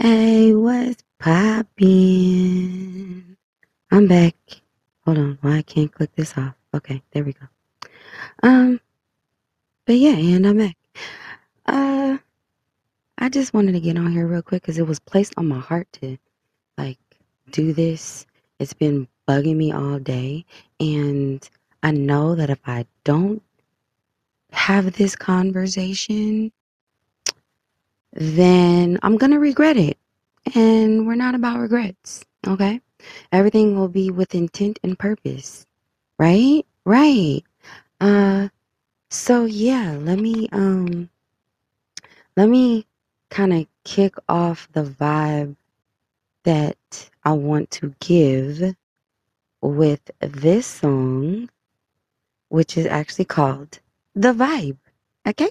Hey, what's poppin'? I'm back. Hold on, why I can't click this off? Okay, there we go. Um, but yeah, and I'm back. Uh, I just wanted to get on here real quick because it was placed on my heart to like do this. It's been bugging me all day, and I know that if I don't have this conversation, then I'm gonna regret it. And we're not about regrets, okay? Everything will be with intent and purpose. Right? Right. Uh so yeah, let me um let me kind of kick off the vibe that I want to give with this song which is actually called The Vibe. Okay?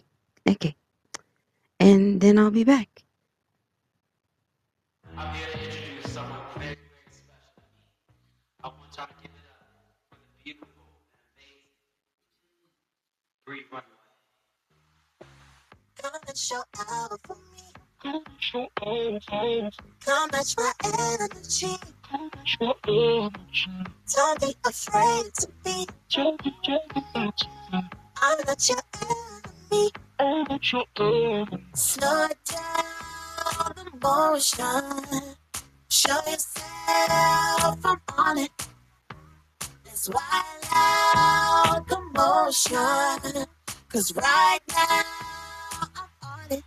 Okay. And then I'll be back. I'm here to introduce someone very, very special to me. I want to give it up for the beautiful amazing Bree Runway. Come and show out for me. Come and show out. Come match my energy. Come match my energy. Don't be afraid to be. Don't be afraid to be. I'm not your enemy. I'm not your enemy. Slow down the motion. Show yourself I'm on it. It's wild out commotion. Cause right now I'm on it.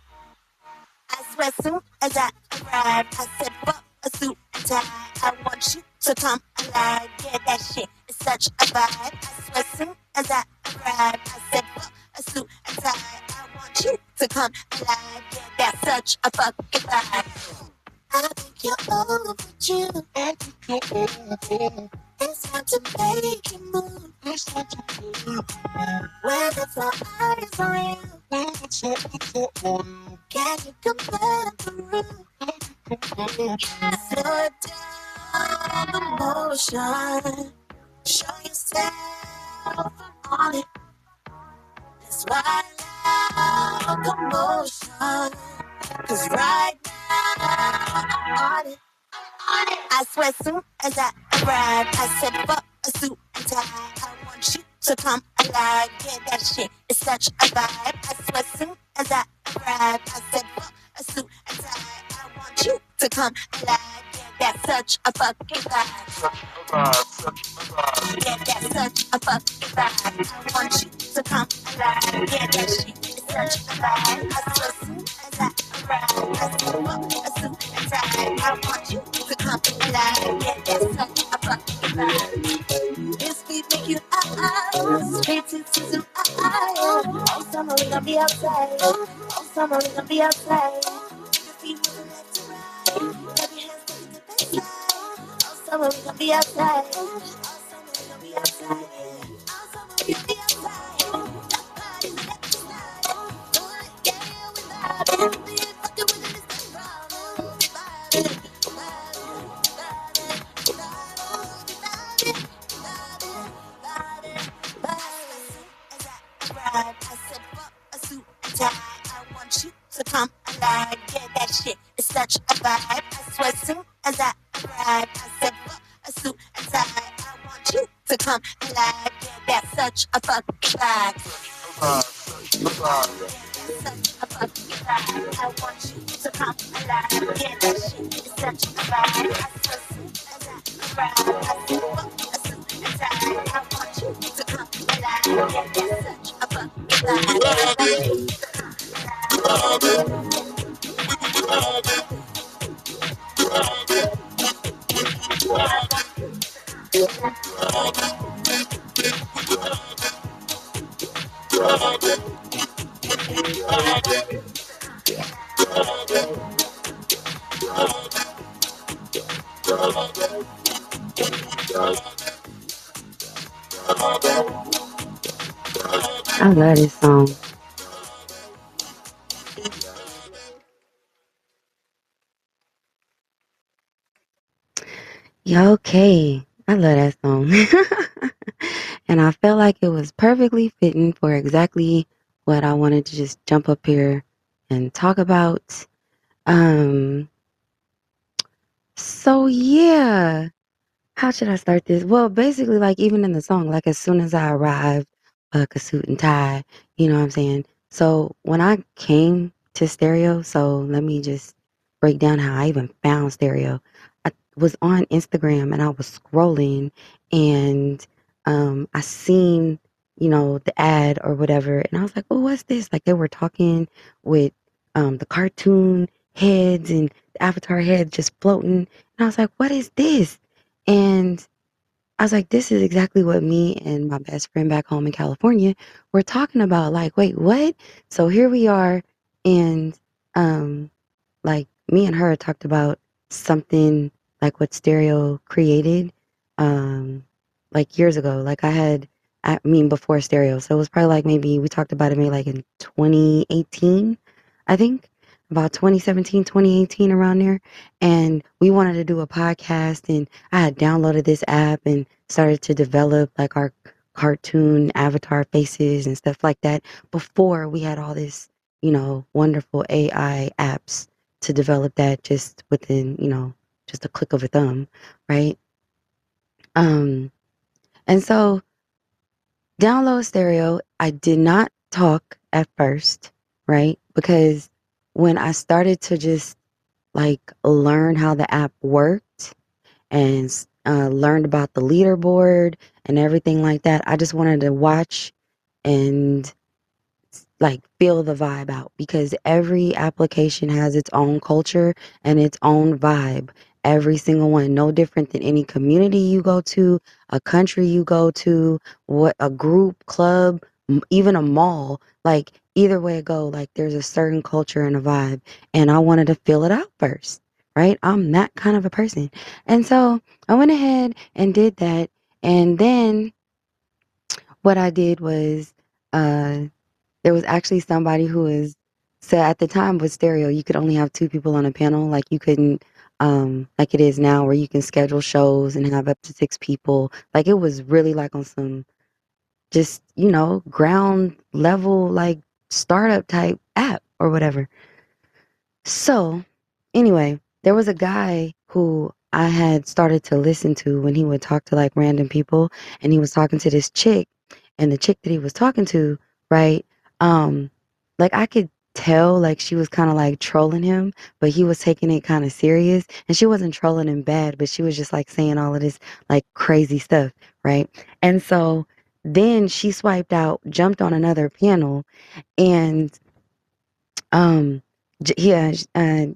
I swear soon as I arrive, I said, fuck a suit and tie. I want you to come alive. Yeah, that shit is such a vibe. I swear soon as I arrive, I said, fuck a suit and tie. I want you to come alive. Yeah, that's such a fucking vibe. I think you're overdue. I think you're overdue. It's time to make you move. It's time to make you move. When it's all eyes on you. When it's all eyes on you. Can you come back through? Slow down the motion. Show yourself on it. It's why I. Cause right now I'm on it. I swear soon as I arrive, I said fuck a suit and tie. I want you to come alive. Yeah, that shit is such a vibe. I swear soon as I arrive, I said fuck a suit and tie. I want you to come alive. That's such a fucking vibe. Yeah, that's such a fucking vibe. I want you to come alive. Yeah, that shit is such a vibe. I swear soon as I arrive, I said fuck a suit and tie. I want you to come alive. Yeah, that's such a fucking vibe. This beat make you out. Straight to season out. All summer we gonna be outside. All summer we gonna be outside. Your feet moving left to right. Summer we gonna be outside. All summer we gonna be outside. We be outside. It. I tie. I want you to come alive. Yeah, that shit is such a vibe. I swear, soon as I arrive, I said, a suit and tie. I want you to come alive. Yeah, that's such a fucking vibe. I want you to come alive. Yeah, that shit is such a vibe. I said, a suit and tie. I want you to come alive. Yeah, that's such a fucking vibe. I love this song. Yeah, okay. I love that song. and I felt like it was perfectly fitting for exactly what I wanted to just jump up here and talk about. Um So yeah, how should I start this? Well, basically, like even in the song, like as soon as I arrived, like a suit and tie, you know what I'm saying? So when I came to stereo, so let me just break down how I even found stereo. Was on Instagram and I was scrolling and um I seen, you know, the ad or whatever, and I was like, oh, what's this? Like they were talking with um the cartoon heads and the avatar heads just floating. And I was like, what is this? And I was like, this is exactly what me and my best friend back home in California were talking about. Like, wait, what? So here we are, and um, like me and her talked about something like what Stereo created, um, like years ago. Like I had, I mean, before Stereo, so it was probably like maybe we talked about it maybe like in 2018, I think about 2017, 2018 around there. And we wanted to do a podcast and I had downloaded this app and started to develop like our cartoon avatar faces and stuff like that before we had all this, you know, wonderful AI apps to develop that just within, you know, just a click of a thumb, right? Um and so download stereo, I did not talk at first, right? Because when I started to just like learn how the app worked and uh, learned about the leaderboard and everything like that, I just wanted to watch and like feel the vibe out because every application has its own culture and its own vibe. Every single one, no different than any community you go to, a country you go to, what a group, club, even a mall. Like either way it go, like there's a certain culture and a vibe, and I wanted to feel it out first, right? I'm that kind of a person, and so I went ahead and did that, and then what I did was, uh, there was actually somebody who was so at the time with stereo, you could only have two people on a panel. Like you couldn't, um, like it is now, where you can schedule shows and have up to six people. Like it was really like on some, just you know, ground level like startup type app or whatever. So, anyway, there was a guy who I had started to listen to when he would talk to like random people, and he was talking to this chick, and the chick that he was talking to, right? Um, like I could tell like she was kind of like trolling him, but he was taking it kind of serious, and she wasn't trolling him bad, but she was just like saying all of this like crazy stuff, right? And so then she swiped out, jumped on another panel, and um, j- yeah, uh,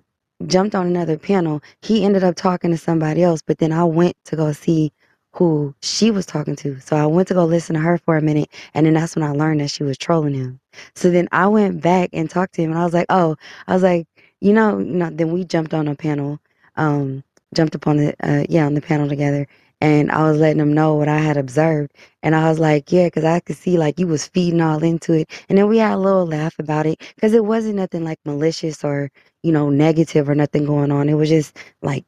jumped on another panel. He ended up talking to somebody else, but then I went to go see who she was talking to. So I went to go listen to her for a minute, and then that's when I learned that she was trolling him. So then I went back and talked to him, and I was like, "Oh, I was like, you know, you know." Then we jumped on a panel, um, jumped upon the uh, yeah on the panel together, and I was letting him know what I had observed, and I was like, "Yeah," because I could see like you was feeding all into it, and then we had a little laugh about it because it wasn't nothing like malicious or you know negative or nothing going on. It was just like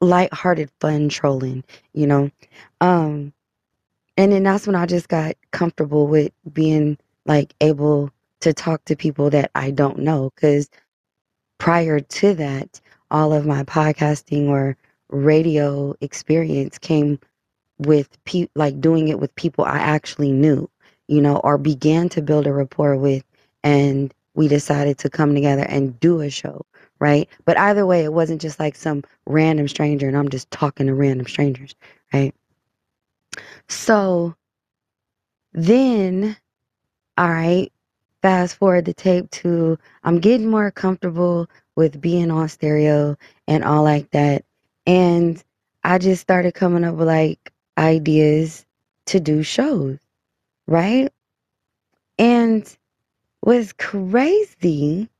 light-hearted fun trolling, you know. Um, and then that's when I just got comfortable with being like able to talk to people that I don't know. Because prior to that, all of my podcasting or radio experience came with pe- like doing it with people I actually knew, you know, or began to build a rapport with, and we decided to come together and do a show, right? But either way, it wasn't just like some random stranger, and I'm just talking to random strangers, right? So then, all right, fast forward the tape to I'm getting more comfortable with being on stereo and all like that. And I just started coming up with like ideas to do shows, right? And what's crazy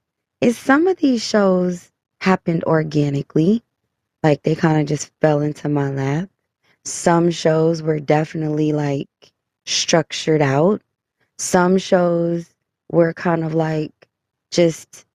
is some of these shows happened organically, like they kind of just fell into my lap. Some shows were definitely like structured out. Some shows were kind of like just,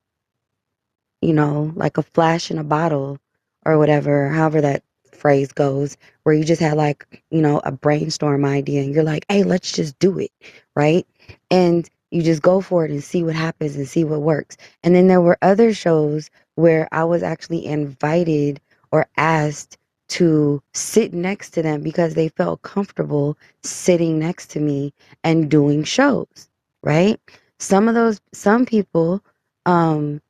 you know, like a flash in a bottle or whatever, however that phrase goes, where you just had like, you know, a brainstorm idea and you're like, hey, let's just do it, right? And you just go for it and see what happens and see what works. And then there were other shows where I was actually invited or asked to sit next to them because they felt comfortable sitting next to me and doing shows, right? Some of those, some people um,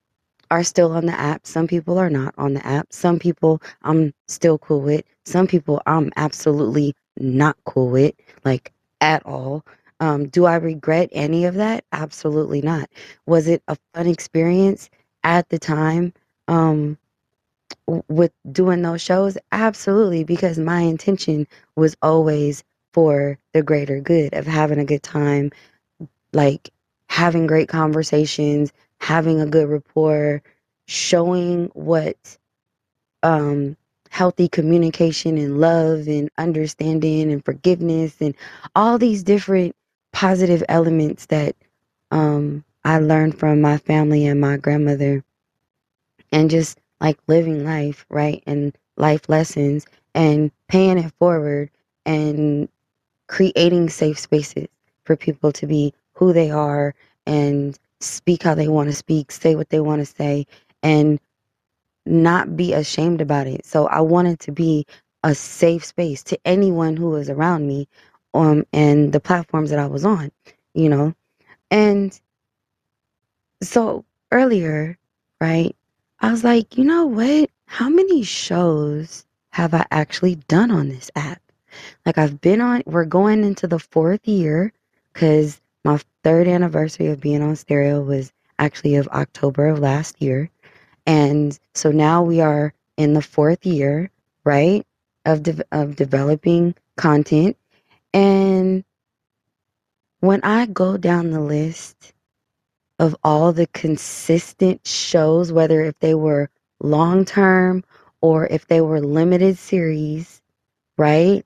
are still on the app. Some people are not on the app. Some people I'm still cool with. Some people I'm absolutely not cool with, like at all. Um, do I regret any of that? Absolutely not. Was it a fun experience at the time? Um, with doing those shows? Absolutely, because my intention was always for the greater good of having a good time, like having great conversations, having a good rapport, showing what um, healthy communication and love and understanding and forgiveness and all these different positive elements that um, I learned from my family and my grandmother and just like living life, right? And life lessons and paying it forward and creating safe spaces for people to be who they are and speak how they want to speak, say what they want to say, and not be ashamed about it. So I wanted to be a safe space to anyone who was around me um and the platforms that I was on, you know. And so earlier, right, I was like, you know what? How many shows have I actually done on this app? Like I've been on we're going into the fourth year because my third anniversary of being on stereo was actually of October of last year. And so now we are in the fourth year, right, of de- of developing content. And when I go down the list of all the consistent shows, whether if they were long term or if they were limited series, right?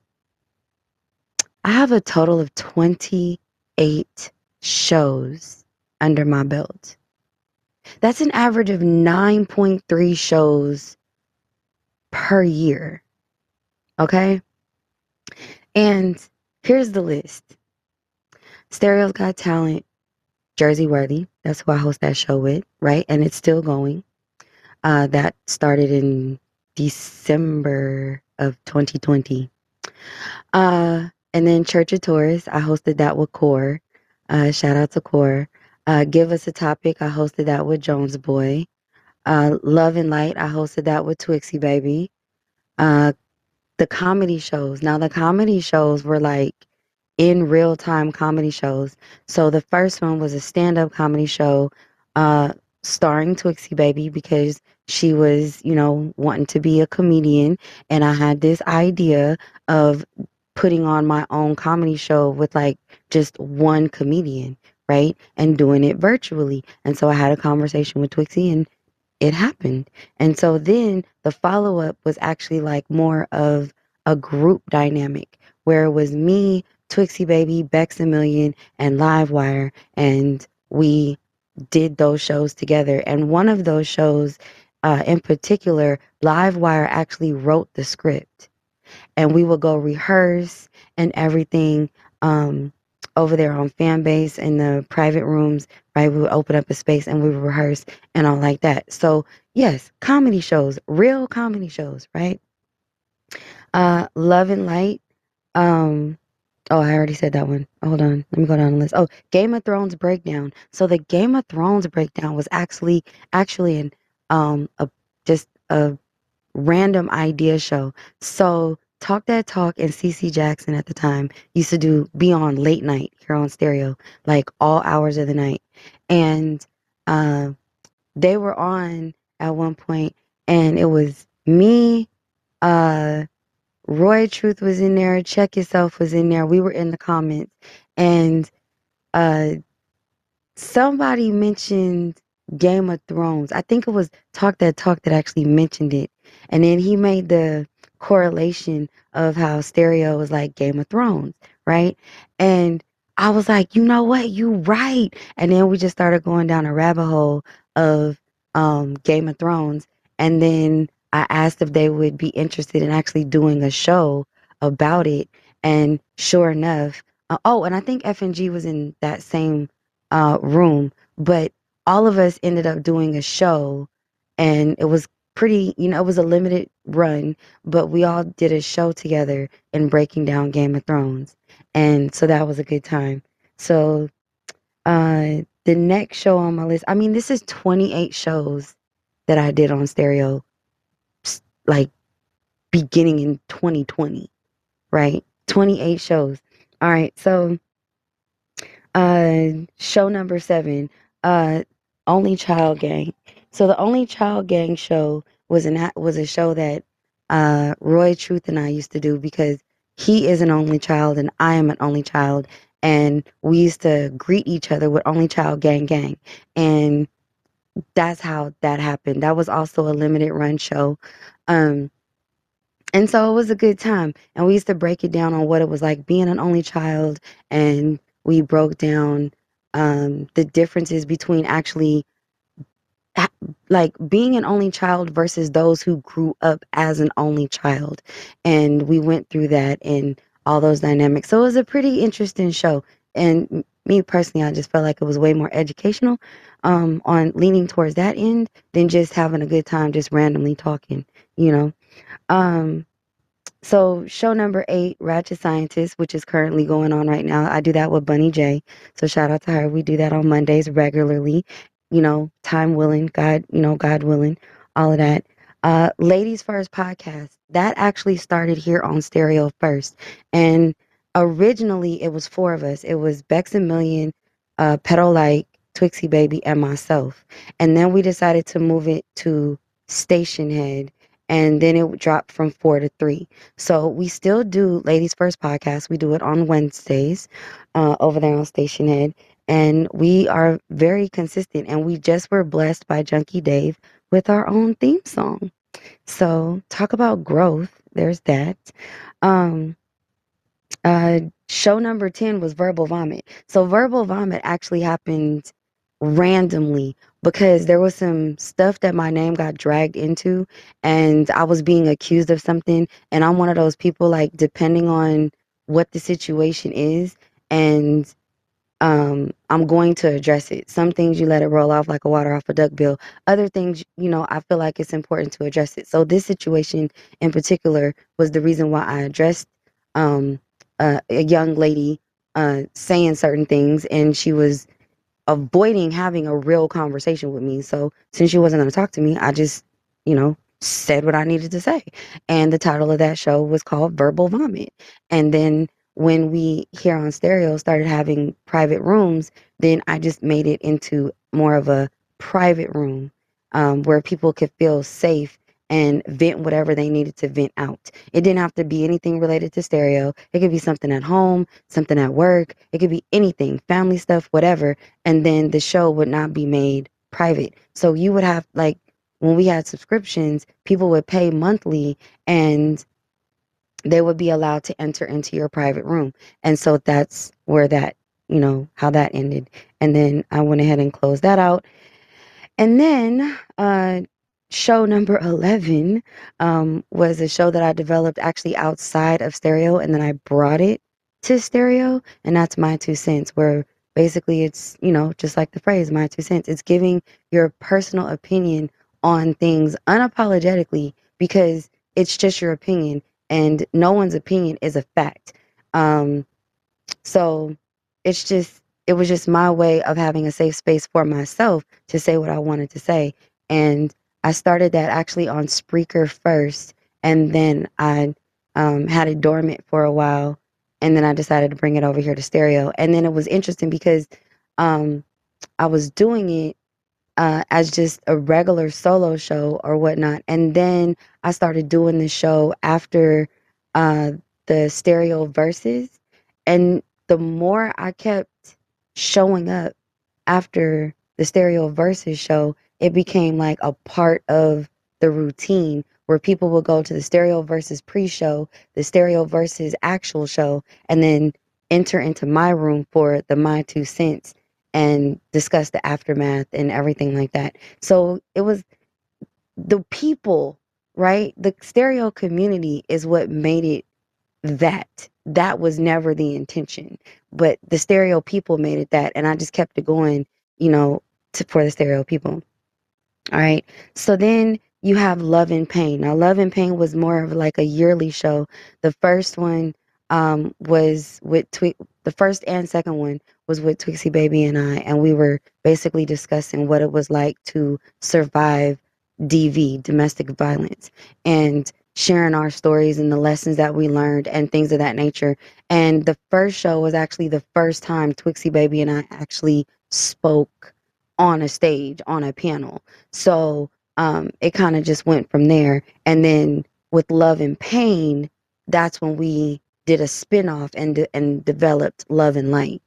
I have a total of 28 shows under my belt. That's an average of 9.3 shows per year. Okay? And here's the list Stereo's Got Talent, Jersey Worthy. That's who I host that show with, right? And it's still going. Uh, that started in December of 2020. Uh, and then Church of Taurus, I hosted that with Core. Uh, shout out to Core. Uh, Give Us a Topic, I hosted that with Jones Boy. Uh, Love and Light, I hosted that with Twixie Baby. Uh, the comedy shows. Now, the comedy shows were like in real time comedy shows. So the first one was a stand up comedy show uh, starring Twixie Baby because she was, you know, wanting to be a comedian. And I had this idea of putting on my own comedy show with like just one comedian, right? And doing it virtually. And so I had a conversation with Twixie and it happened. And so then the follow up was actually like more of a group dynamic where it was me, Twixie Baby, Bex a Million, and Livewire. And we did those shows together. And one of those shows uh, in particular, Livewire actually wrote the script. And we would go rehearse and everything um, over there on Fanbase in the private rooms, right? We would open up a space and we would rehearse and all like that. So, yes, comedy shows, real comedy shows, right? Uh, Love and Light. Um, oh, I already said that one. Hold on, let me go down the list. Oh, Game of Thrones breakdown. So the Game of Thrones breakdown was actually actually an um a just a random idea show. So Talk That Talk and CC Jackson at the time used to do be on late night here on stereo, like all hours of the night. And uh, they were on at one point, and it was me, uh, Roy Truth was in there, Check Yourself was in there. We were in the comments, and uh, somebody mentioned Game of Thrones. I think it was Talk That Talk that actually mentioned it. And then he made the correlation of how stereo was like Game of Thrones, right? And I was like, you know what? You right. And then we just started going down a rabbit hole of um, Game of Thrones. And then I asked if they would be interested in actually doing a show about it. And sure enough, uh, oh, and I think FNG was in that same uh, room, but all of us ended up doing a show and it was pretty, you know, it was a limited run, but we all did a show together in breaking down Game of Thrones. And so that was a good time. So uh the next show on my list, I mean, this is 28 shows that I did on stereo like beginning in 2020, right? 28 shows. All right. So uh show number 7, uh Only Child Gang. So the Only Child Gang show was an was a show that uh Roy Truth and I used to do because he is an only child and I am an only child and we used to greet each other with only child gang gang and that's how that happened. That was also a limited run show. Um and so it was a good time. And we used to break it down on what it was like being an only child and we broke down um the differences between actually like being an only child versus those who grew up as an only child. And we went through that and all those dynamics. So it was a pretty interesting show. And me personally, I just felt like it was way more educational um, on leaning towards that end than just having a good time, just randomly talking, you know. Um, so show number eight, Ratchet Scientist, which is currently going on right now. I do that with Bunny J. So shout out to her. We do that on Mondays regularly you know, time willing, God, you know, God willing, all of that. Uh, Ladies First podcast that actually started here on stereo first, and originally it was four of us. It was Bex and Million, uh, Pedal Like, Twixie Baby, and myself. And then we decided to move it to Stationhead, and then it dropped from four to three. So we still do Ladies First podcast. We do it on Wednesdays uh, over there on Stationhead and we are very consistent and we just were blessed by junkie dave with our own theme song. So talk about growth. There's that. Um uh show number 10 was verbal vomit. So verbal vomit actually happened randomly because there was some stuff that my name got dragged into and I was being accused of something and I'm one of those people like depending on what the situation is and um, I'm going to address it. Some things you let it roll off like a water off a duck bill. Other things, you know, I feel like it's important to address it. So this situation in particular was the reason why I addressed um, a young lady uh, saying certain things, and she was avoiding having a real conversation with me. So since she wasn't going to talk to me, I just, you know, said what I needed to say. And the title of that show was called Verbal Vomit. And then when we here on stereo started having private rooms, then I just made it into more of a private room um, where people could feel safe and vent whatever they needed to vent out. It didn't have to be anything related to stereo. It could be something at home, something at work. It could be anything, family stuff, whatever. And then the show would not be made private. So you would have like when we had subscriptions, people would pay monthly and they would be allowed to enter into your private room. And so that's where that, you know, how that ended. And then I went ahead and closed that out. And then uh, show number 11 um, was a show that I developed actually outside of stereo. And then I brought it to stereo. And that's My Two Cents, where basically it's, you know, just like the phrase, My Two Cents, it's giving your personal opinion on things unapologetically because it's just your opinion and no one's opinion is a fact. Um, so it's just it was just my way of having a safe space for myself to say what I wanted to say. And I started that actually on Spreaker first, and then I um, had it dormant for a while, and then I decided to bring it over here to stereo. And then it was interesting because um, I was doing it uh, as just a regular solo show or whatnot. And then I started doing the show after uh, the stereo versus. And the more I kept showing up after the stereo versus show, it became like a part of the routine where people would go to the stereo versus pre show, the stereo versus actual show, and then enter into my room for the My Two Cents and discuss the aftermath and everything like that. So it was the people, right? The stereo community is what made it that. That was never the intention, but the stereo people made it that. And I just kept it going, you know, to, for the stereo people. All right. So then you have Love and Pain. Now, Love and Pain was more of like a yearly show. The first one um, was with Twi- the first and second one was with Twixie Baby and I, and we were basically discussing what it was like to survive DV, domestic violence, and sharing our stories and the lessons that we learned and things of that nature. And the first show was actually the first time Twixie Baby and I actually spoke on a stage, on a panel. So um, it kind of just went from there. And then with Love and Pain, that's when we did a spinoff and and developed Love and Light.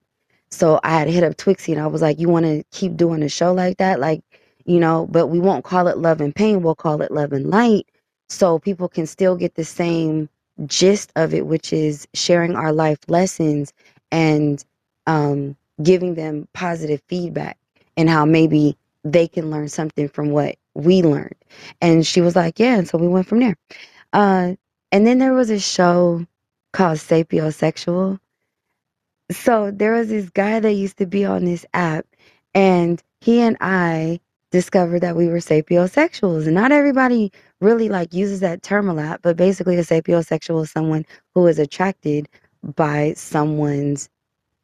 So I had hit up Twixie and I was like, "You want to keep doing a show like that, like you know? But we won't call it Love and Pain. We'll call it Love and Light, so people can still get the same gist of it, which is sharing our life lessons and um, giving them positive feedback and how maybe they can learn something from what we learned." And she was like, "Yeah," and so we went from there. Uh, and then there was a show called Sapiosexual. So there was this guy that used to be on this app, and he and I discovered that we were sapiosexuals. And not everybody really like uses that term a lot, but basically a sapiosexual is someone who is attracted by someone's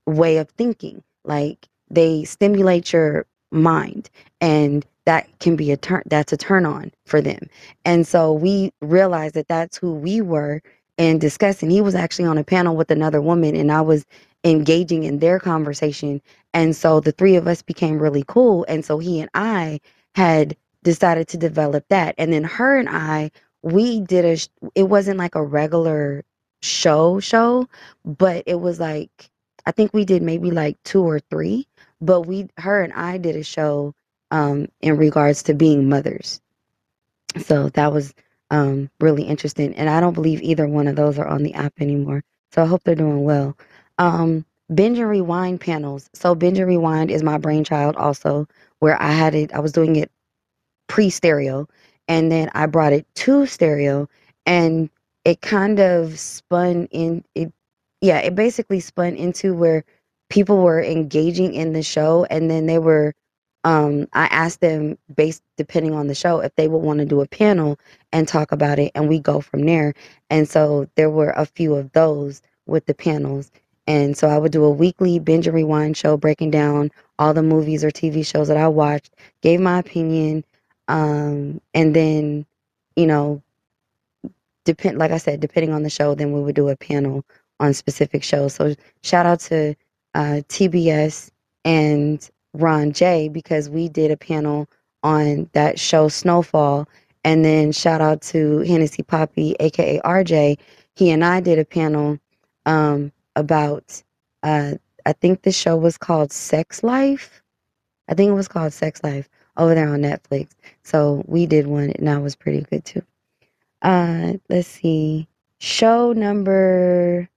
way of thinking. Like they stimulate your mind and that can be a turn that's a turn on for them. And so we realized that that's who we were and discussing. He was actually on a panel with another woman and I was engaging in their conversation. And so the three of us became really cool. And so he and I had decided to develop that. And then her and I, we did a, it wasn't like a regular show show, but it was like, I think we did maybe like two or three, but we, her and I did a show um, in regards to being mothers. So that was um, really interesting. And I don't believe either one of those are on the app anymore. So I hope they're doing well. Um, binge and rewind panels. So binge and rewind is my brainchild also, where I had it, I was doing it pre stereo and then I brought it to stereo and it kind of spun in it yeah, it basically spun into where people were engaging in the show and then they were um I asked them based depending on the show if they would want to do a panel and talk about it and we go from there. And so there were a few of those with the panels. And so I would do a weekly binge and rewind show breaking down all the movies or TV shows that I watched, gave my opinion, um, and then, you know, depend like I said, depending on the show, then we would do a panel on specific shows. So shout out to uh, TBS and Ron J because we did a panel on that show Snowfall. And then shout out to Hennessy Poppy, aka RJ. He and I did a panel um, about uh, I think the show was called Sex Life. I think it was called Sex Life over there on Netflix. So we did one and that was pretty good too. Uh let's see. Show number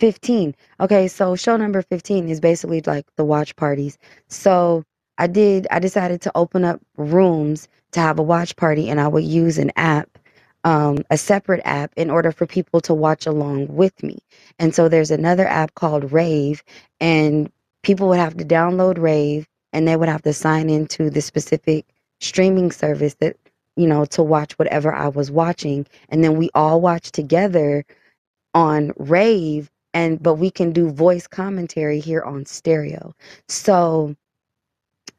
15. Okay, so show number 15 is basically like the watch parties. So I did I decided to open up rooms to have a watch party and I would use an app um, a separate app in order for people to watch along with me. And so there's another app called Rave, and people would have to download Rave and they would have to sign into the specific streaming service that, you know, to watch whatever I was watching. And then we all watch together on Rave and but we can do voice commentary here on stereo. So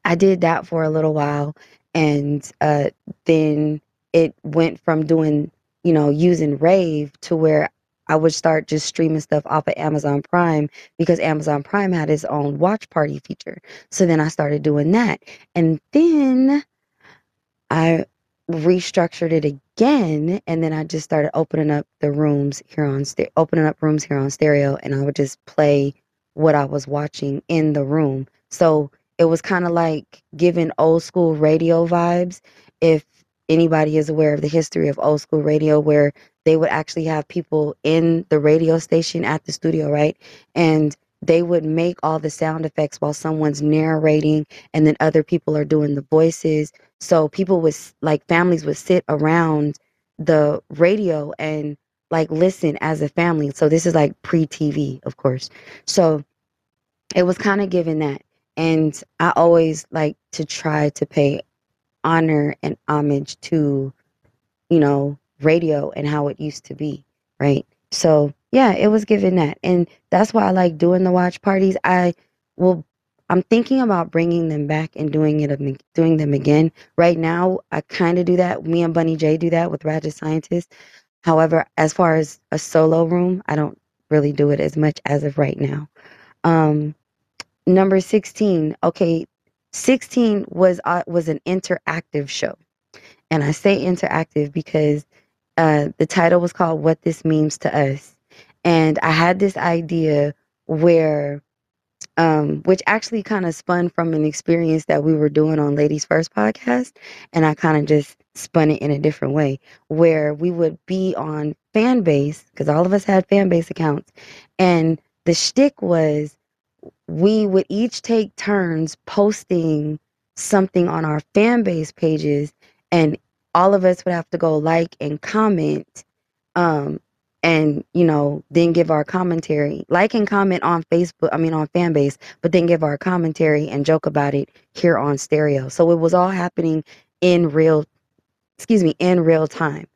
I did that for a little while and uh then it went from doing, you know, using Rave to where I would start just streaming stuff off of Amazon Prime because Amazon Prime had its own watch party feature. So then I started doing that. And then I restructured it again and then I just started opening up the rooms here on st- opening up rooms here on stereo and I would just play what I was watching in the room. So it was kind of like giving old school radio vibes if anybody is aware of the history of old school radio where they would actually have people in the radio station at the studio, right? And they would make all the sound effects while someone's narrating and then other people are doing the voices so people would like families would sit around the radio and like listen as a family. So this is like pre-TV, of course. So it was kind of given that. And I always like to try to pay honor and homage to you know, radio and how it used to be, right? So yeah, it was given that. And that's why I like doing the watch parties. I will I'm thinking about bringing them back and doing it doing them again. Right now, I kind of do that. Me and Bunny J do that with Ratchet Scientist. However, as far as a solo room, I don't really do it as much as of right now. Um, number 16. Okay, 16 was uh, was an interactive show. And I say interactive because uh, the title was called What This Means to Us. And I had this idea where um, which actually kind of spun from an experience that we were doing on Ladies First podcast. And I kind of just spun it in a different way where we would be on fan base because all of us had fan base accounts. And the shtick was we would each take turns posting something on our fan base pages and all of us would have to go like and comment um, and you know then give our commentary like and comment on facebook i mean on fanbase but then give our commentary and joke about it here on stereo. So it was all happening in real excuse me in real time.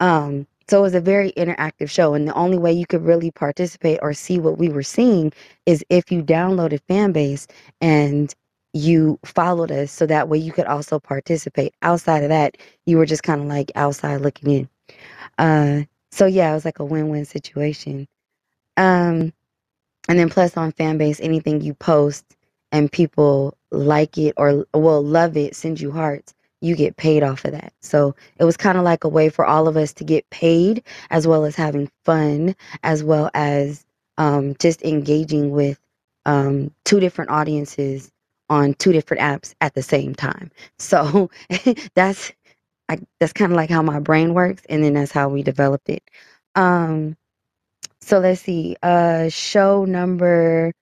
Um so it was a very interactive show and the only way you could really participate or see what we were seeing is if you downloaded fanbase and you followed us so that way you could also participate outside of that you were just kind of like outside looking in uh so yeah, it was like a win-win situation. Um, and then plus on Fanbase, anything you post and people like it or will love it, send you hearts, you get paid off of that. So it was kind of like a way for all of us to get paid as well as having fun, as well as um, just engaging with um, two different audiences on two different apps at the same time. So that's I, that's kind of like how my brain works, and then that's how we developed it. Um, so let's see. Uh, show number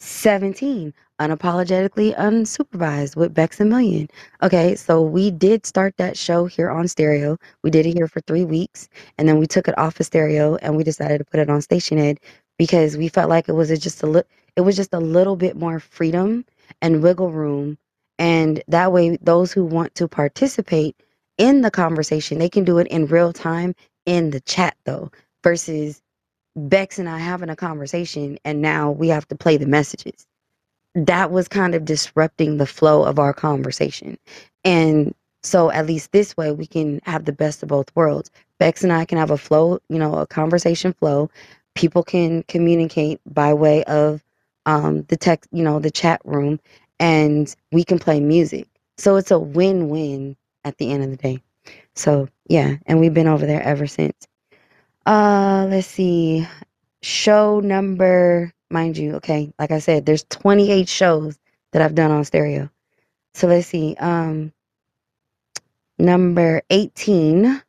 17 unapologetically unsupervised with bex and million okay so we did start that show here on stereo we did it here for three weeks and then we took it off of stereo and we decided to put it on Stationhead because we felt like it was just a li- it was just a little bit more freedom and wiggle room and that way those who want to participate in the conversation. They can do it in real time in the chat though, versus Bex and I having a conversation and now we have to play the messages. That was kind of disrupting the flow of our conversation. And so at least this way we can have the best of both worlds. Bex and I can have a flow, you know, a conversation flow. People can communicate by way of um, the text, you know, the chat room, and we can play music. So it's a win-win at the end of the day. So yeah, and we've been over there ever since. Uh let's see. Show number mind you, okay, like I said, there's 28 shows that I've done on stereo. So let's see. Um number 18.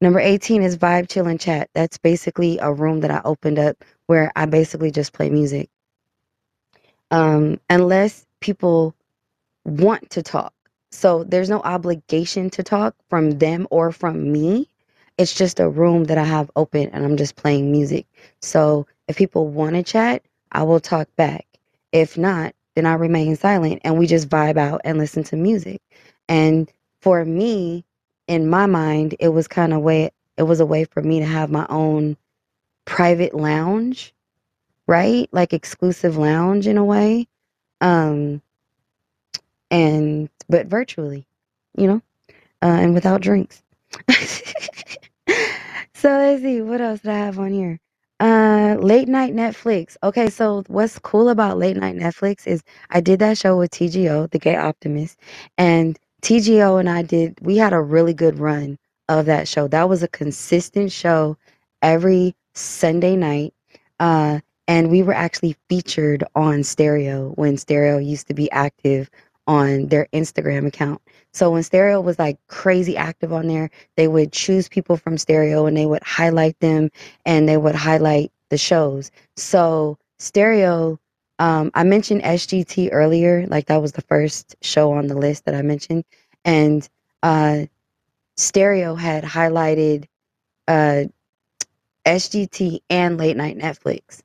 Number 18 is Vibe Chill and Chat. That's basically a room that I opened up where I basically just play music. Um, unless people want to talk. So there's no obligation to talk from them or from me. It's just a room that I have open and I'm just playing music. So if people want to chat, I will talk back. If not, then I remain silent and we just vibe out and listen to music. And for me, in my mind, it was kind of way it was a way for me to have my own private lounge, right? Like exclusive lounge in a way. Um and but virtually, you know, uh, and without drinks. so let's see what else do I have on here. Uh, late night Netflix. Okay, so what's cool about late night Netflix is I did that show with TGO, the Gay Optimist, and TGO and I did. We had a really good run of that show. That was a consistent show every Sunday night. Uh, and we were actually featured on Stereo when Stereo used to be active on their Instagram account. So when Stereo was like crazy active on there, they would choose people from Stereo and they would highlight them and they would highlight the shows. So Stereo, um, I mentioned SGT earlier, like that was the first show on the list that I mentioned. And uh, Stereo had highlighted uh, SGT and Late Night Netflix.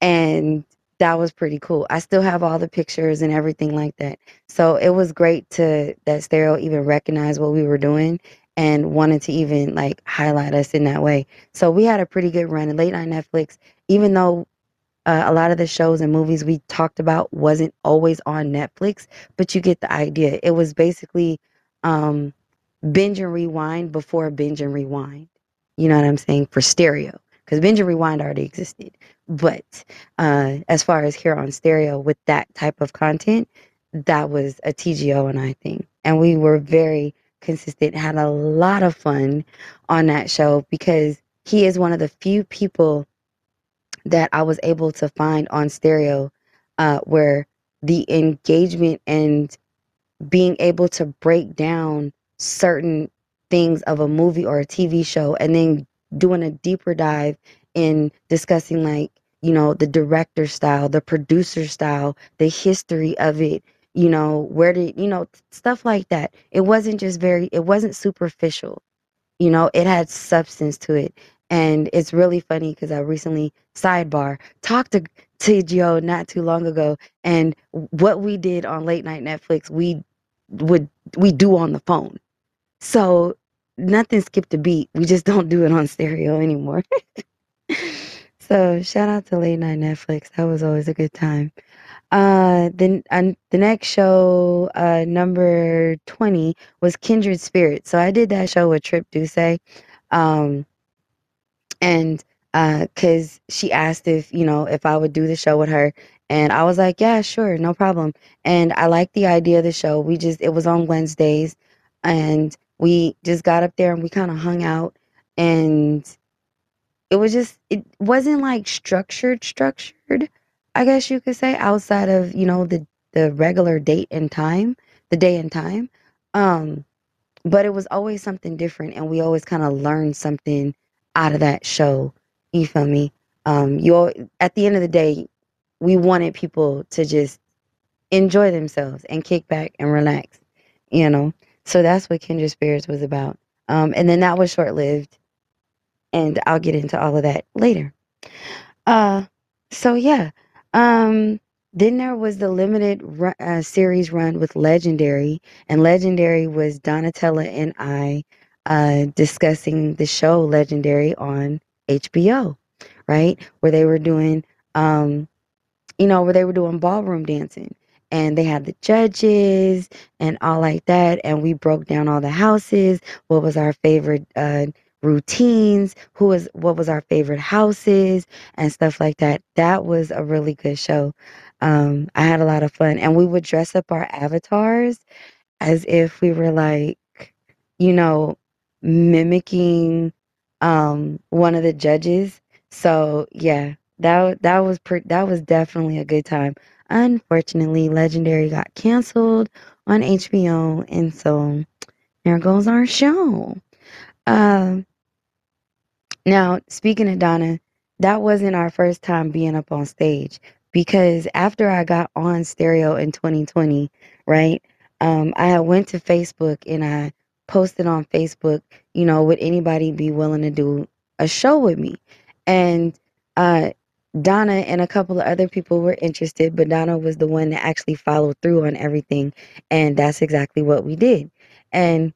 And that was pretty cool. I still have all the pictures and everything like that. So it was great to that Stereo even recognize what we were doing and wanted to even like highlight us in that way. So we had a pretty good run in late night Netflix, even though uh, a lot of the shows and movies we talked about wasn't always on Netflix, but you get the idea. It was basically um, binge and rewind before binge and rewind. You know what I'm saying? For stereo, because binge and rewind already existed. But uh, as far as here on stereo with that type of content, that was a TGO and I thing. And we were very consistent, had a lot of fun on that show because he is one of the few people that I was able to find on stereo uh, where the engagement and being able to break down certain things of a movie or a TV show and then doing a deeper dive in discussing like you know the director style the producer style the history of it you know where did you know stuff like that. It wasn't just very it wasn't superficial you know it had substance to it. And it's really funny because i recently sidebar talked to to joe not too long ago and what we did on late night netflix we would we do on the phone. So nothing skipped a beat we just don't do it on stereo anymore so shout out to late night netflix that was always a good time uh, the uh, the next show, uh, number twenty, was Kindred Spirits. So I did that show with Trip Duce, um, and uh, cause she asked if you know if I would do the show with her, and I was like, yeah, sure, no problem. And I liked the idea of the show. We just it was on Wednesdays, and we just got up there and we kind of hung out, and it was just it wasn't like structured structured I guess you could say outside of, you know, the the regular date and time, the day and time. Um, but it was always something different and we always kind of learned something out of that show. You feel me? Um, you all, at the end of the day, we wanted people to just enjoy themselves and kick back and relax, you know. So that's what Kindred Spirits was about. Um, and then that was short lived, and I'll get into all of that later. Uh, so yeah, um, then there was the limited run, uh, series run with Legendary, and Legendary was Donatella and I uh, discussing the show Legendary on HBO, right? Where they were doing, um, you know, where they were doing ballroom dancing. And they had the judges and all like that. And we broke down all the houses. What was our favorite uh, routines, who was what was our favorite houses and stuff like that. That was a really good show. Um, I had a lot of fun, and we would dress up our avatars as if we were like, you know, mimicking um, one of the judges. So yeah, that that was pre- that was definitely a good time. Unfortunately, Legendary got canceled on HBO, and so there goes our show. Um, now, speaking of Donna, that wasn't our first time being up on stage because after I got on stereo in 2020, right? Um, I went to Facebook and I posted on Facebook, you know, would anybody be willing to do a show with me? And uh, Donna and a couple of other people were interested, but Donna was the one that actually followed through on everything. And that's exactly what we did. And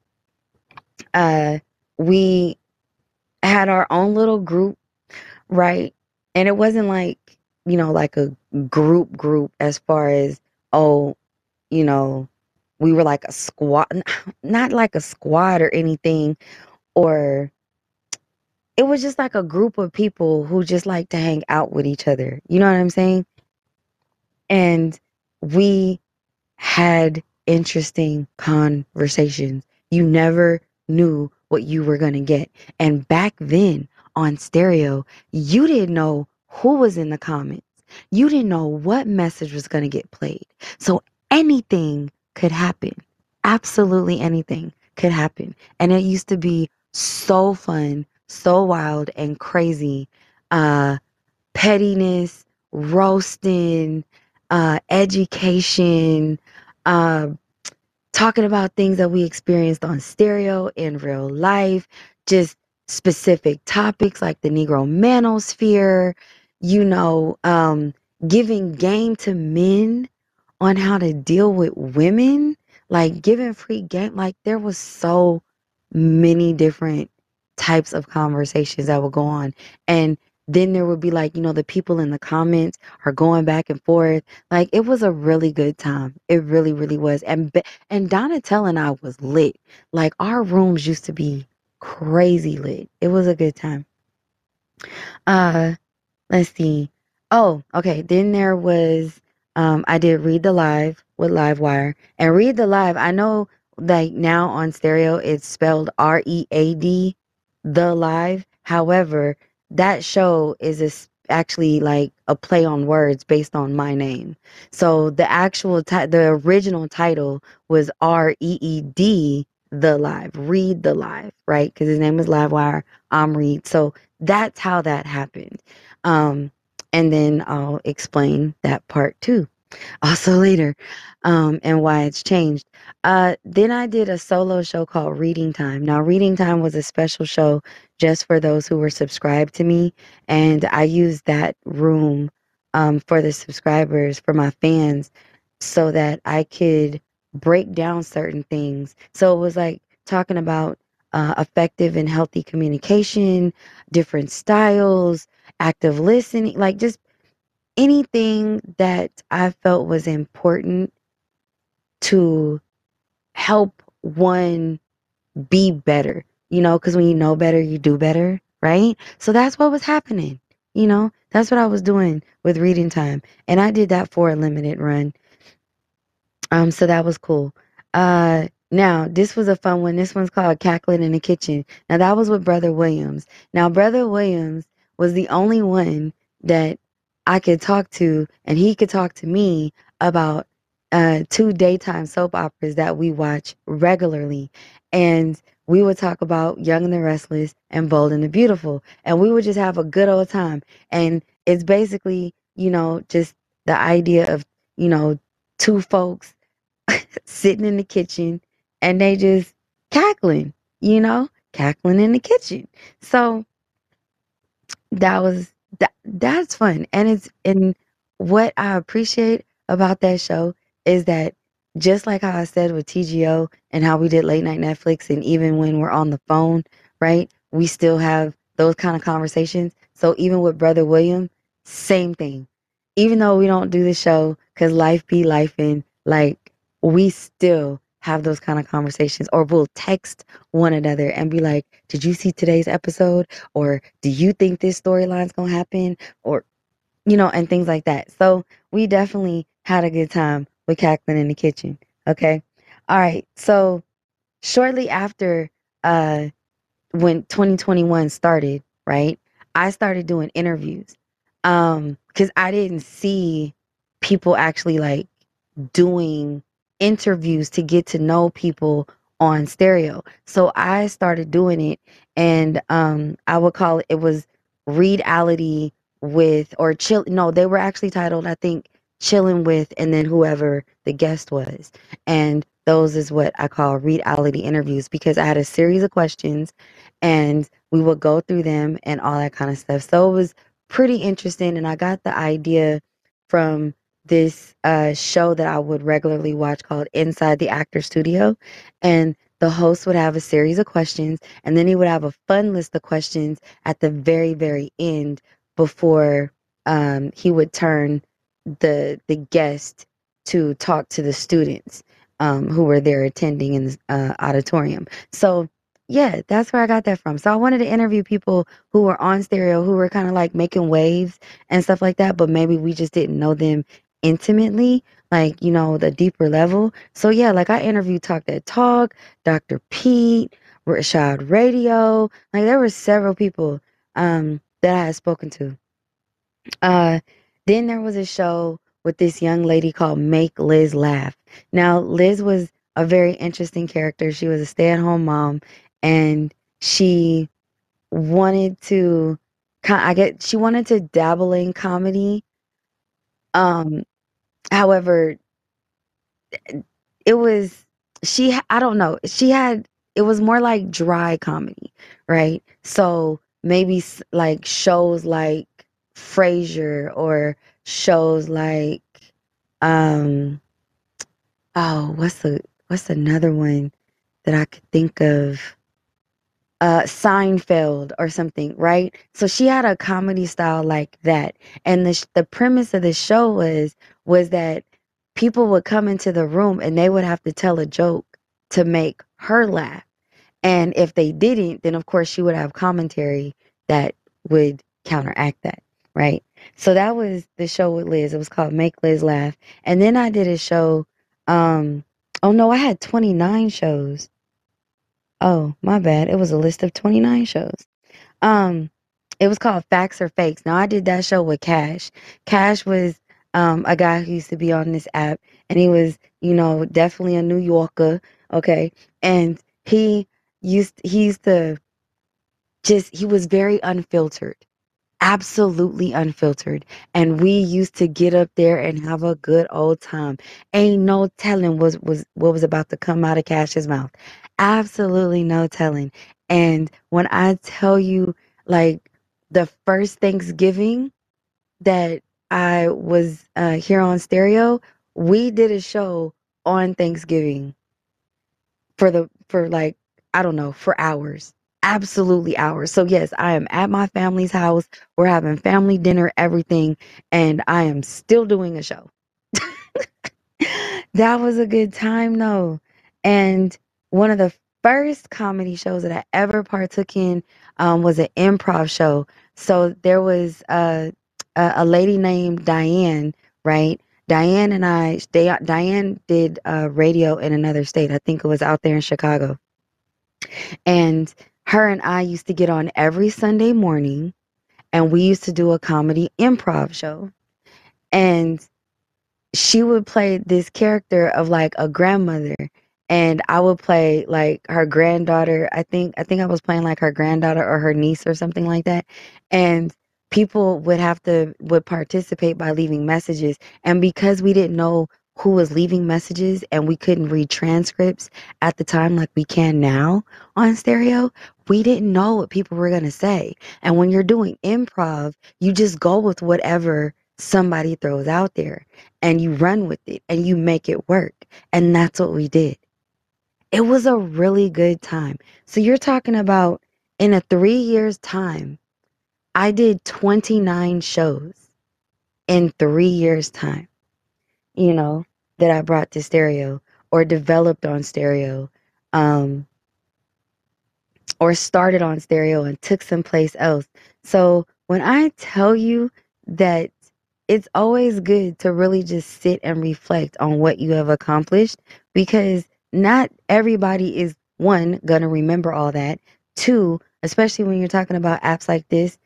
uh, we had our own little group, right? And it wasn't like, you know, like a group group as far as, oh, you know, we were like a squad, not like a squad or anything, or it was just like a group of people who just like to hang out with each other. You know what I'm saying? And we had interesting conversations. You never knew what you were going to get. And back then on stereo, you didn't know who was in the comments. You didn't know what message was going to get played. So anything could happen. Absolutely anything could happen. And it used to be so fun, so wild and crazy. Uh, pettiness, roasting, uh, education, uh, talking about things that we experienced on stereo in real life, just specific topics like the Negro manosphere, you know, um, giving game to men on how to deal with women, like giving free game. Like there was so many different types of conversations that would go on. And then there would be like, you know, the people in the comments are going back and forth. Like it was a really good time. It really, really was. And and Donatell and I was lit. Like our rooms used to be crazy lit. It was a good time. Uh let's see. Oh, okay. Then there was um I did read the live with Livewire. And read the live, I know like now on stereo it's spelled R E A D the live. However, that show is a, actually like a play on words based on my name. So the actual ti- the original title was R E E D the live, read the live, right? Because his name is Livewire. I'm Reed. So that's how that happened. Um, and then I'll explain that part too also later um, and why it's changed. Uh, then I did a solo show called Reading Time. Now, Reading Time was a special show just for those who were subscribed to me, and I used that room um, for the subscribers, for my fans, so that I could break down certain things. So it was like talking about uh, effective and healthy communication, different styles, active listening, like just anything that I felt was important to help one be better, you know, because when you know better, you do better, right? So that's what was happening, you know, that's what I was doing with reading time. And I did that for a limited run. Um, so that was cool. Uh, now this was a fun one. This one's called Cackling in the Kitchen. Now that was with Brother Williams. Now Brother Williams was the only one that I could talk to, and he could talk to me about uh, two daytime soap operas that we watch regularly. And we would talk about Young and the Restless and Bold and the Beautiful. And we would just have a good old time. And it's basically, you know, just the idea of, you know, two folks sitting in the kitchen and they just cackling, you know, cackling in the kitchen. So that was that that's fun and it's and what i appreciate about that show is that just like how i said with tgo and how we did late night netflix and even when we're on the phone right we still have those kind of conversations. So even with brother william same thing. Even though we don't do the show because life be life and like we still have those kind of conversations or we'll text one another and be like did you see today's episode? or do you think this storyline's gonna happen? or you know and things like that. So we definitely had a good time with cackling in the kitchen okay? All right so shortly after uh when 2021 started right i started doing interviews um because i didn't see people actually like doing interviews to get to know people on stereo. So I started doing it and um I would call it it was reality with or chill no, they were actually titled I think chilling with and then whoever the guest was. And those is what I call reality interviews because I had a series of questions and we would go through them and all that kind of stuff. So it was pretty interesting and I got the idea from this uh, show that I would regularly watch called Inside the Actor Studio. And the host would have a series of questions, and then he would have a fun list of questions at the very, very end before um, he would turn the the guest to talk to the students um, who were there attending in the uh, auditorium. So yeah, that's where I got that from. So I wanted to interview people who were on stereo, who were kind of like making waves and stuff like that, but maybe we just didn't know them intimately, like, you know, the deeper level. So yeah, like I interviewed Talk That Talk, Dr. Pete, Rashad Radio. Like there were several people um that I had spoken to. Uh then there was a show with this young lady called Make Liz Laugh. Now Liz was a very interesting character. She was a stay-at-home mom and she wanted to I get she wanted to dabble in comedy um, however, it was she I don't know. She had it was more like dry comedy, right? So maybe like shows like Frasier or shows like um oh, what's the what's another one that I could think of? Uh Seinfeld or something, right? So she had a comedy style like that. And the sh- the premise of the show was was that people would come into the room and they would have to tell a joke to make her laugh. And if they didn't, then of course she would have commentary that would counteract that, right? So that was the show with Liz. It was called Make Liz Laugh. And then I did a show um oh no, I had 29 shows. Oh, my bad. It was a list of 29 shows. Um, it was called Facts or Fakes. Now I did that show with Cash. Cash was um a guy who used to be on this app and he was, you know, definitely a New Yorker, okay? And he used he used to just he was very unfiltered absolutely unfiltered. And we used to get up there and have a good old time. Ain't no telling was was what was about to come out of Cash's mouth. Absolutely no telling. And when I tell you like the first Thanksgiving that I was uh, here on stereo, we did a show on Thanksgiving for the for like I don't know, for hours absolutely ours. So yes, I am at my family's house. We're having family dinner, everything, and I am still doing a show. that was a good time though. And one of the first comedy shows that I ever partook in um, was an improv show. So there was a, a, a lady named Diane, right? Diane and I, they, Diane did uh, radio in another state. I think it was out there in Chicago. And her and I used to get on every Sunday morning and we used to do a comedy improv show. And she would play this character of like a grandmother and I would play like her granddaughter. I think I think I was playing like her granddaughter or her niece or something like that. And people would have to would participate by leaving messages and because we didn't know who was leaving messages and we couldn't read transcripts at the time like we can now on stereo, we didn't know what people were going to say. And when you're doing improv, you just go with whatever somebody throws out there and you run with it and you make it work. And that's what we did. It was a really good time. So you're talking about in a three years time, I did 29 shows in three years time. You know, that I brought to stereo or developed on stereo um, or started on stereo and took someplace else. So when I tell you that it's always good to really just sit and reflect on what you have accomplished because not everybody is one going to remember all that. Two, especially when you're talking about apps like this,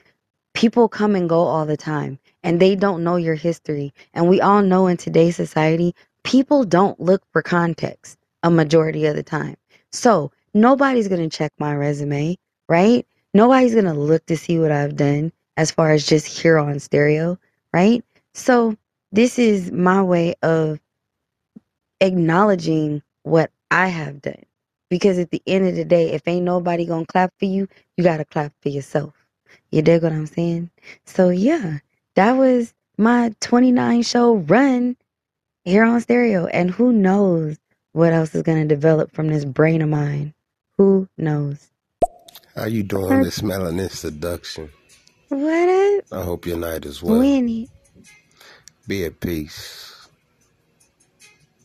people come and go all the time and they don't know your history. And we all know in today's society, people don't look for context a majority of the time. So nobody's going to check my resume, right? Nobody's going to look to see what I've done as far as just here on stereo, right? So this is my way of acknowledging what I have done. Because at the end of the day, if ain't nobody gonna clap for you, you gotta clap for yourself. You dig what I'm saying? So yeah, that was my 29 show run here on stereo. And who knows what else is going to develop from this brain of mine? Who knows? How you doing, Miss Melanin Seduction? What up? I hope your night is well. Winnie. Be at peace.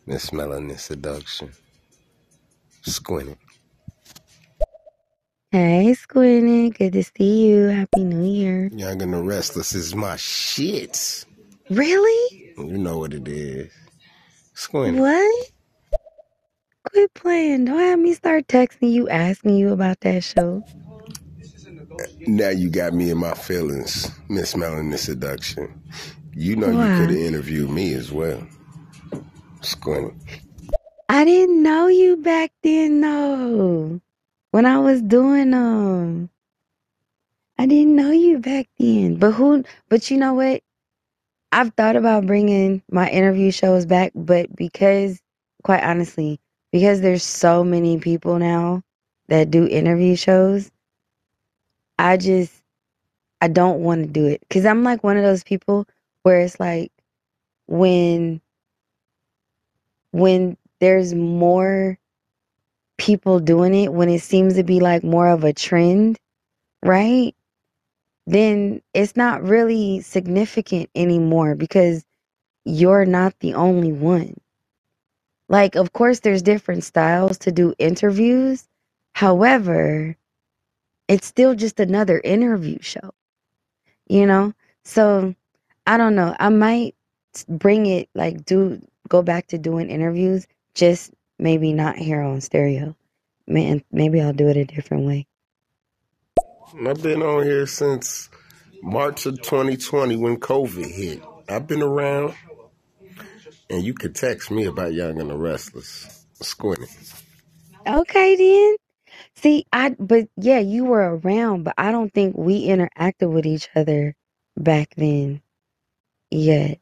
Miss Melanin Seduction. Squinty. Hey, Squinty. Good to see you. Happy New Year. Young and the Restless is my shit. Really? You know what it is. Squinty. What? Quit playing. Don't have me start texting you, asking you about that show. Now you got me in my feelings, Miss Melanin Seduction. You know you could have interviewed me as well. Squinty. I didn't know you back then, though. When I was doing um, I didn't know you back then. But who? But you know what? I've thought about bringing my interview shows back, but because, quite honestly, because there's so many people now that do interview shows, I just I don't want to do it because I'm like one of those people where it's like when when there's more people doing it when it seems to be like more of a trend, right? Then it's not really significant anymore because you're not the only one. Like, of course, there's different styles to do interviews. However, it's still just another interview show, you know? So I don't know. I might bring it, like, do go back to doing interviews, just maybe not here on stereo. Man, maybe I'll do it a different way. I've been on here since March of 2020 when COVID hit. I've been around, and you could text me about Young and the Restless. Squinty. Okay, then. See, I but yeah, you were around, but I don't think we interacted with each other back then yet.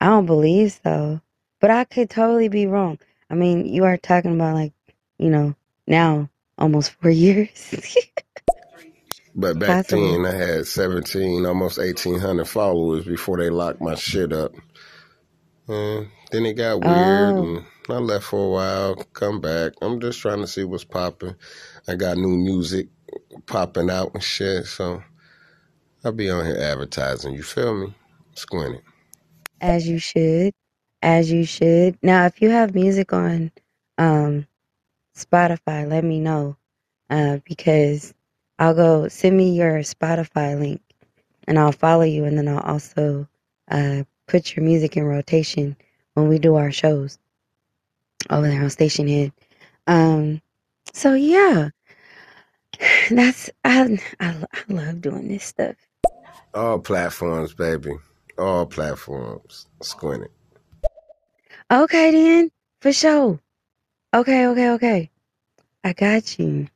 I don't believe so. But I could totally be wrong. I mean, you are talking about like, you know, now almost four years. But back Possible. then, I had 17, almost 1,800 followers before they locked my shit up. And then it got weird, Oh, and I left for a while, come back. I'm just trying to see what's popping. I got new music popping out and shit, so I'll be on here advertising. You feel me? Squinty. as you should. As you should. Now, if you have music on um Spotify, let me know. Uh, because I'll go send me your Spotify link and I'll follow you and then I'll also uh put your music in rotation when we do our shows over there on Stationhead. Um so yeah, that's I I, I love doing this stuff. All platforms, baby. All platforms. Squinty. Okay then, for sure. Okay, okay, okay. I got you.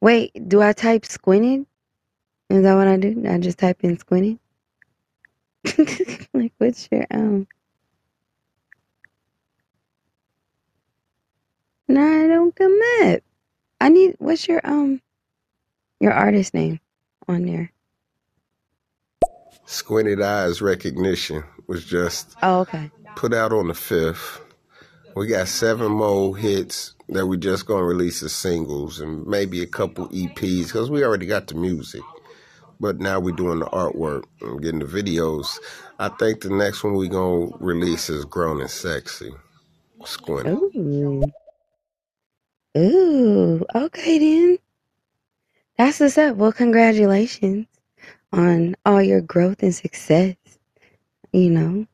Wait, do I type squinted? Is that what I do? I just type in squinted? like what's your um No, I don't come up. I need what's your um your artist name on there? Squinted Eyes Recognition was just Oh, okay. put out on the 5th. We got seven more hits that we're just gonna release as singles and maybe a couple EPs because we already got the music. But now we're doing the artwork and getting the videos. I think the next one we're gonna release is Grown and Sexy. Squinty. Ooh. Ooh. Okay then. That's what's up. Well, congratulations on all your growth and success. You know,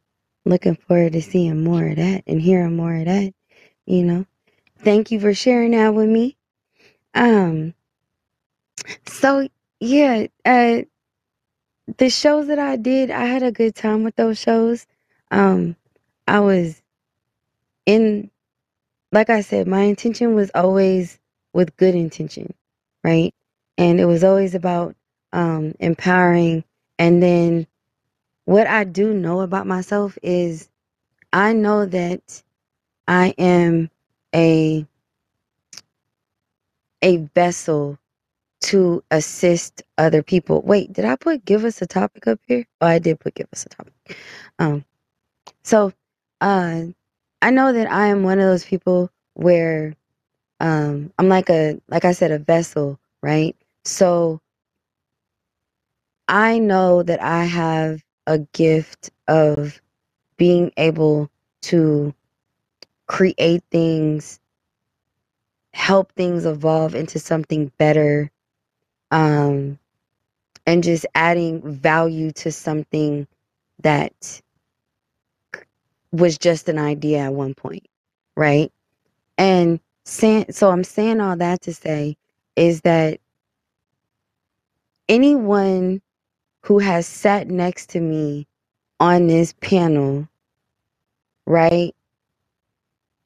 looking forward to seeing more of that and hearing more of that. You know, thank you for sharing that with me. Um, so yeah, uh, the shows that I did, I had a good time with those shows. Um, I was in, like I said, my intention was always with good intention, right? And it was always about um, empowering. And then what I do know about myself is I know that I am a a vessel to assist other people. Wait, did I put give us a topic up here? Oh, I did put give us a topic. Um, so uh, I know that I am one of those people where um, I'm like a like I said a vessel, right? So I know that I have a gift of being able to create things, help things evolve into something better, um, and just adding value to something that was just an idea at one point, right? And so I'm saying all that to say is that anyone who has sat next to me on this panel, right?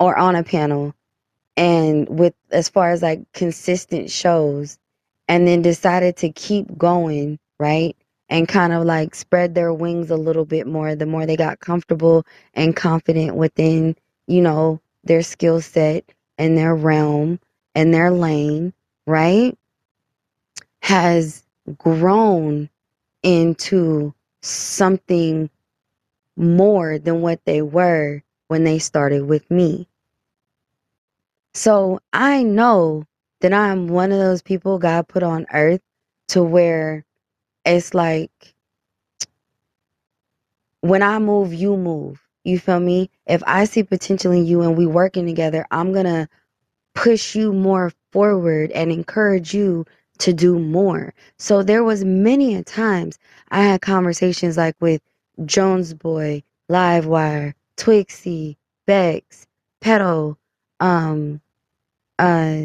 Or on a panel and with as far as like consistent shows and then decided to keep going, right? And kind of like spread their wings a little bit more the more they got comfortable and confident within, you know, their skill set and their realm and their lane, right? Has grown into something more than what they were when they started with me. So I know that I'm one of those people God put on earth to where it's like when I move, you move. You feel me? If I see potential in you and we working together, I'm gonna push you more forward and encourage you to do more. So there was many a times I had conversations like with Jones Boy, Livewire, Twixie, Bex, Petal, um, uh,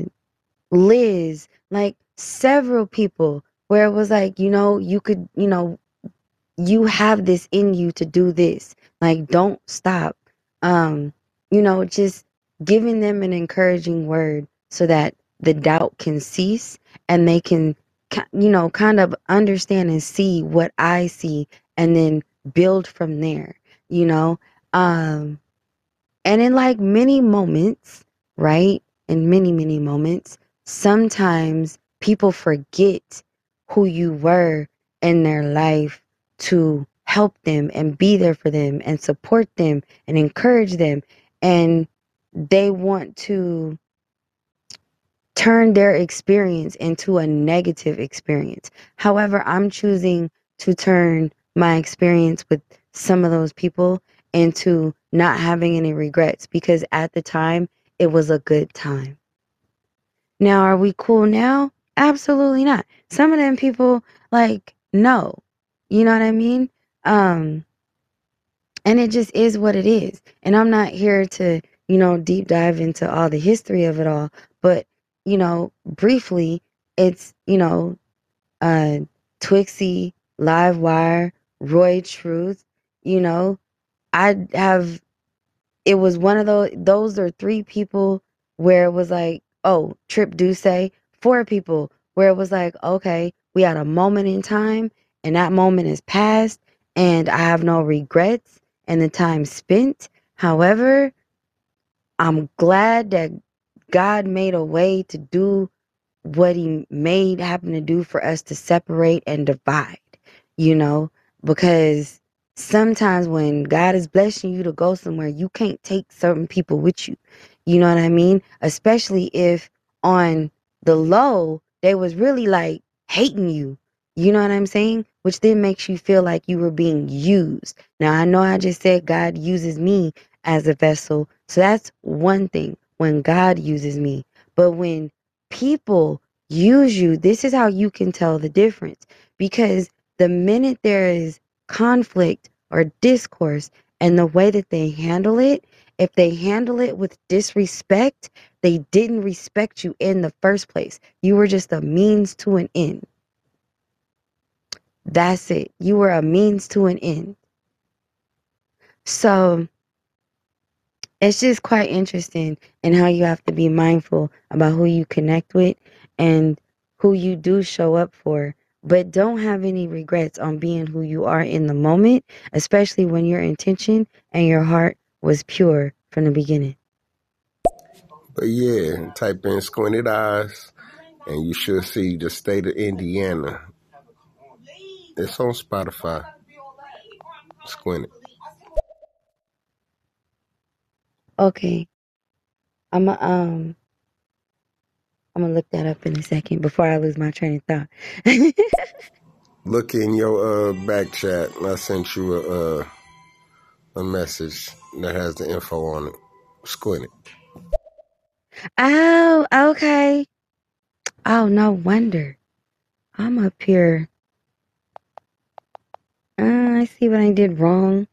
Liz, like several people where it was like, you know, you could, you know, you have this in you to do this. Like, don't stop. Um, you know, just giving them an encouraging word so that the doubt can cease and they can, you know, kind of understand and see what I see and then build from there, you know? Um, and in like many moments, right? In many, many moments, sometimes people forget who you were in their life to help them and be there for them and support them and encourage them. And they want to turn their experience into a negative experience. However, I'm choosing to turn my experience with some of those people into not having any regrets because at the time it was a good time. Now, are we cool now? Absolutely not. Some of them people, like, no. You know what I mean? Um, and it just is what it is. And I'm not here to, you know, deep dive into all the history of it all, but, you know, briefly, it's, you know, uh, Twixie, Livewire, Roy Truth, you know, I have, it was one of those, those are three people where it was like, oh, Trip Duce, four people where it was like, okay, we had a moment in time and that moment is past and I have no regrets and the time spent. However, I'm glad that God made a way to do what he made happen to do for us to separate and divide, you know, because sometimes when God is blessing you to go somewhere, you can't take certain people with you. You know what I mean? Especially if on the low, they was really like hating you. You know what I'm saying? Which then makes you feel like you were being used. Now, I know I just said God uses me as a vessel. So that's one thing when God uses me. But when people use you, this is how you can tell the difference. Because the minute there is conflict or discourse and the way that they handle it, if they handle it with disrespect, they didn't respect you in the first place. You were just a means to an end. That's it. You were a means to an end. So it's just quite interesting in how you have to be mindful about who you connect with and who you do show up for. But don't have any regrets on being who you are in the moment, especially when your intention and your heart was pure from the beginning. But yeah, type in squinted eyes and you should see the state of Indiana. It's on Spotify. Squint it. Okay. I'm a, um I'm gonna look that up in a second before I lose my train of thought. Look in your uh, back chat. I sent you a uh, a message that has the info on it. Squint it. oh, okay. Oh, no wonder. I'm up here. Uh, I see what I did wrong.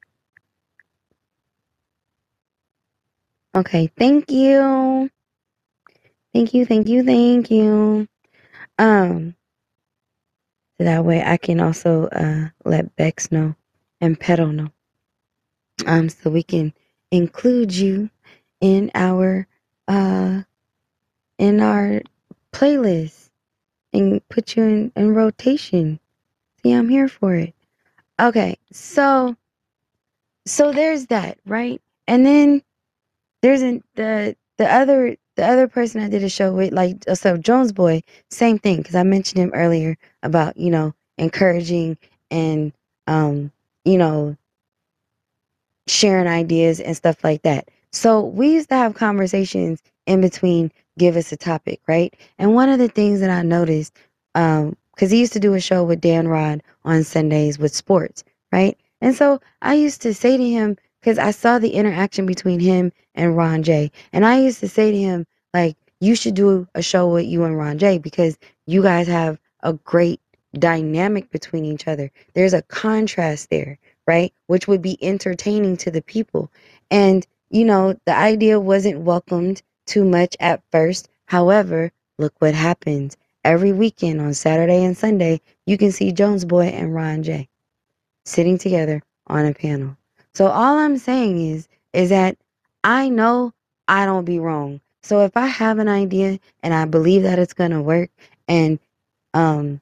Okay, thank you. Thank you, thank you, thank you. Um, that way I can also uh let Bex know and Petal know. Um, so we can include you in our uh in our playlist and put you in, in rotation. See, I'm here for it. Okay, so so there's that, right? And then there's an, the the other the other person I did a show with, like so Jones Boy, same thing because I mentioned him earlier about you know encouraging and um you know sharing ideas and stuff like that. So we used to have conversations in between give us a topic, right? And one of the things that I noticed, um, because he used to do a show with Dan Rod on Sundays with sports, right? And so I used to say to him, because I saw the interaction between him and Ron J. And I used to say to him, like, you should do a show with you and Ron J because you guys have a great dynamic between each other. There's a contrast there, right? Which would be entertaining to the people. And, you know, the idea wasn't welcomed too much at first. However, look what happens. Every weekend on Saturday and Sunday, you can see Jones Boy and Ron J sitting together on a panel. So all I'm saying is is that I know I don't be wrong. So if I have an idea and I believe that it's going to work and um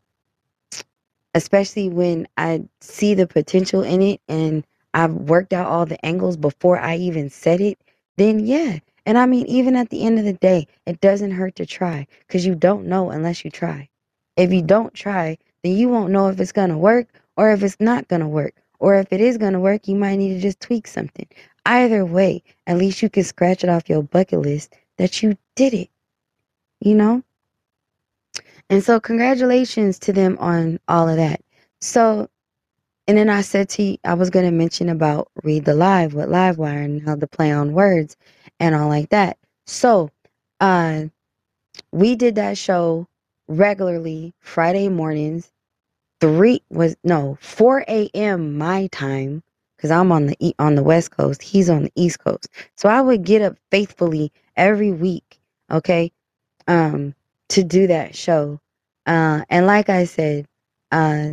especially when I see the potential in it and I've worked out all the angles before I even said it, then yeah. And I mean, even at the end of the day, it doesn't hurt to try because you don't know unless you try. If you don't try, then you won't know if it's going to work or if it's not going to work. Or if it is going to work, you might need to just tweak something. Either way, at least you can scratch it off your bucket list that you did it. You know? And so, congratulations to them on all of that. So, and then I said to you, I was going to mention about Read the Live with Livewire and how the play on words and all like that. So, uh, we did that show regularly Friday mornings, three was no 4 a.m. my time because I'm on the on the west coast. He's on the east coast, so I would get up faithfully every week. Okay, um, to do that show. Uh, and like I said, uh,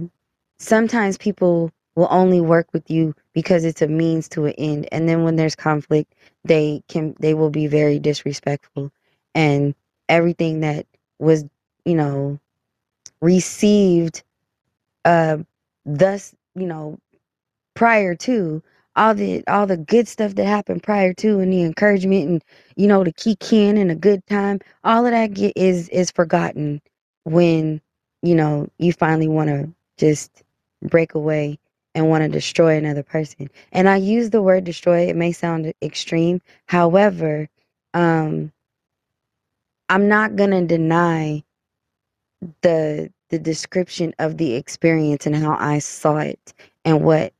sometimes people will only work with you because it's a means to an end. And then when there's conflict, they can they will be very disrespectful and everything that was, you know, received uh thus, you know, prior to all the all the good stuff that happened prior to and the encouragement and you know the key kin and a good time all of that get, is is forgotten when you know you finally want to just break away and want to destroy another person. And i use the word destroy it may sound extreme however um i'm not to deny the the description of the experience and how i saw it and what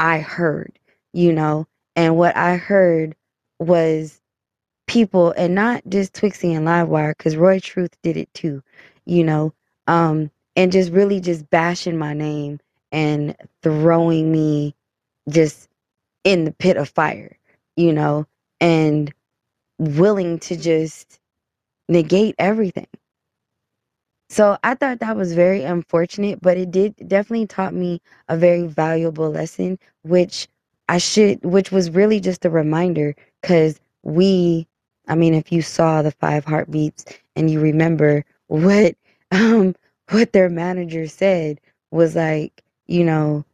I heard, you know, and what I heard was people, and not just Twixie and Livewire, because Roy Truth did it too, you know, um, and just really just bashing my name and throwing me just in the pit of fire, you know, and willing to just negate everything. So I thought that was very unfortunate, but it did definitely taught me a very valuable lesson, which I should, which was really just a reminder because we, I mean, if you saw the five heartbeats and you remember what, um, what their manager said was like, you know,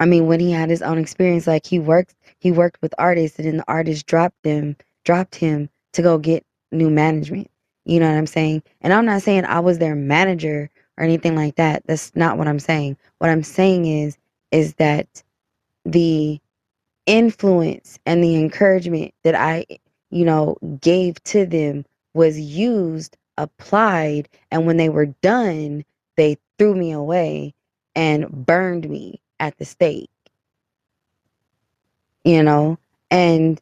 I mean, when he had his own experience, like he worked, he worked with artists and then the artist dropped them, dropped him to go get new management. You know what I'm saying? And I'm not saying I was their manager or anything like that. That's not what I'm saying. What I'm saying is is that the influence and the encouragement that I, you know, gave to them was used, applied, and when they were done, they threw me away and burned me at the stake. You know, and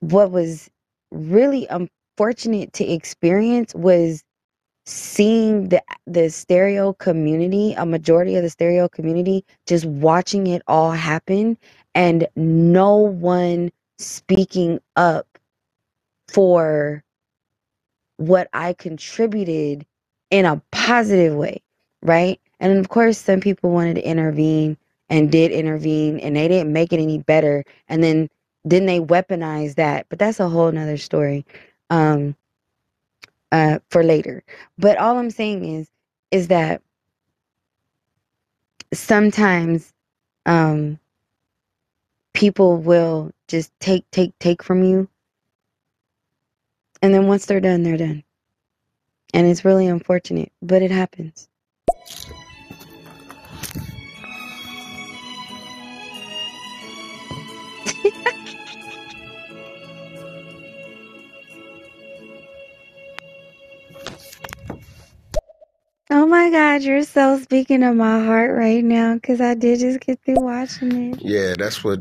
what was really um, fortunate to experience was seeing the the stereo community, a majority of the stereo community, just watching it all happen and no one speaking up for what I contributed in a positive way, right? And of course, some people wanted to intervene and did intervene and they didn't make it any better. And then then they weaponized that. But that's a whole nother story um, uh, for later. But all I'm saying is, is that sometimes um, people will just take, take, take from you. And then once they're done, they're done. And it's really unfortunate, but it happens. Oh my God, you're so speaking to my heart right now because I did just get through watching it. Yeah, that's what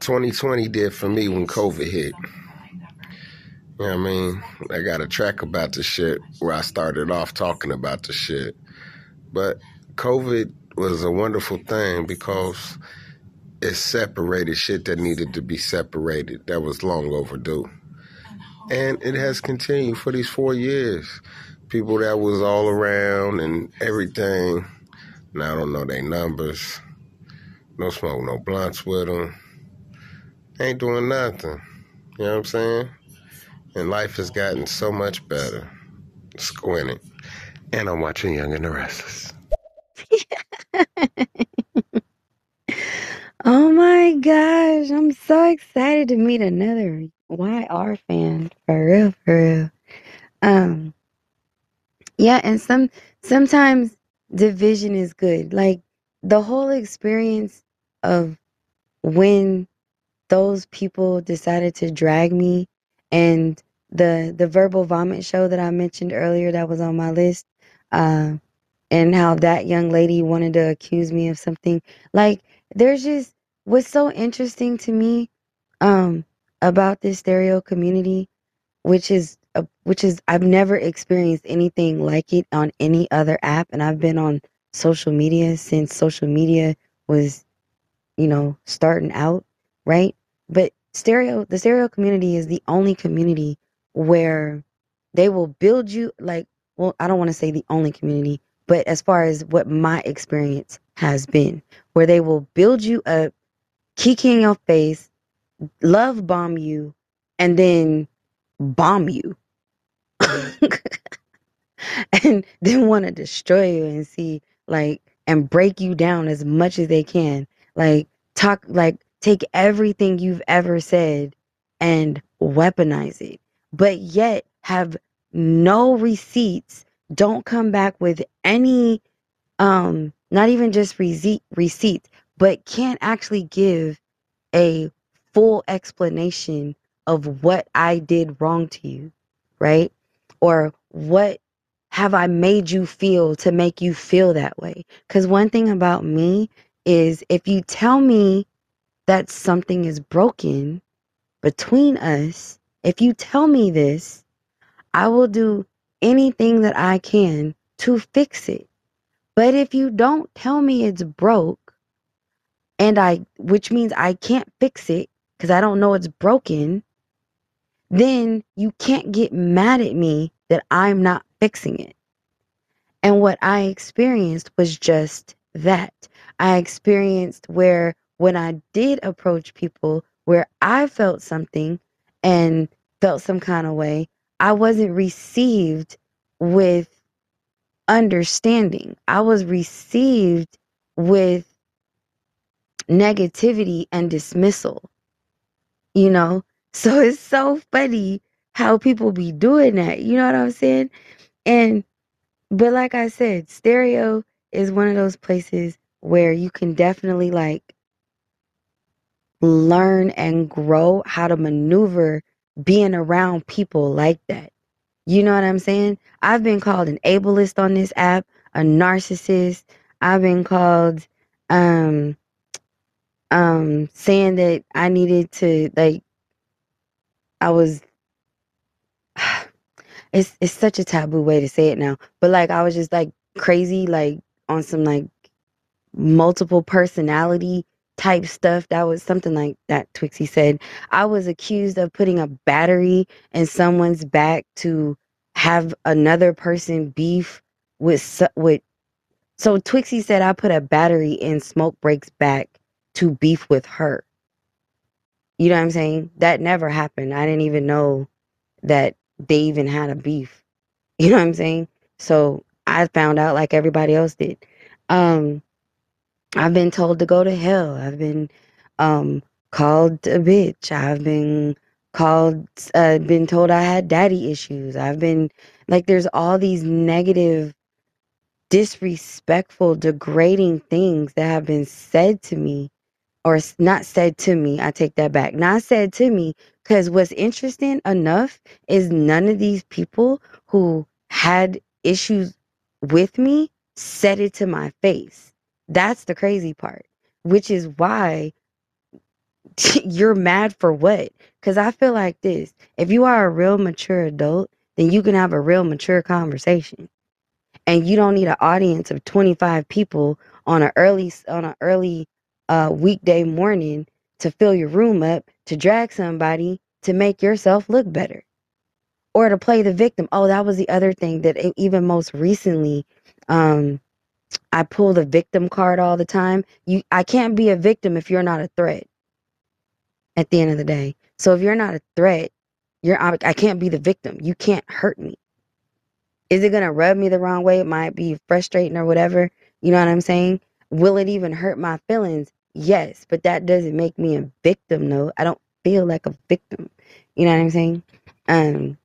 2020 did for me when COVID hit. You know what I mean? I got a track about the shit where I started off talking about the shit. But COVID was a wonderful thing because it separated shit that needed to be separated that was long overdue. And it has continued for these four years. People that was all around and everything. Now I don't know their numbers. No smoke, no blunts with them. Ain't doing nothing. You know what I'm saying? And life has gotten so much better. Squinting. And I'm watching Young and the Restless. Oh my gosh, I'm so excited to meet another YR fan. For real, for real. Um yeah, and some sometimes division is good. Like the whole experience of when those people decided to drag me and the the verbal vomit show that I mentioned earlier that was on my list, uh, and how that young lady wanted to accuse me of something. Like there's just what's so interesting to me um about this stereo community, which is which is I've never experienced anything like it on any other app, and I've been on social media since social media was, you know, starting out, right? But stereo, the stereo community is the only community where they will build you like. Well, I don't want to say the only community, but as far as what my experience has been, where they will build you up, kiki in your face, love bomb you, and then bomb you. and then want to destroy you and see like and break you down as much as they can. Like talk like take everything you've ever said and weaponize it. But yet have no receipts. Don't come back with any um not even just receipt receipts but can't actually give a full explanation of what I did wrong to you right or what have I made you feel to make you feel that way? Because one thing about me is if you tell me that something is broken between us, if you tell me this, I will do anything that I can to fix it. But if you don't tell me it's broke, and I, which means I can't fix it because I don't know it's broken, then you can't get mad at me that I'm not fixing it. And what I experienced was just that. I experienced where when I did approach people where I felt something and felt some kind of way, I wasn't received with understanding. I was received with negativity and dismissal, you know? So it's so funny how people be doing that. You know what I'm saying? And but like I said, stereo is one of those places where you can definitely like learn and grow how to maneuver being around people like that. You know what I'm saying? I've been called an ableist on this app, a narcissist. I've been called um um saying that I needed to like I was it's it's such a taboo way to say it now. But like I was just like crazy, like on some like multiple personality type stuff. That was something like that Twixie said. I was accused of putting a battery in someone's back to have another person beef with with so Twixie said I put a battery in Smoke Breaks back to beef with her. You know what I'm saying? That never happened. I didn't even know that they even had a beef. You know what I'm saying? So I found out like everybody else did. Um I've been told to go to hell. I've been um called a bitch. I've been called uh been told I had daddy issues. I've been like there's all these negative disrespectful degrading things that have been said to me or not said to me. I take that back. Not said to me because what's interesting enough is none of these people who had issues with me said it to my face. That's the crazy part, which is why you're mad for what? Because I feel like this if you are a real mature adult, then you can have a real mature conversation. And you don't need an audience of 25 people on an early on an early uh, weekday morning to fill your room up to drag somebody to make yourself look better or to play the victim. Oh, that was the other thing that even most recently, um, I pull the victim card all the time. You, I can't be a victim if you're not a threat. At the end of the day, so if you're not a threat, you're I can't be the victim. You can't hurt me. Is it gonna rub me the wrong way? It might be frustrating or whatever. You know what I'm saying? Will it even hurt my feelings? Yes, but that doesn't make me a victim. No, I don't feel like a victim. You know what I'm saying? Um,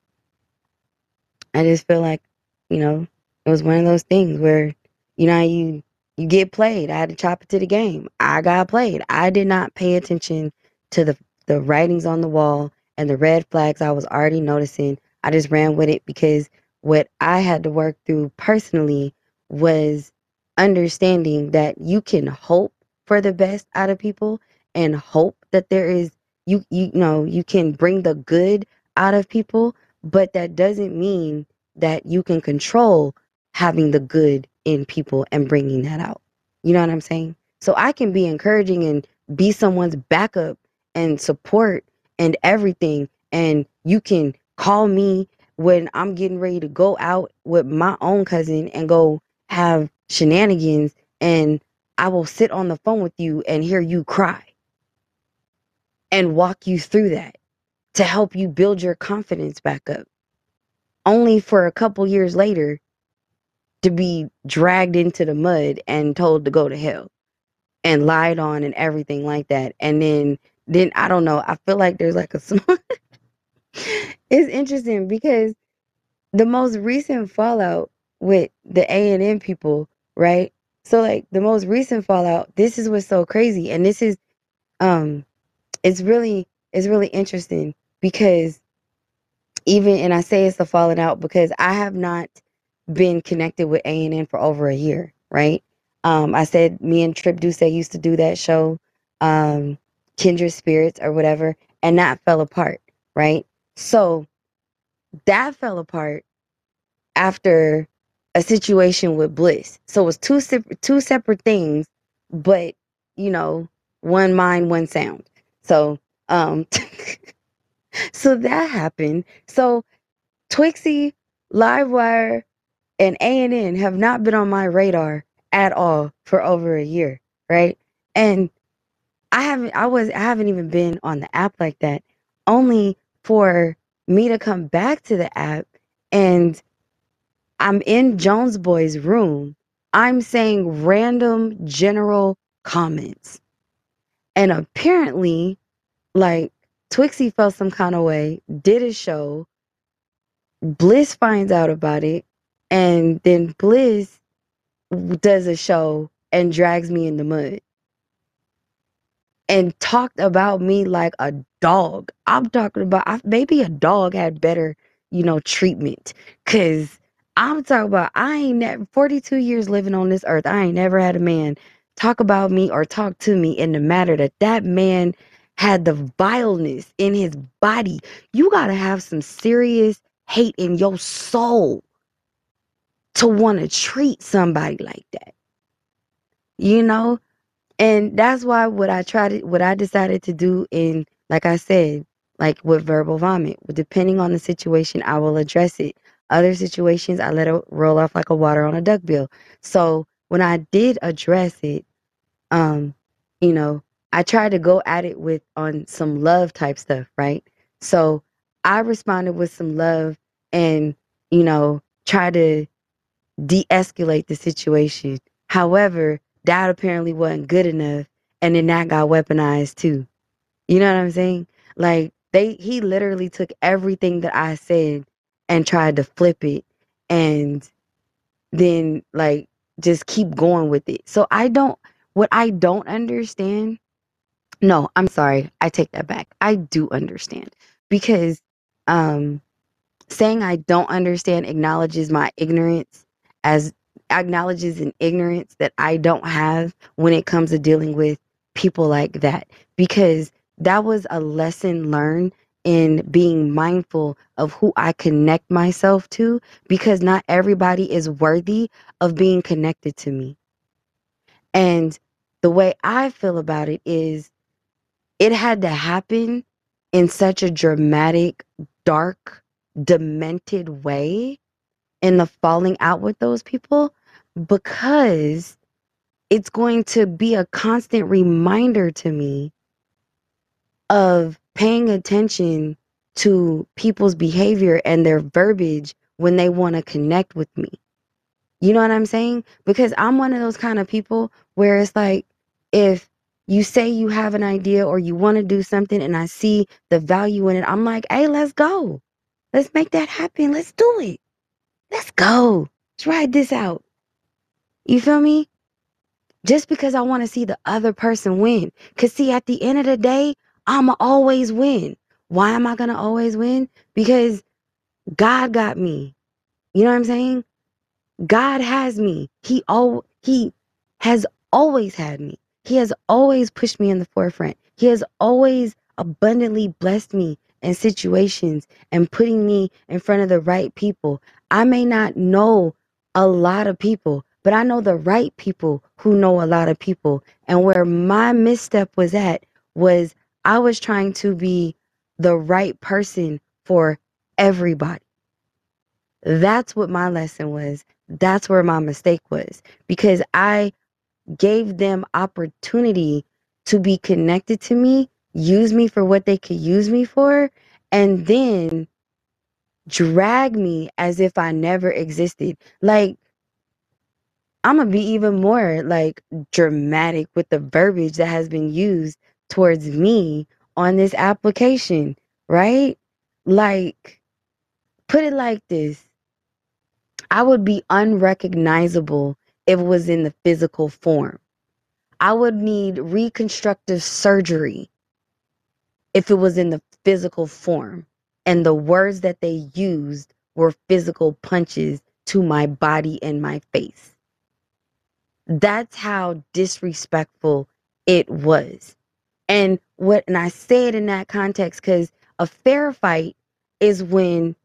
I just feel like, you know, it was one of those things where, you know, you you get played. I had to chop it to the game. I got played. I did not pay attention to the the writings on the wall and the red flags I was already noticing. I just ran with it because what I had to work through personally was understanding that you can hope for the best out of people and hope that there is you you know you can bring the good out of people but that doesn't mean that you can control having the good in people and bringing that out. You know what I'm saying? So I can be encouraging and be someone's backup and support and everything. And you can call me when I'm getting ready to go out with my own cousin and go have shenanigans. And I will sit on the phone with you and hear you cry and walk you through that to help you build your confidence back up. Only for a couple years later to be dragged into the mud and told to go to hell and lied on and everything like that. And then then I don't know, I feel like there's like a small it's interesting because the most recent fallout with the A and N people, right? So like the most recent fallout, this is what's so crazy. And this is um it's really it's really interesting because even and I say it's the falling out because I have not been connected with A and N for over a year, right? Um, I said me and Trip Duce used to do that show, um, Kindred Spirits or whatever, and that fell apart, right? So that fell apart after a situation with Bliss. So it was two separate two separate things, but you know, one mind, one sound. So um so that happened. So Twixie, Livewire, and A&N have not been on my radar at all for over a year, right? And I haven't I was I haven't even been on the app like that only for me to come back to the app and I'm in Jones Boy's room. I'm saying random general comments. And apparently like Twixie felt some kind of way, did a show, Bliss finds out about it, and then Bliss does a show and drags me in the mud and talked about me like a dog. I'm talking about I, maybe a dog had better, you know, treatment. Cause I'm talking about I ain't never 42 years living on this earth. I ain't never had a man talk about me or talk to me in the matter that that man had the vileness in his body. You gotta have some serious hate in your soul to want to treat somebody like that. You know? And that's why what I tried what I decided to do in like I said, like with verbal vomit, depending on the situation, I will address it. Other situations I let it roll off like a water on a duck bill. So when I did address it, um, you know, I tried to go at it with on some love type stuff, right? So I responded with some love and, you know, try to de-escalate the situation. However, that apparently wasn't good enough and then that got weaponized too. You know what I'm saying? Like they he literally took everything that I said and tried to flip it and then like just keep going with it. So I don't what I don't understand no, I'm sorry. I take that back. I do understand because um saying I don't understand acknowledges my ignorance as acknowledges an ignorance that I don't have when it comes to dealing with people like that because that was a lesson learned in being mindful of who I connect myself to because not everybody is worthy of being connected to me. And the way I feel about it is it had to happen in such a dramatic, dark, demented way in the falling out with those people because it's going to be a constant reminder to me of paying attention to people's behavior and their verbiage when they want to connect with me. You know what I'm saying? Because I'm one of those kind of people where it's like if you say you have an idea or you want to do something and I see the value in it, I'm like, hey, let's go. Let's make that happen. Let's do it. Let's go. Let's ride this out. You feel me? Just because I want to see the other person win. Because, see, at the end of the day, I'm always win. Why am I to always win? Because God got me. You know what I'm saying? God has me. He all he has always had me. He has always pushed me in the forefront. He has always abundantly blessed me in situations and putting me in front of the right people. I may not know a lot of people, but I know the right people who know a lot of people. And where my misstep was at was I was trying to be the right person for everybody. That's what my lesson was. That's where my mistake was because I gave them opportunity to be connected to me, use me for what they could use me for, and then drag me as if I never existed. Like, I'm gonna be even more like dramatic with the verbiage that has been used towards me on this application, right? Like, put it like this I would be unrecognizable if it was in the physical form. I would need reconstructive surgery if it was in the physical form and the words that they used were physical punches to my body and my face. That's how disrespectful it was. And what and I say it in that context cuz a fair fight is when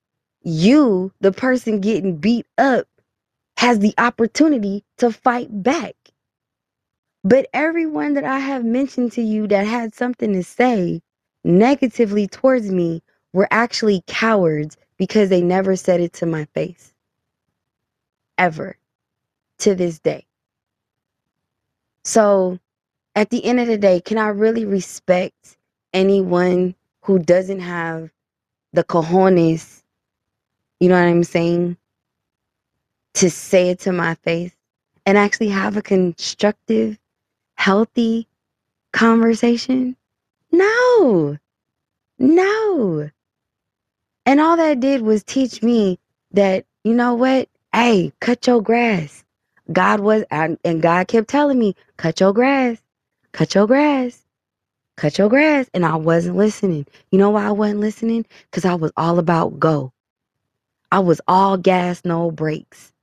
you, the person getting beat up, has the opportunity to fight back. But everyone that I have mentioned to you that had something to say negatively towards me were actually cowards because they never said it to my face. Ever. To this day. So, at the end of the day, can I really respect anyone who doesn't have the cojones you know what I'm saying? To say it to my face and actually have a constructive, healthy conversation? No, no. And all that did was teach me that, you know what? Hey, cut your grass. God was, and God kept telling me, cut your grass, cut your grass, cut your grass. And I wasn't listening. You know why I wasn't listening? Because I was all about go. I was all gas, no brakes.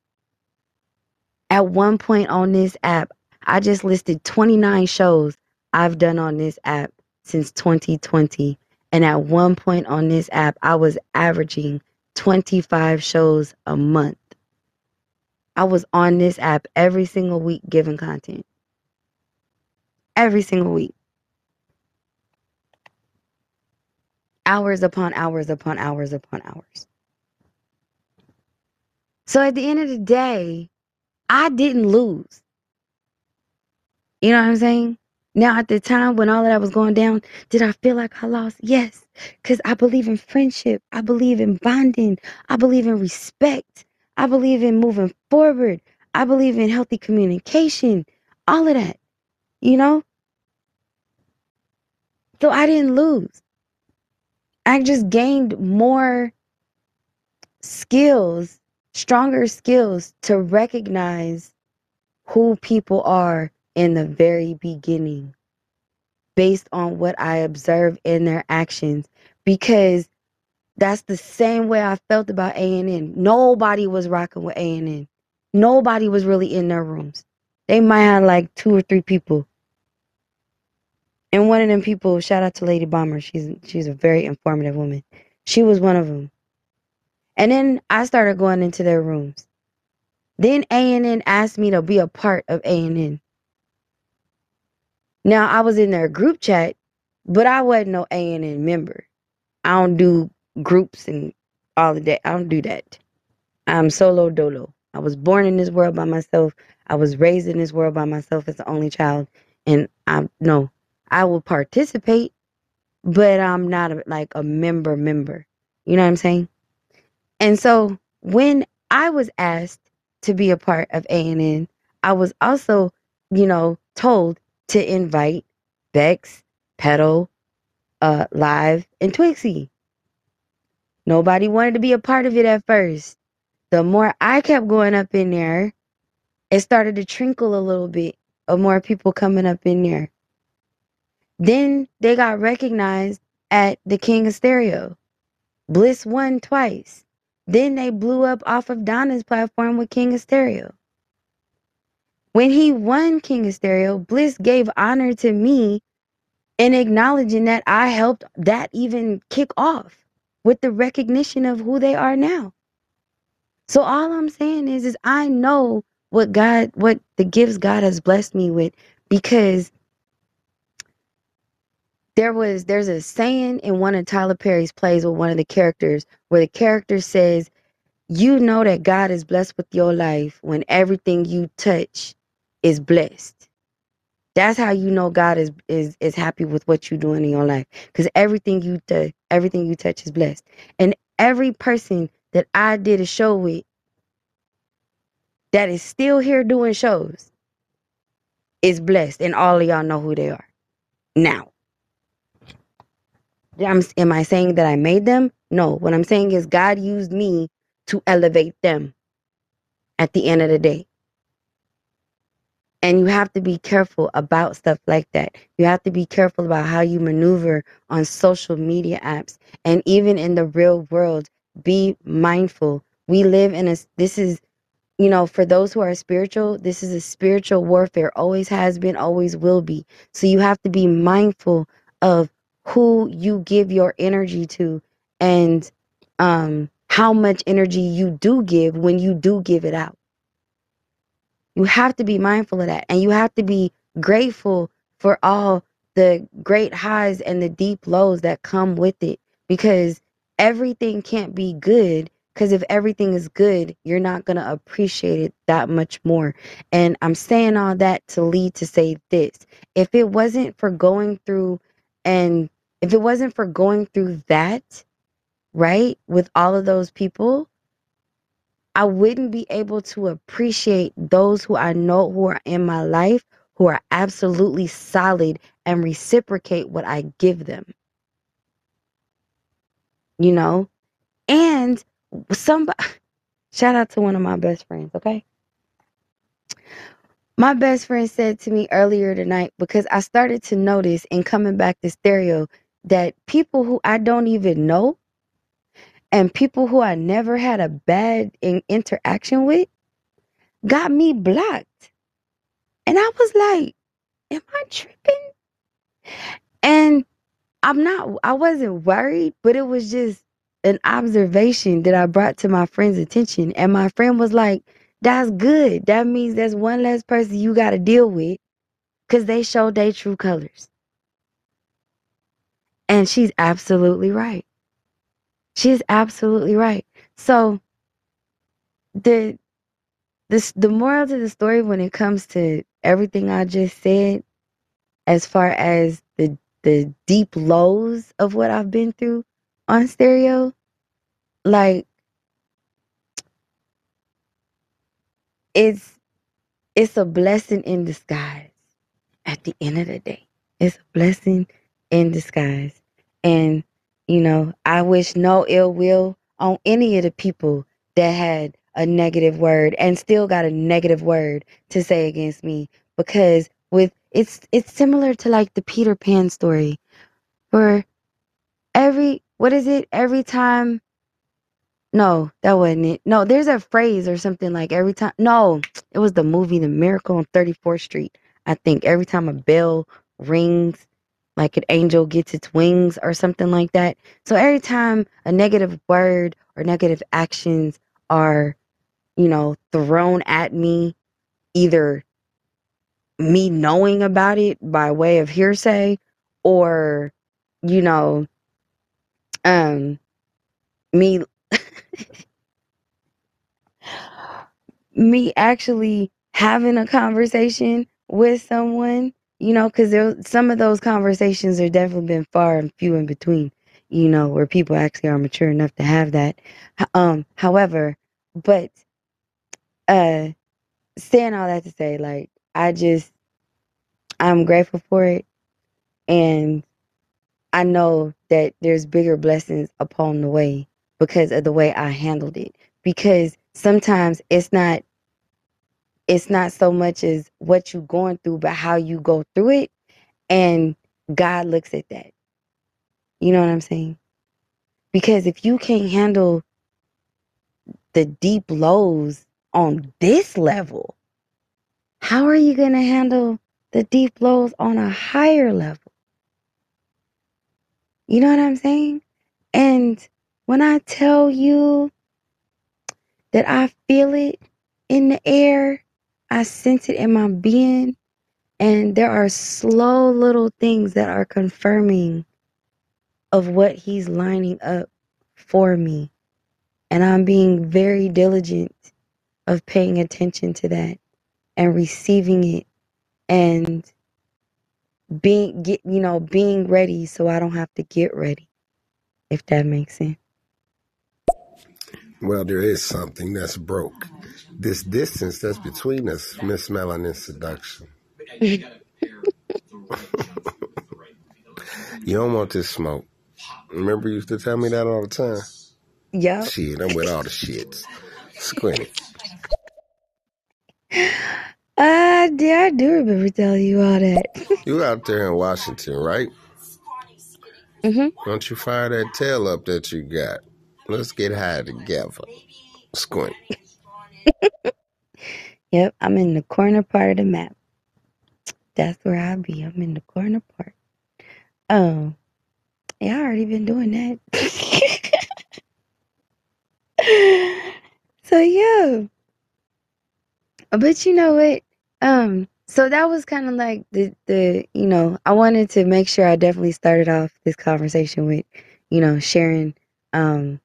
At one point on this app, I just listed 29 shows I've done on this app since 2020. And at one point on this app, I was averaging 25 shows a month. I was on this app every single week giving content. Every single week. Hours upon hours upon hours upon hours. So at the end of the day, I didn't lose. You know what I'm saying? Now, at the time when all of that was going down, did I feel like I lost? Yes, because I believe in friendship. I believe in bonding. I believe in respect. I believe in moving forward. I believe in healthy communication. All of that, you know? So I didn't lose. I just gained more skills stronger skills to recognize who people are in the very beginning based on what I observe in their actions because that's the same way I felt about A&N. Nobody was rocking with A&N. Nobody was really in their rooms. They might have like two or three people. And one of them people, shout out to Lady Bomber. She's she's a very informative woman. She was one of them. And then I started going into their rooms. Then A&N asked me to be a part of A&N. Now I was in their group chat, but I wasn't no A&N member. I don't do groups and all of that. I don't do that. I'm solo dolo. I was born in this world by myself. I was raised in this world by myself as the only child. And I no, I will participate, but I'm not a, like a member member. You know what I'm saying? And so when I was asked to be a part of A&N, I was also, you know, told to invite Bex, Petal, uh, Live, and Twixie. Nobody wanted to be a part of it at first. The more I kept going up in there, it started to trinkle a little bit of more people coming up in there. Then they got recognized at the King of Stereo. Bliss won twice. Then they blew up off of Donna's platform with King of Stereo. When he won King of Stereo, Bliss gave honor to me in acknowledging that I helped that even kick off with the recognition of who they are now. So all I'm saying is is I know what God what the gifts God has blessed me with because there was there's a saying in one of Tyler Perry's plays with one of the characters where the character says, "You know that God is blessed with your life when everything you touch is blessed." That's how you know God is is is happy with what you're doing in your life because everything you touch, everything you touch is blessed. And every person that I did a show with that is still here doing shows is blessed, and all of y'all know who they are now. I'm, am I saying that I made them? No. What I'm saying is God used me to elevate them at the end of the day. And you have to be careful about stuff like that. You have to be careful about how you maneuver on social media apps and even in the real world. Be mindful. We live in a, this is, you know, for those who are spiritual, this is a spiritual warfare, always has been, always will be. So you have to be mindful of who you give your energy to and um, how much energy you do give when you do give it out. You have to be mindful of that. And you have to be grateful for all the great highs and the deep lows that come with it because everything can't be good. Because if everything is good, you're not going to appreciate it that much more. And I'm saying all that to lead to say this if it wasn't for going through and if it wasn't for going through that, right, with all of those people, I wouldn't be able to appreciate those who I know who are in my life who are absolutely solid and reciprocate what I give them. You know? And somebody shout out to one of my best friends, okay? My best friend said to me earlier tonight because I started to notice in coming back to stereo that people who I don't even know and people who I never had a bad in- interaction with got me blocked. And I was like, am I tripping? And I'm not, I wasn't worried, but it was just an observation that I brought to my friend's attention. And my friend was like, that's good. That means there's one less person you got to deal with because they showed their true colors. And she's absolutely right. She's absolutely right. So the this the moral to the story when it comes to everything I just said, as far as the the deep lows of what I've been through on stereo, like it's it's a blessing in disguise at the end of the day. It's a blessing in disguise. And, you know, I wish no ill will on any of the people that had a negative word and still got a negative word to say against me because with it's it's similar to like the Peter Pan story where every what is it every time No, that wasn't it. No, there's a phrase or something like every time. No, it was the movie The Miracle on 34th Street. I think every time a bell rings, like an angel gets its wings or something like that. So every time a negative word or negative actions are, you know, thrown at me, either me knowing about it by way of hearsay or, you know, um, me me actually having a conversation with someone, you know, because there some of those conversations are definitely been far and few in between, you know, where people actually are mature enough to have that. Um, however, but uh saying all that to say, like, I just I'm grateful for it and I know that there's bigger blessings upon the way because of the way I handled it. Because sometimes it's not it's not so much as what you're going through, but how you go through it. And God looks at that. You know what I'm saying? Because if you can't handle the deep lows on this level, how are you going to handle the deep lows on a higher level? You know what I'm saying? And when I tell you that I feel it in the air, I sense it in my being. And there are slow little things that are confirming of what he's lining up for me. And I'm being very diligent of paying attention to that and receiving it and being get you know being ready so I don't have to get ready if that makes sense. Well, there is something that's broke. This distance that's between us, Miss Melanin Seduction. you don't want this smoke. Remember you used to tell me that all the time? Yeah. Shit, I'm with all the shits. Squinty. Uh, yeah, I do remember telling you all that. You out there in Washington, right? Mm-hmm. Don't you fire that tail up that you got. Let's get high together. Squint. Yep, I'm in the corner part of the map. That's where I be. I'm in the corner part. Oh, yeah, I already been doing that. so yeah, but you know what? Um, so that was kind of like the the you know I wanted to make sure I definitely started off this conversation with you know sharing um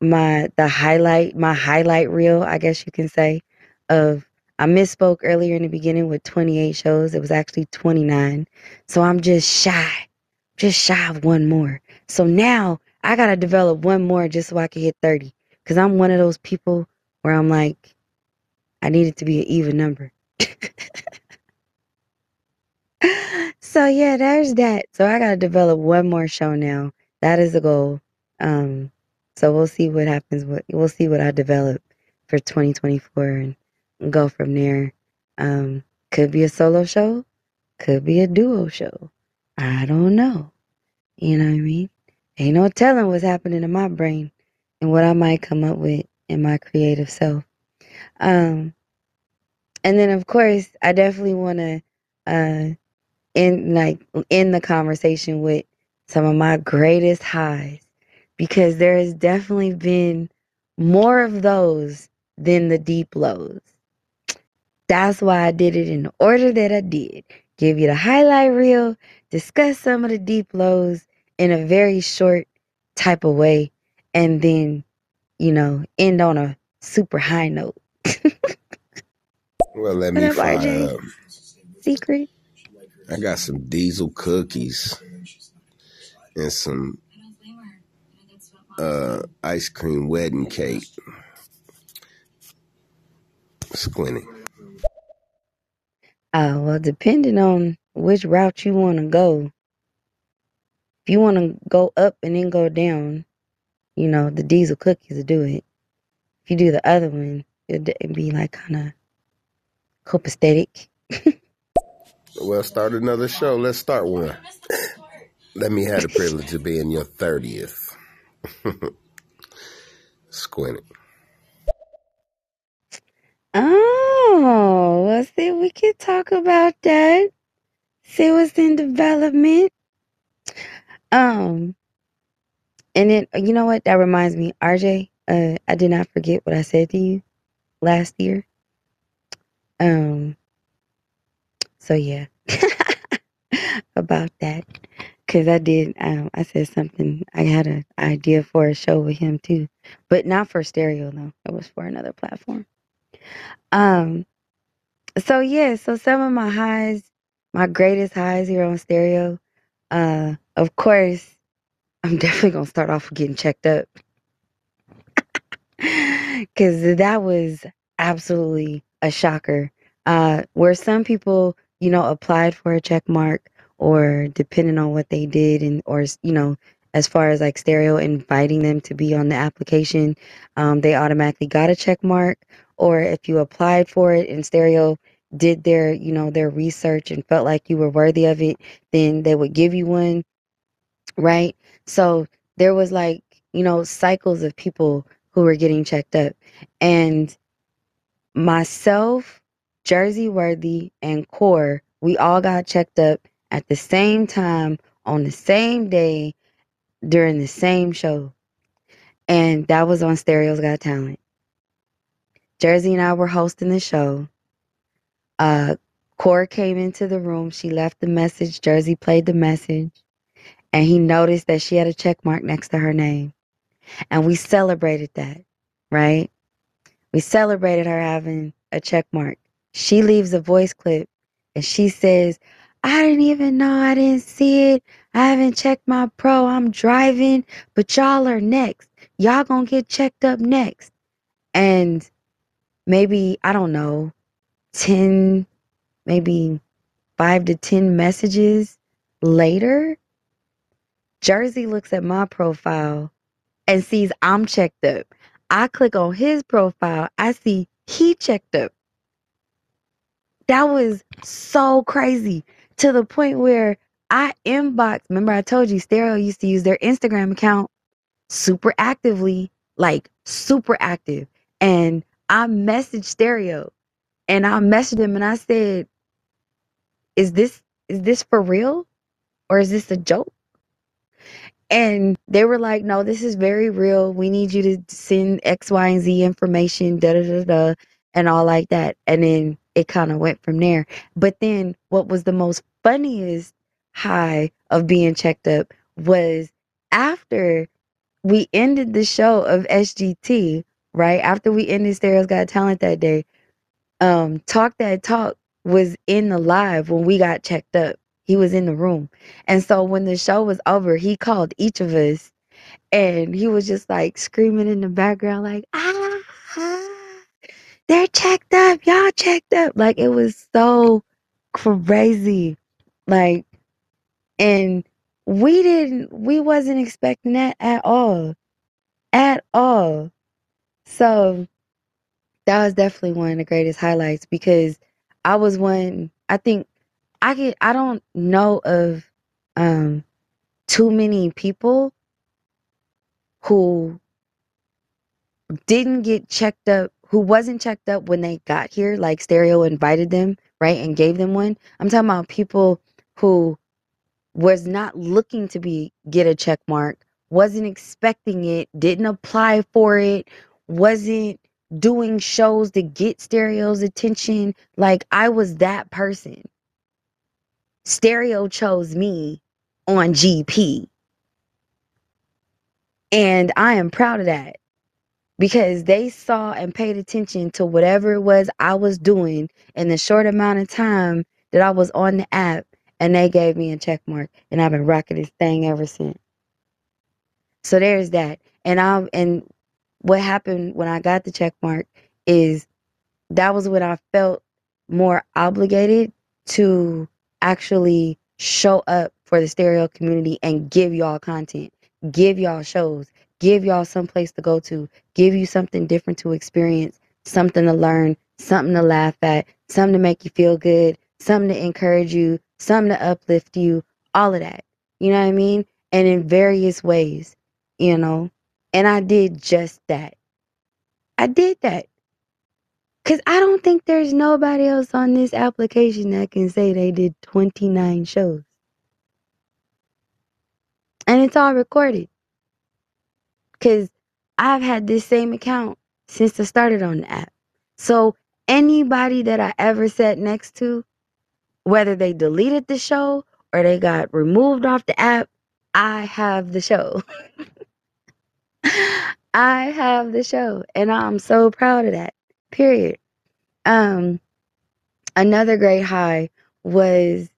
my the highlight my highlight reel I guess you can say of I misspoke earlier in the beginning with 28 shows it was actually 29 so I'm just shy just shy of one more so now I gotta develop one more just so I can hit 30 because I'm one of those people where I'm like I need it to be an even number so yeah, there's that. So I gotta develop one more show now. That is the goal. Um, so we'll see what happens. We'll see what I develop for 2024 and go from there. Um, could be a solo show, could be a duo show. I don't know. You know what I mean? Ain't no telling what's happening in my brain and what I might come up with in my creative self. Um, and then of course I definitely want to uh in like in the conversation with some of my greatest highs because there has definitely been more of those than the deep lows. That's why I did it in the order that I did. Give you the highlight reel, discuss some of the deep lows in a very short type of way, and then, you know, end on a super high note. Well, let me RJ? up. Secret? I got some diesel cookies and some uh, ice cream wedding cake. Squinty. Uh, well, depending on which route you want to go, if you want to go up and then go down, you know, the diesel cookies will do it. If you do the other one, it'd, it'd be like kind of copacetic. Well, start another show. Let's start one. Let me have the privilege of being your 30th. Squinty. Oh, well, see, we could talk about that. See what's in development. Um, and then you know what? That reminds me, RJ. Uh, I did not forget what I said to you last year. Um. So yeah, about that, because I did. Um, I said something. I had an idea for a show with him too, but not for stereo though. It was for another platform. Um. So yeah. So some of my highs, my greatest highs here on stereo. Uh, of course, I'm definitely gonna start off with getting checked up. Cause that was absolutely a shocker. Uh, where some people, you know, applied for a check mark or depending on what they did and or you know, as far as like stereo inviting them to be on the application, um, they automatically got a check mark. Or if you applied for it and stereo did their, you know, their research and felt like you were worthy of it, then they would give you one, right? So there was like, you know, cycles of people who were getting checked up. And myself, Jersey Worthy, and Core, we all got checked up at the same time on the same day during the same show. And that was on Stereo's Got Talent. Jersey and I were hosting the show. Uh Core came into the room. She left the message. Jersey played the message. And he noticed that she had a check mark next to her name. And we celebrated that, right? We celebrated her having a check mark. She leaves a voice clip and she says, I didn't even know I didn't see it. I haven't checked my pro. I'm driving, but y'all are next. Y'all gonna get checked up next. And maybe, I don't know, 10, maybe five to 10 messages later, Jersey looks at my profile and sees I'm checked up. I click on his profile, I see he checked up. That was so crazy to the point where I inbox. Remember, I told you Stereo used to use their Instagram account super actively, like super active. And I messaged Stereo and I messaged him and I said, Is this is this for real? Or is this a joke? And they were like, no, this is very real. We need you to send X, Y, and Z information, da da da da, and all like that. And then it kind of went from there. But then what was the most funniest high of being checked up was after we ended the show of SGT, right? After we ended Stereo's Got Talent that day, um, Talk That Talk was in the live when we got checked up. He was in the room. And so when the show was over, he called each of us and he was just like screaming in the background, like, ah, ah, they're checked up. Y'all checked up. Like it was so crazy. Like, and we didn't, we wasn't expecting that at all. At all. So that was definitely one of the greatest highlights because I was one, I think I get I don't know of um too many people who didn't get checked up who wasn't checked up when they got here like stereo invited them right and gave them one i'm talking about people who was not looking to be get a check mark wasn't expecting it didn't apply for it wasn't doing shows to get stereo's attention like i was that person Stereo chose me on GP. And I am proud of that because they saw and paid attention to whatever it was I was doing in the short amount of time that I was on the app and they gave me a check mark and I've been rocking this thing ever since. So there's that. And I and what happened when I got the check mark is that was when I felt more obligated to actually show up for the stereo community and give y'all content, give y'all shows, give y'all some place to go to, give you something different to experience, something to learn, something to laugh at, something to make you feel good, something to encourage you, something to uplift you, all of that. You know what I mean? And in various ways, you know. And I did just that. I did that. Cause I don't think there's nobody else on this application that can say they did 29 shows. And it's all recorded. Cause I've had this same account since I started on the app. So anybody that I ever sat next to, whether they deleted the show or they got removed off the app, I have the show. I have the show and I'm so proud of that. Period. Um another great high was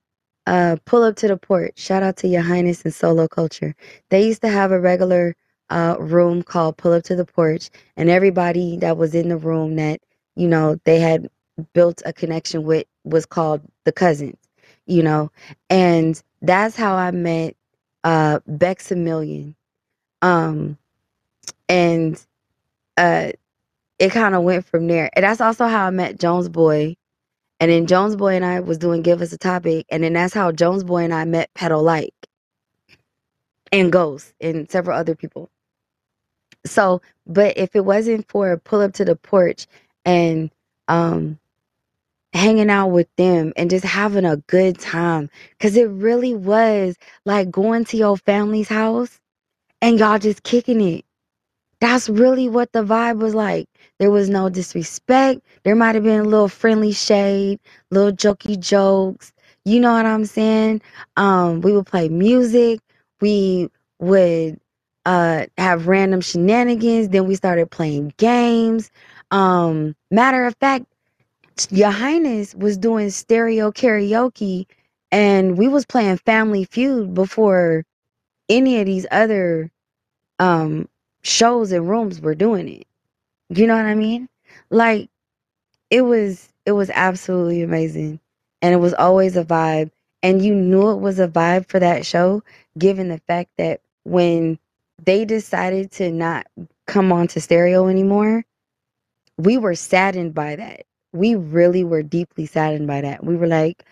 uh pull up to the port. Shout out to your highness and solo culture. They used to have a regular uh room called pull up to the porch and everybody that was in the room that you know they had built a connection with was called the cousins you know? And that's how i met uh Bexamillion. um and uh it kind of went from there. And that's also how i met jones boy. And then jones boy and i was doing give us a topic and then that's how jones boy and i met Petal like and ghost and several other people. So but if it wasn't for pull up to the porch and um hanging out with them and just having a good time because it really was like going to your family's house and y'all just kicking it. That's really what the vibe was like. There was no disrespect. There might have been a little friendly shade little jokey jokes you know what i'm saying? Um we would play music. We would uh have random shenanigans. Then we started playing games. Um matter of fact your highness was doing stereo karaoke and we was playing family feud before any of these other um shows and rooms were doing it. You know what i mean? Like it was it was absolutely amazing and it was always a vibe and you knew it was a vibe for that show given the fact that when they decided to not come on to stereo anymore we were saddened by that we really were deeply saddened by that. We were like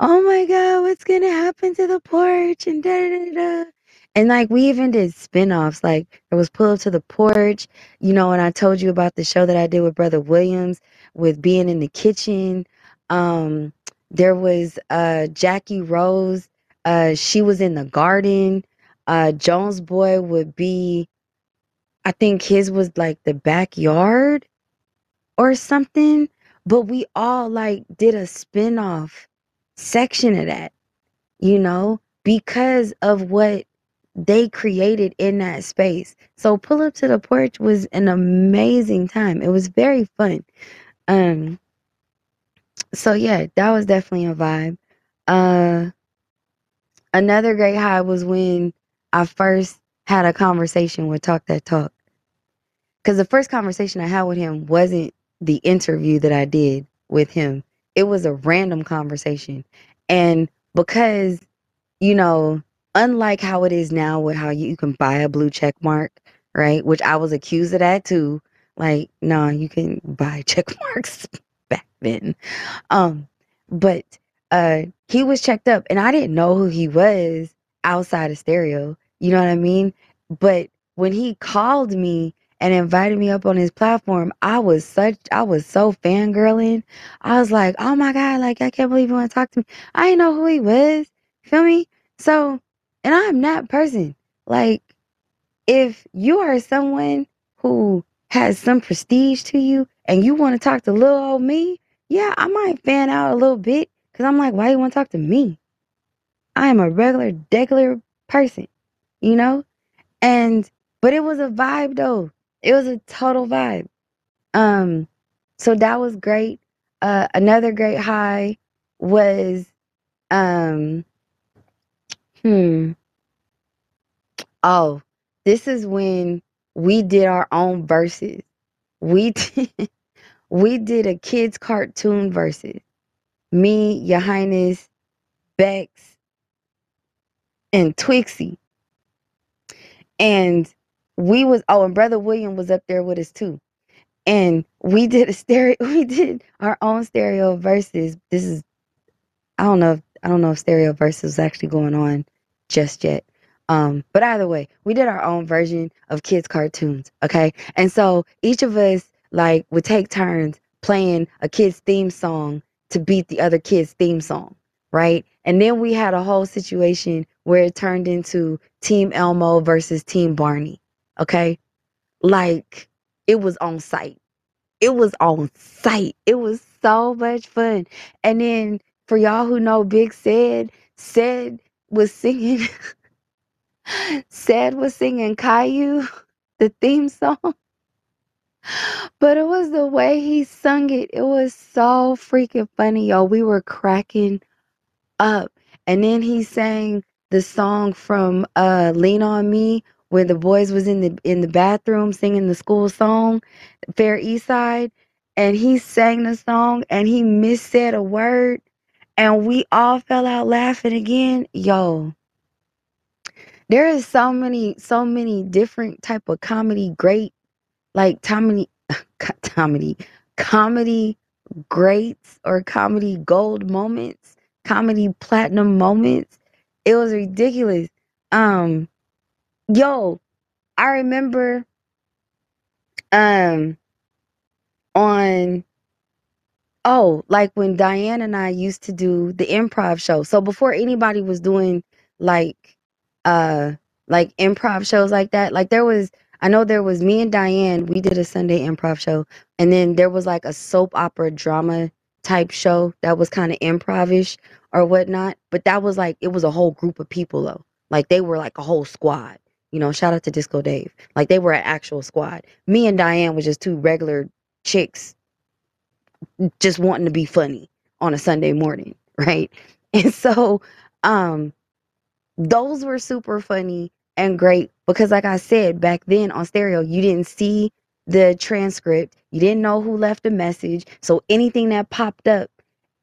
oh my god what's gonna happen to the porch? and da da da and like we even did spin-offs like it was pull up to the porch you know and i told you about the show that i did with brother williams with being in the kitchen. Um there was uh jackie rose uh she was in the garden. Uh jones boy would be i think his was like the backyard or something but we all like did a spin-off section of that you know because of what they created in that space. So pull up to the porch was an amazing time. It was very fun. Um so yeah, that was definitely a vibe. Uh another great high was when I first had a conversation with Talk That Talk. Cuz the first conversation I had with him wasn't the interview that I did with him. It was a random conversation. And because you know, unlike how it is now with how you can buy a blue check mark, right? Which I was accused of that too. Like, nah, you can buy check marks back then. Um, but uh he was checked up and I didn't know who he was outside of stereo. You know what I mean? But when he called me and invited me up on his platform, I was such I was so fangirling. I was like, oh my God, like I can't believe you want to talk to me. I didn't know who he was. Feel me? So and I'm that person. Like, if you are someone who has some prestige to you and you want to talk to little old me, yeah, I might fan out a little bit because I'm like, why you want to talk to me? I am a regular, degular person, you know? And, but it was a vibe though. It was a total vibe. Um, so that was great. Uh, another great high was, um, hmm, Oh, this is when we did our own verses. We did, we did a kids cartoon verses. Me, Your Highness, Bex, and Twixie. And we was oh, and Brother William was up there with us too. And we did a stereo we did our own stereo verses. This is I don't know if I don't know if stereo verses is actually going on just yet. Um, but either way, we did our own version of kids' cartoons. Okay. And so each of us like would take turns playing a kid's theme song to beat the other kid's theme song, right? And then we had a whole situation where it turned into Team Elmo versus Team Barney. Okay. Like it was on site. It was on site. It was so much fun. And then for y'all who know Big Said, Said was singing Said was singing Caillou, the theme song. But it was the way he sung it. It was so freaking funny, y'all. We were cracking up. And then he sang the song from uh Lean on Me where the boys was in the in the bathroom singing the school song, Fair East Side, and he sang the song and he missaid a word and we all fell out laughing again. Yo, there is so many so many different type of comedy great like comedy comedy comedy greats or comedy gold moments comedy platinum moments it was ridiculous um yo i remember um on oh like when diane and i used to do the improv show. So before anybody was doing like uh like improv shows like that like there was i know there was me and diane we did a sunday improv show and then there was like a soap opera drama type show that was kind of improvish or whatnot but that was like it was a whole group of people though. Like they were like a whole squad you know shout out to disco dave. Like they were an actual squad. Me and diane was just two regular chicks just wanting to be funny on a sunday morning right? And so um those were super funny and great because like I said back then on stereo you didn't see the transcript. You didn't know who left a message. So anything that popped up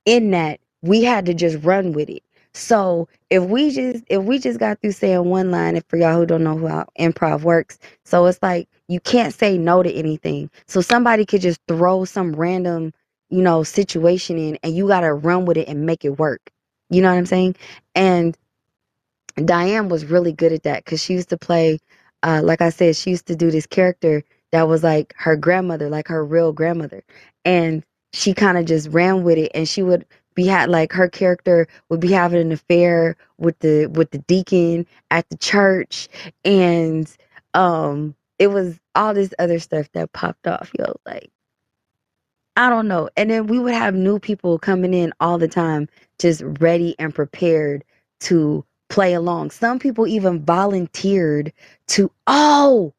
in that we had to just run with it so if we just if we just got through saying one line if for y'all who don't know how improv works so it's like you can't say no to anything. So somebody could just throw some random you know situation in and you got to run with it and make it work. You know what i'm saying? And Diane was really good at that because she used to play, uh, like I said, she used to do this character that was like her grandmother, like her real grandmother. And she kind of just ran with it and she would be had like her character would be having an affair with the with the deacon at the church and um it was all this other stuff that popped off yo like i don't know. And then we would have new people coming in all the time just ready and prepared to play along. Some people even volunteered to oh!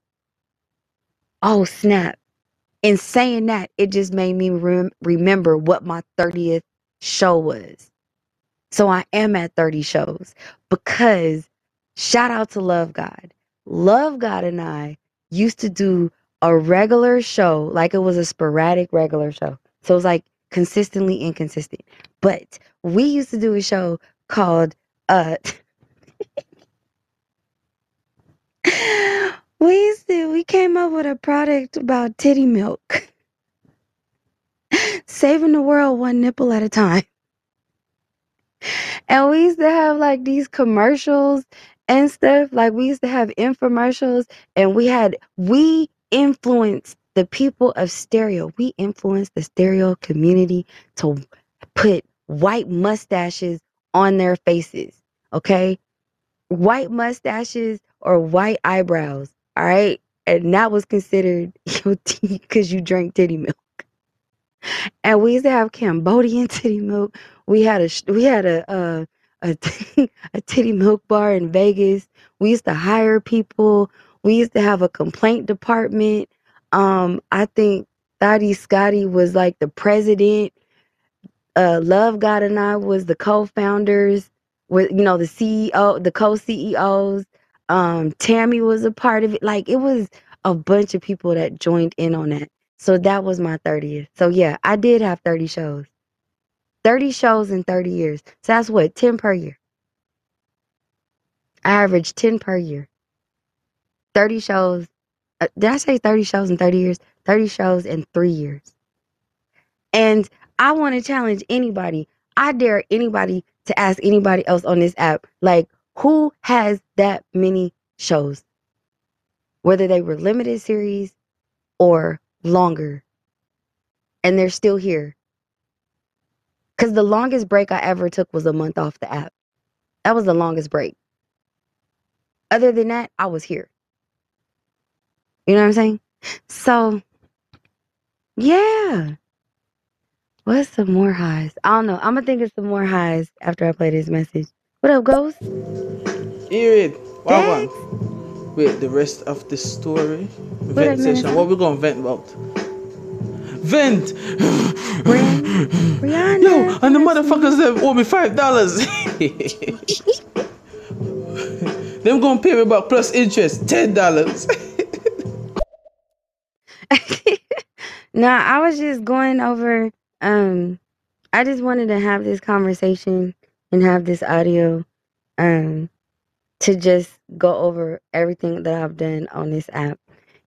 Oh snap. In saying that it just made me rem- remember what my 30th show was. So i am at 30 shows because shout out to love god. Love god and i used to do a regular show like it was a sporadic regular show. So it was like consistently inconsistent. But we used to do a show called uh we used to we came up with a product about titty milk saving the world one nipple at a time. And we used to have like these commercials and stuff like we used to have infomercials and we had we influenced the people of stereo. We influenced the stereo community to put white mustaches on their faces okay? White mustaches or white eyebrows all right? And that was considered because you drank titty milk and we used to have Cambodian titty milk. We had a we had a a a titty milk bar in Vegas. We used to hire people. We used to have a complaint department. Um, I think Thotty Scotty was like the president. Uh, Love God and I was the co-founders. With you know the CEO, the co-CEOs. Um, Tammy was a part of it. Like it was a bunch of people that joined in on that. So that was my 30th. So yeah, I did have 30 shows. 30 shows in 30 years. So that's what, 10 per year. I averaged 10 per year. 30 shows. Uh, did I say 30 shows in 30 years? 30 shows in three years. And I want to challenge anybody. I dare anybody to ask anybody else on this app, like, who has that many shows? Whether they were limited series or longer and they're still here. Cause the longest break I ever took was a month off the app. That was the longest break. Other than that, I was here. You know what I'm saying? So, yeah. What's some more highs? I don't know. I'm gonna think of some more highs after I play this message. What up, Ghost? Hear it. Wow, Wait, the rest of the story. Vent session. What we gonna vent about? Vent! Rihanna. Yo, and the motherfuckers them owe me five dollars. them gonna pay me back plus interest, ten dollars. nah, I was just going over. Um, I just wanted to have this conversation and have this audio, um, to just go over everything that I've done on this app.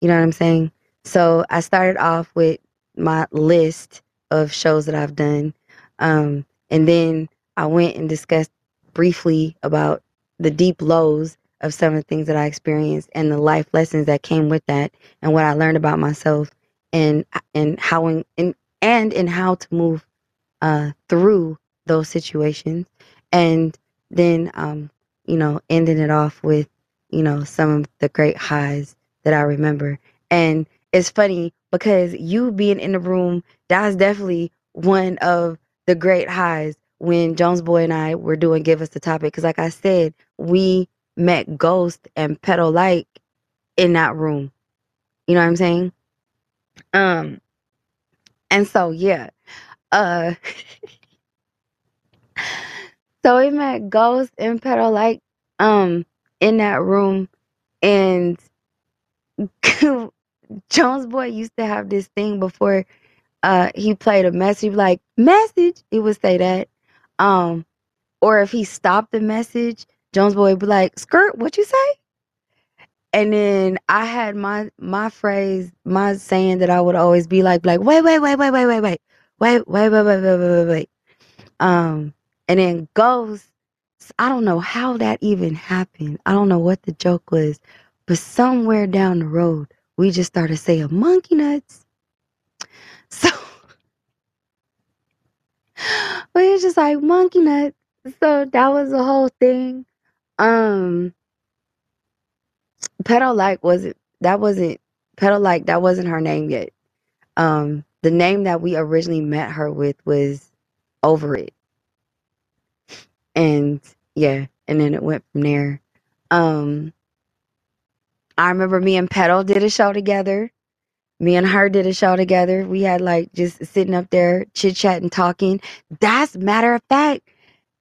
You know what I'm saying? So I started off with my list of shows that I've done, um, and then I went and discussed briefly about the deep lows of some of the things that I experienced and the life lessons that came with that and what I learned about myself and and how in, in and in how to move uh, through those situations and then um, you know ending it off with you know some of the great highs that I remember. And it's funny because you being in the room that's definitely one of the great highs when Jones Boy and I were doing give us the topic. Because like I said we met Ghost and Petal Like in that room. You know what I'm saying? Um, and so yeah, uh, so we met Ghost and Petal like um in that room, and Jones Boy used to have this thing before uh he played a message, like message, he would say that, um, or if he stopped the message, Jones Boy would be like skirt, what you say? And then I had my my phrase, my saying that I would always be like, like, wait, wait, wait, wait, wait, wait, wait, wait, wait, wait, wait, wait, wait, wait, wait. Um, and then goes. I don't know how that even happened. I don't know what the joke was, but somewhere down the road, we just started saying monkey nuts. So we was just like monkey nuts. So that was the whole thing. Um, Petal like wasn't that wasn't Petal like that wasn't her name yet. Um, the name that we originally met her with was Over It, and yeah, and then it went from there. Um, I remember me and Petal did a show together. Me and her did a show together. We had like just sitting up there chit chatting, talking. That's matter of fact.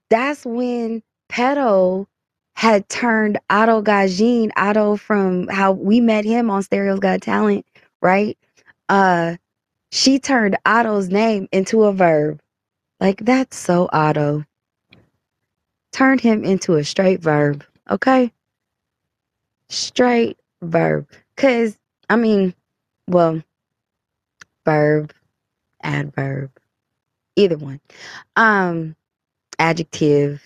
That's when Petal had turned Otto Gajin, Otto from how we met him on Stereo's Got Talent, right? Uh, she turned Otto's name into a verb. Like that's so Otto. Turned him into a straight verb, okay? Straight verb. Cause I mean, well, verb, adverb, either one. Um, adjective.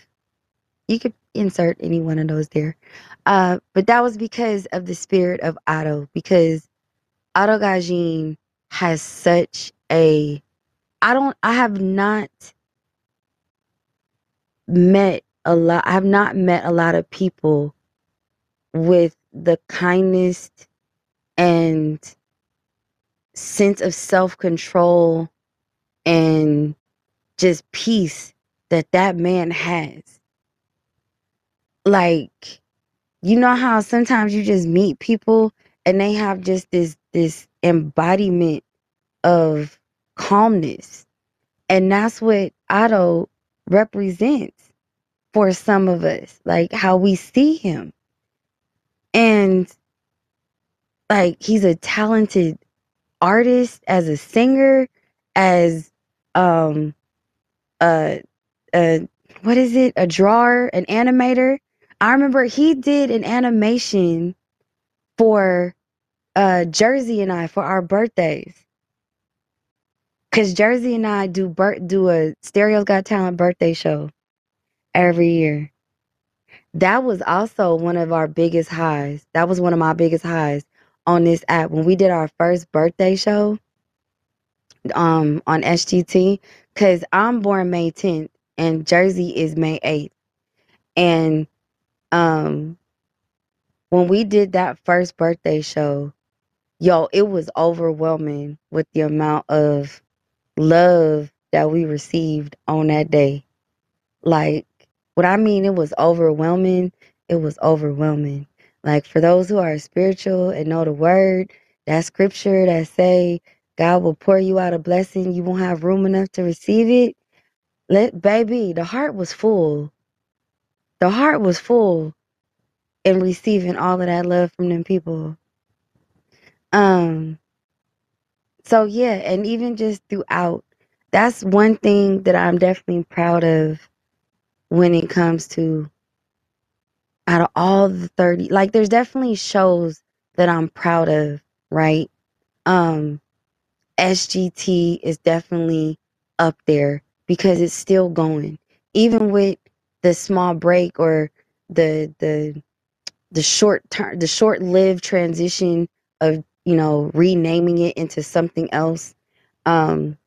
You could insert any one of those there. Uh, but that was because of the spirit of Otto, because Otto Gajin has such a I don't I have not met a lot I have not met a lot of people with the kindness and sense of self-control and just peace that that man has. Like you know how sometimes you just meet people and they have just this this embodiment of calmness. And that's what otto represents for some of us like how we see him. And like he's a talented artist as a singer as um a, a what is it? A drawer an animator. I remember he did an animation for uh jersey and i for our birthdays. Because jersey and i do bir- do a stereo's got talent birthday show every year that was also one of our biggest highs that was one of my biggest highs on this app when we did our first birthday show um on SGT because I'm born May 10th and Jersey is May 8th. And um when we did that first birthday show, yo, it was overwhelming with the amount of love that we received on that day. Like, what I mean, it was overwhelming. It was overwhelming. Like, for those who are spiritual and know the word, that scripture that say God will pour you out a blessing, you won't have room enough to receive it. Let baby, the heart was full. The heart was full in receiving all of that love from them people. Um, so yeah, and even just throughout, that's one thing that I'm definitely proud of when it comes to out of all the 30 like there's definitely shows that I'm proud of, right? Um SGT is definitely up there because it's still going. Even with the small break or the the the short term the short-lived transition of, you know, renaming it into something else. Um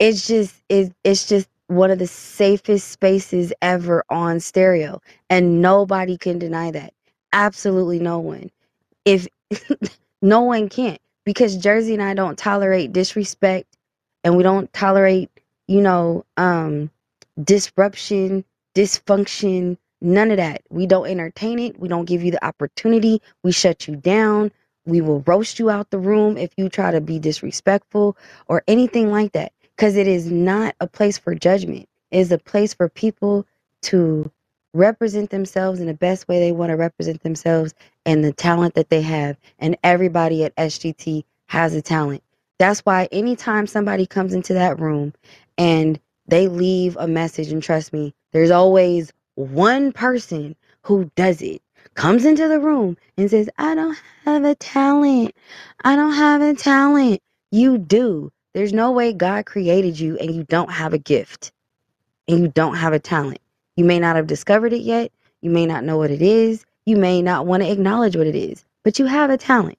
it's just it, it's just one of the safest spaces ever on stereo and nobody can deny that. Absolutely no one. If no one can't because jersey and i don't tolerate disrespect and we don't tolerate you know um disruption dysfunction none of that. We don't entertain it. We don't give you the opportunity. We shut you down. We will roast you out the room if you try to be disrespectful or anything like that because it is not a place for judgment. It is a place for people to represent themselves in the best way they want to represent themselves and the talent that they have. And everybody at SGT has a talent. That's why anytime somebody comes into that room and they leave a message, and trust me, there's always one person who does it, comes into the room and says, I don't have a talent. I don't have a talent. You do. There's no way God created you and you don't have a gift and you don't have a talent. You may not have discovered it yet. You may not know what it is. You may not want to acknowledge what it is, but you have a talent,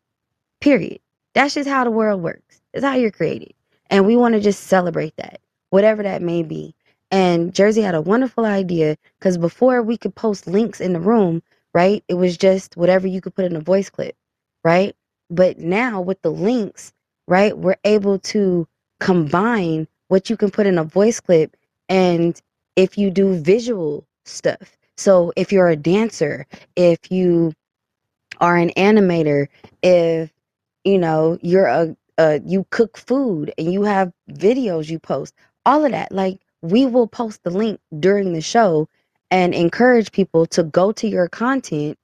period. That's just how the world works. It's how you're created. And we want to just celebrate that, whatever that may be. And Jersey had a wonderful idea because before we could post links in the room, right? It was just whatever you could put in a voice clip, right? But now with the links, right? We're able to combine what you can put in a voice clip and if you do visual stuff. So if you're a dancer, if you are an animator, if you know you're a uh, you cook food and you have videos you post, all of that, like we will post the link during the show and encourage people to go to your content,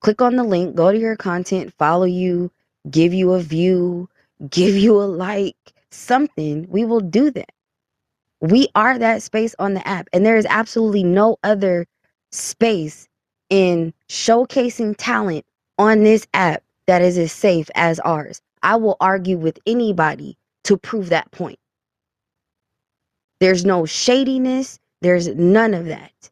click on the link, go to your content, follow you, give you a view, give you a like, something, we will do that. We are that space on the app. And there is absolutely no other space in showcasing talent on this app that is as safe as ours. I will argue with anybody to prove that point. There's no shadiness, there's none of that.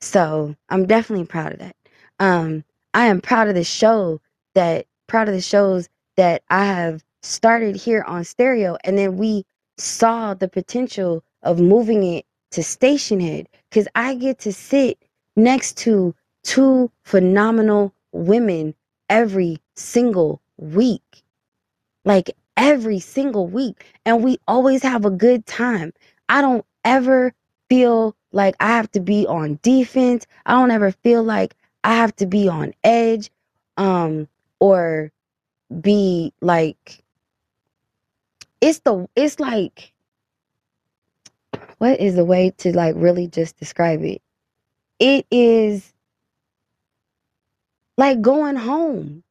So I'm definitely proud of that. Um, I am proud of the show that proud of the shows that I have started here on stereo and then we saw the potential of moving it to Stationhead because I get to sit next to two phenomenal women every single week. Like every single week. And we always have a good time. I don't ever feel like I have to be on defense. I don't ever feel like I have to be on edge um or be like it's the it's like what is the way to like really just describe it? It is like going home.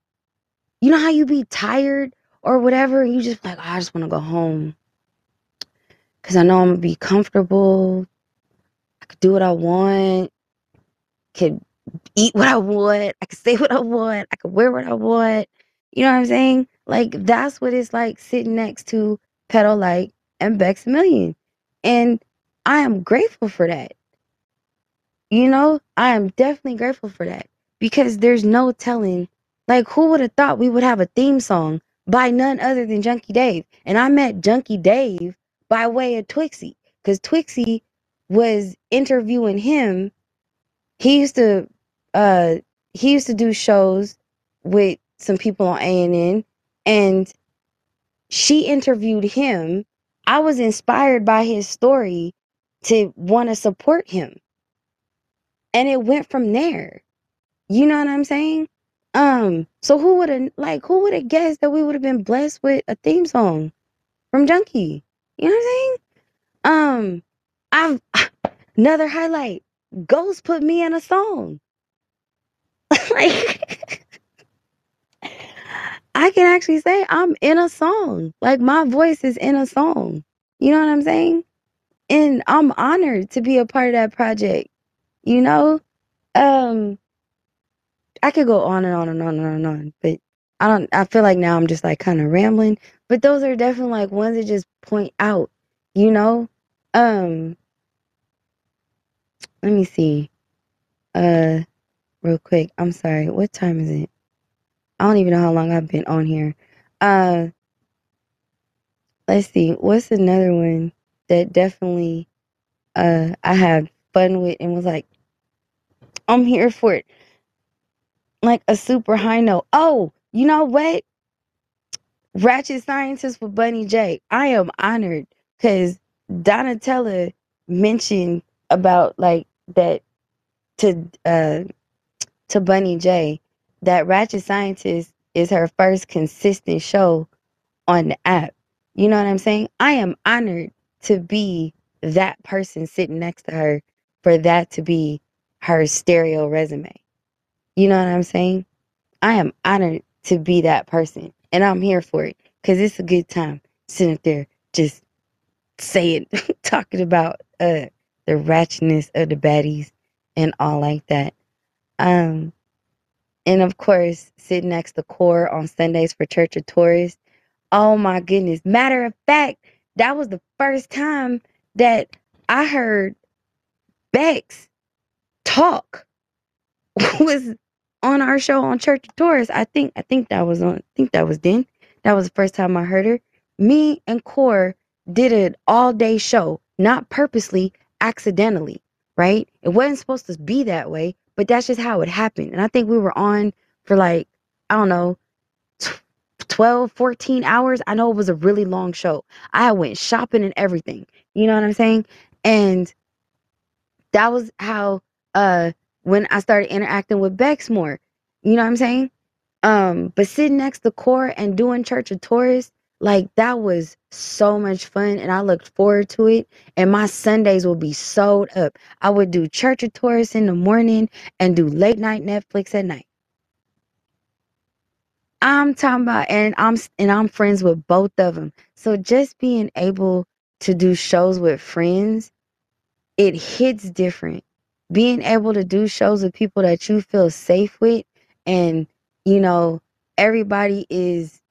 You know how you be tired or whatever you just like oh, i just want to go home. Because i know i'm gonna be comfortable. I could do what i want. Could eat what i want. I could say what i want. I could wear what i want you know what i'm saying like that's what it's like sitting next to Petal Light and Bex Million. And I am grateful for that. You know, I am definitely grateful for that because there's no telling. Like, who would have thought we would have a theme song by none other than Junkie Dave. And I met Junkie Dave by way of Twixie because Twixie was interviewing him. He used to uh he used to do shows with some people on A&N and she interviewed him. I was inspired by his story to want to support him. And it went from there. You know what I'm saying? Um, so who would have like who would have guessed that we would have been blessed with a theme song from Junkie? You know what I'm saying? Um, I've another highlight. Ghost put me in a song. like I can actually say I'm in a song. Like my voice is in a song. You know what I'm saying? And I'm honored to be a part of that project. You know? Um I could go on and on and on and on and on, but I don't I feel like now I'm just like kind of rambling, but those are definitely like ones that just point out, you know? Um let me see. Uh real quick. I'm sorry. What time is it? I don't even know how long I've been on here. Uh let's see. What's another one that definitely uh I had fun with and was like I'm here for it. Like a super high note. Oh, you know what? Ratchet Scientist with Bunny J. I am honored because Donatella mentioned about like that to uh to Bunny J that Ratchet Scientist is her first consistent show on the app. You know what I'm saying? I am honored to be that person sitting next to her for that to be her stereo resume. You know what I'm saying? I am honored to be that person and I'm here for it because it's a good time sitting up there just saying, talking about uh the ratchetness of the baddies and all like that. Um, and of course, sitting next to Core on Sundays for Church of Tourists. Oh my goodness. Matter of fact, that was the first time that I heard Bex talk was on our show on Church of Tourists. I think I think that was on I think that was then. That was the first time I heard her. Me and Core did an all day show, not purposely, accidentally, right? It wasn't supposed to be that way, but that's just how it happened. And I think we were on for like, I don't know, 12, 14 hours. I know it was a really long show. I went shopping and everything. You know what I'm saying? And that was how uh when I started interacting with Bex more. You know what I'm saying? Um, but sitting next to Core and doing Church of Tourists, like that was so much fun and I looked forward to it. And my Sundays would be sold up. I would do Church of Tourists in the morning and do late night Netflix at night. I'm talking about and I'm and I'm friends with both of them. So just being able to do shows with friends, it hits different. Being able to do shows with people that you feel safe with and you know everybody is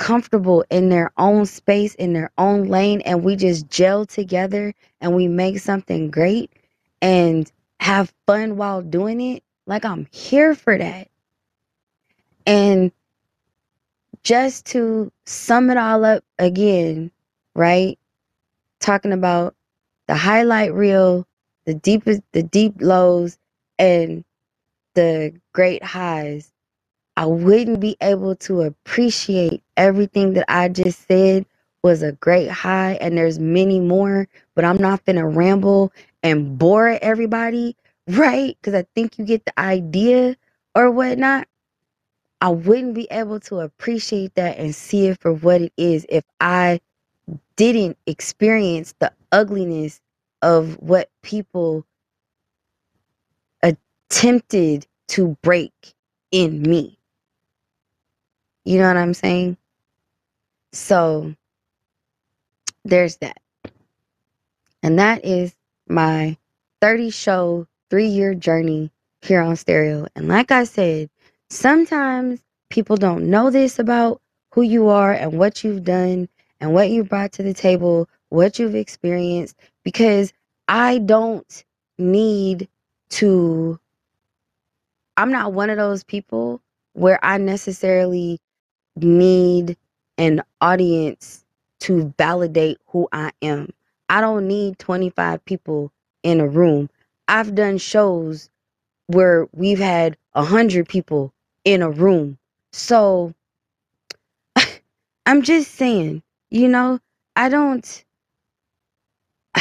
comfortable in their own space in their own lane and we just gel together and we make something great and have fun while doing it. Like i'm here for that. And just to sum it all up again right talking about the highlight reel the deepest the deep lows and the great highs I wouldn't be able to appreciate everything that I just said was a great high, and there's many more, but I'm not gonna ramble and bore everybody, right? Because I think you get the idea or whatnot. I wouldn't be able to appreciate that and see it for what it is if I didn't experience the ugliness of what people attempted to break in me. You know what I'm saying? So there's that. And that is my 30 show, three year journey here on stereo. And like I said, sometimes people don't know this about who you are and what you've done and what you brought to the table, what you've experienced, because I don't need to, I'm not one of those people where I necessarily need an audience to validate who I am. I don't need 25 people in a room. I've done shows where we've had 100 people in a room. So I'm just saying, you know, I don't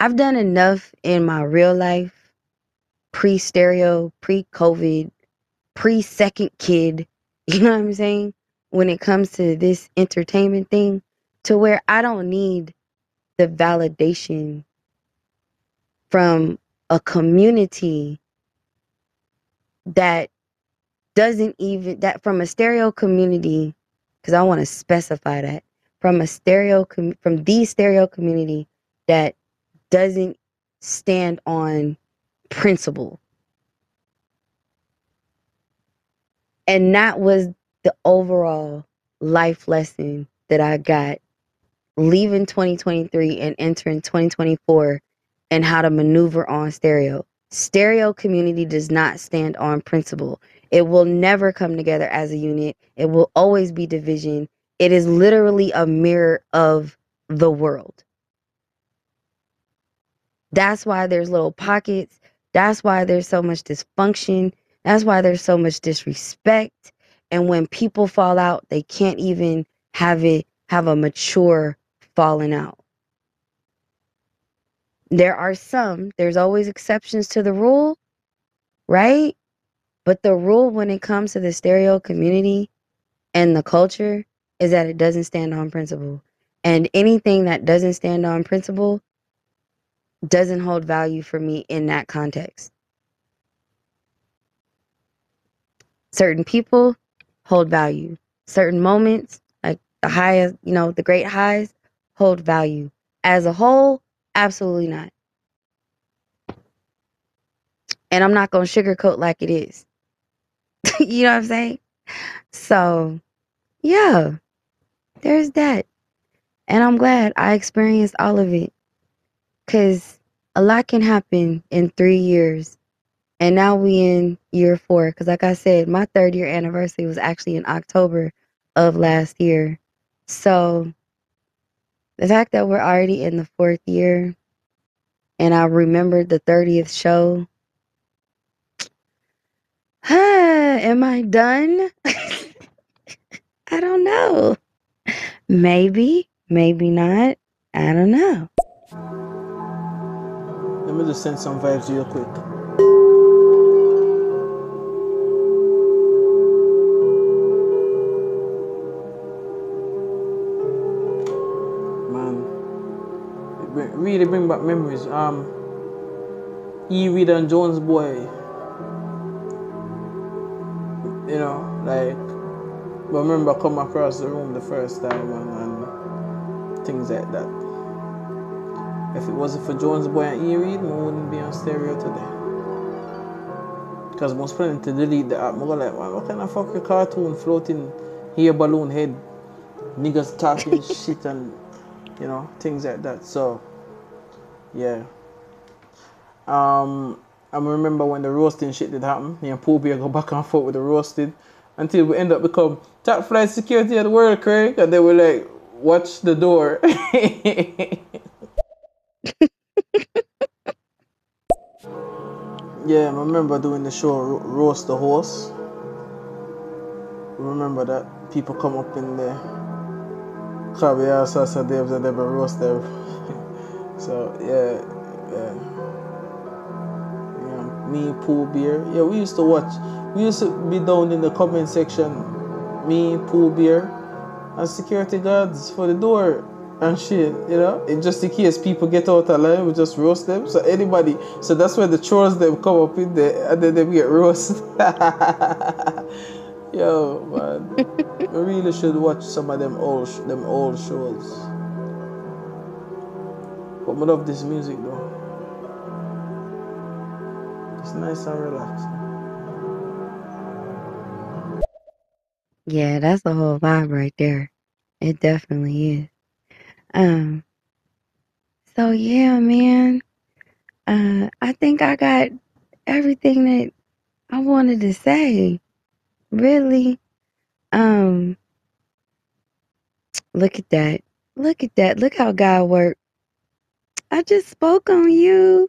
I've done enough in my real life, pre stereo, pre COVID, pre second kid, you know what I'm saying? When it comes to this entertainment thing, to where I don't need the validation from a community that doesn't even, that from a stereo community, because I want to specify that from a stereo, com- from the stereo community that doesn't stand on principle. And that was the overall life lesson that I got leaving 2023 and entering 2024 and how to maneuver on stereo. Stereo community does not stand on principle. It will never come together as a unit. It will always be division. It is literally a mirror of the world. That's why there's little pockets. That's why there's so much dysfunction. That's why there's so much disrespect. And when people fall out, they can't even have it have a mature falling out. There are some, there's always exceptions to the rule, right? But the rule when it comes to the stereo community and the culture is that it doesn't stand on principle. And anything that doesn't stand on principle doesn't hold value for me in that context. Certain people hold value. Certain moments, like the highest, you know, the great highs, hold value. As a whole, absolutely not. And I'm not going to sugarcoat like it is. you know what I'm saying? So, yeah, there's that. And I'm glad I experienced all of it. Because a lot can happen in three years. And now we in year four. Because like I said, my third year anniversary was actually in October of last year. So the fact that we're already in the fourth year and I remembered the 30th show. Am I done? I don't know. Maybe, maybe not. I don't know. Let me just send some vibes real quick. Really bring back memories. Um, E. Reed and Jones boy. You know, like, I remember come across the room the first time and, and things like that. If it wasn't for Jones Boy and E Reed, we wouldn't be on stereo today. Because most planning to delete the app, I go like, man, what kind of fucking cartoon floating here balloon head? Niggas talking shit and you know, things like that. So yeah. Um I remember when the roasting shit did happen, me and Paul Bear go back and forth with the roasting until we end up become top flight security of the world, Craig. And they were like, watch the door. Yeah, I remember doing the show Ro- Roast the Horse. Remember that people come up in there. Caviar, salsa, Dave's, and they roast them. So yeah, yeah, yeah. Me, Pool Beer. Yeah, we used to watch. We used to be down in the comment section. Me, Pool Beer, and security guards for the door and shit, you know, and just in case people get out of line, we just roast them. So anybody, so that's where the chores them come up in there, and then they get roasted. Yo, man, we really should watch some of them old, sh- them old shows. But I love this music though. It's nice and relaxing. Yeah, that's the whole vibe right there. It definitely is. Um, so yeah, man. Uh, I think I got everything that I wanted to say. Really. Um, Look at that. Look at that. Look how God worked. I just spoke on you.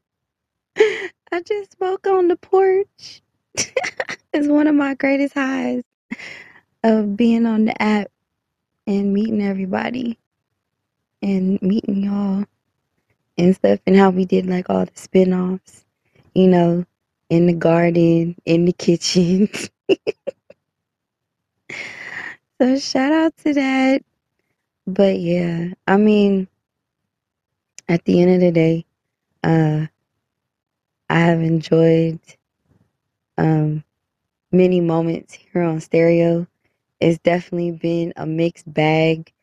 I just spoke on the porch. it's one of my greatest highs of being on the app and meeting everybody and meeting y'all and stuff and how we did like all the spin-offs, you know, in the garden, in the kitchen. so shout out to that. But yeah, I mean, at the end of the day, uh, I have enjoyed um, many moments here on stereo. It's definitely been a mixed bag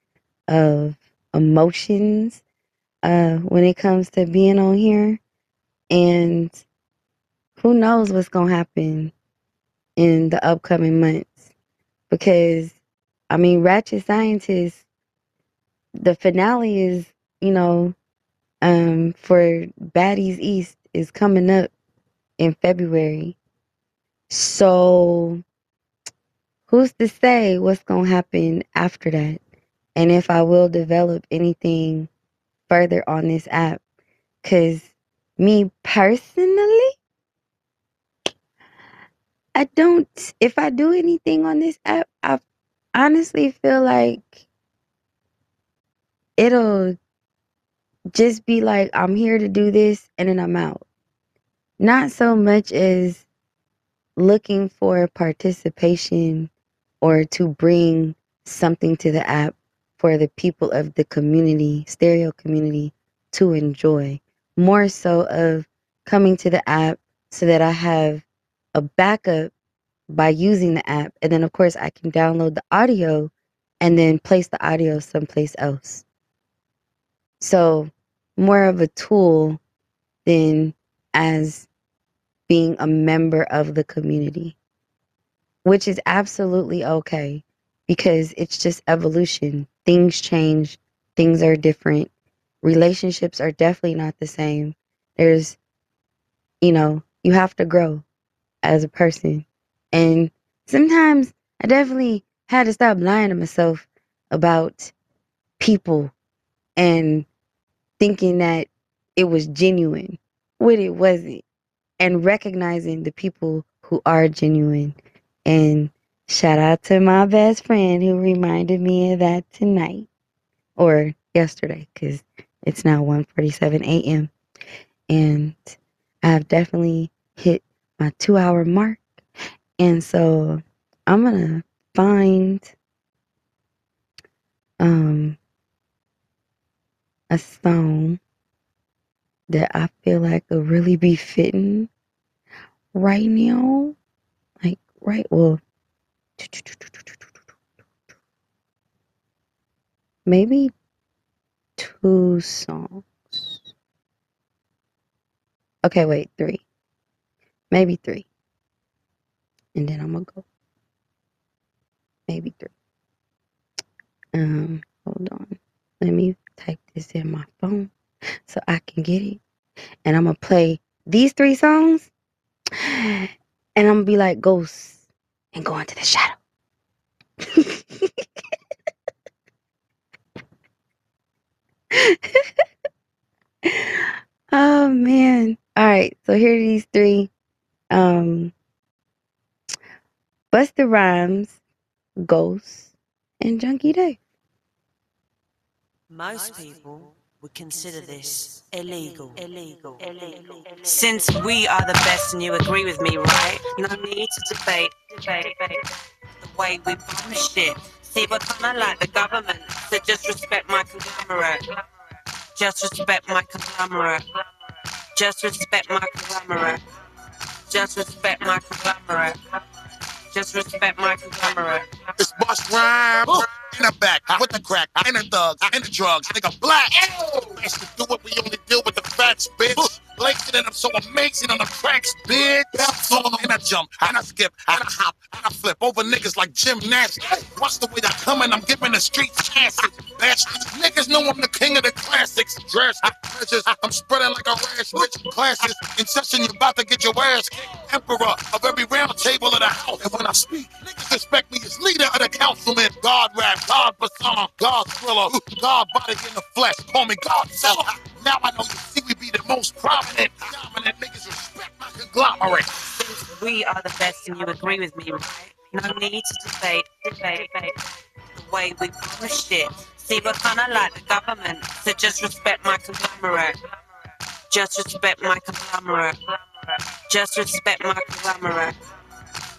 of emotions uh, when it comes to being on here. And who knows what's going to happen in the upcoming months. Because, I mean, Ratchet Scientist, the finale is, you know, um, for Baddies East is coming up in February. So, who's to say what's going to happen after that? And if I will develop anything further on this app. Because me personally, I don't, if I do anything on this app, I honestly feel like it'll just be like, I'm here to do this and then I'm out. Not so much as looking for participation or to bring something to the app for the people of the community, stereo community, to enjoy. More so of coming to the app so that I have a backup by using the app. And then, of course, I can download the audio and then place the audio someplace else. So, more of a tool than as being a member of the community, which is absolutely okay because it's just evolution. Things change, things are different, relationships are definitely not the same. There's, you know, you have to grow as a person. And sometimes I definitely had to stop lying to myself about people and thinking that it was genuine. When it wasn't. And recognizing the people who are genuine. And Shout out to my best friend who reminded me of that tonight. Or yesterday because it's now 1:47 a.m. and I've definitely hit my 2 hour mark. And so I'm going to find um a song that I feel like will really be fitting right now. Like right well Maybe two songs. Okay, wait, three. Maybe three. And then I'm gonna go. Maybe three. Um, hold on. Let me type this in my phone so I can get it. And I'm gonna play these three songs. And I'm gonna be like ghosts and go into the shadow. oh man. All right. So here are these three. Um Busta Rhymes, Ghosts, and Junkie Dave. Most people would consider this illegal. Illegal. Illegal. Since we are the best and you agree with me, right? No need to debate. Debate. debate. The way we bomb shit. See what I'm like the government. So just respect my conglomerate. Just respect my conglomerate. Just respect my conglomerate. Just respect my conglomerate. Just respect my conglomerate. It's Bust Rhyme in the back with the crack and the thugs and the drugs. Nigga black. Nice to do what We only deal with the facts, bitch. Blazing in them so amazing on the cracks, bitch. Them and I jump and I skip and I hop and I flip over niggas like gymnastics. Watch the way I come and I'm giving the streets chances. Bastards, niggas know I'm the king of the classics. Dress, treasures, I'm spreading like a rash. Rich classes in session, you about to get your ass kicked. Emperor of every round table of the house. And when I speak, niggas expect me as leader of the councilman. God rap, God song, God thriller, God body in the flesh. Call me God seller. Now I know you see we be the most prominent, dominant niggas respect my conglomerate. Since we are the best and you agree with me, right? No need to debate, debate, debate the way we push it. See, we're kinda like the government, so just respect my conglomerate. Just respect my conglomerate. Just respect my conglomerate.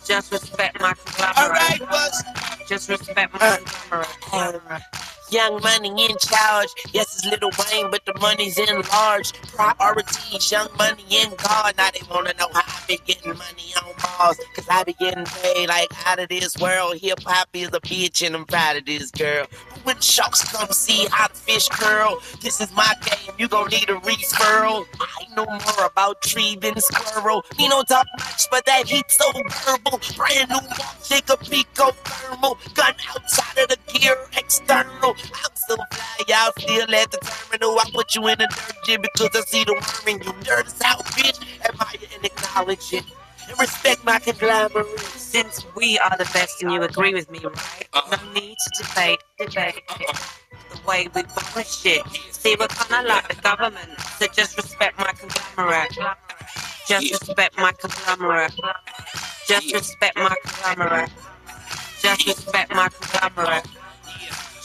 Just respect my conglomerate. Alright, boss. Just respect my uh, conglomerate. Uh, Young money in charge. Yes, it's Lil Wayne, but the money's in large. Priorities, young money in God. Now they wanna know how I be getting money on balls. Cause I be getting paid like out of this world. Hip hop is a bitch and I'm proud of this girl. When sharks come see how the fish curl, this is my game. You gon' need a referral. I know more about tree than squirrel. He don't talk much, but that heat so verbal. Brand new Jacob Pico thermal. Gun outside of the gear external. I'm so fly, y'all still at the terminal. I put you in the dirt gym because I see the worm in you. Dirt is out, bitch. Admire and acknowledge it. And respect my conglomerate. Since we are the best and you agree with me, right? No uh-huh. need to debate, debate uh-huh. the way we push it. See, we're kinda like the government, so just respect my conglomerate. Just respect my conglomerate. Just respect my conglomerate. Just respect my conglomerate.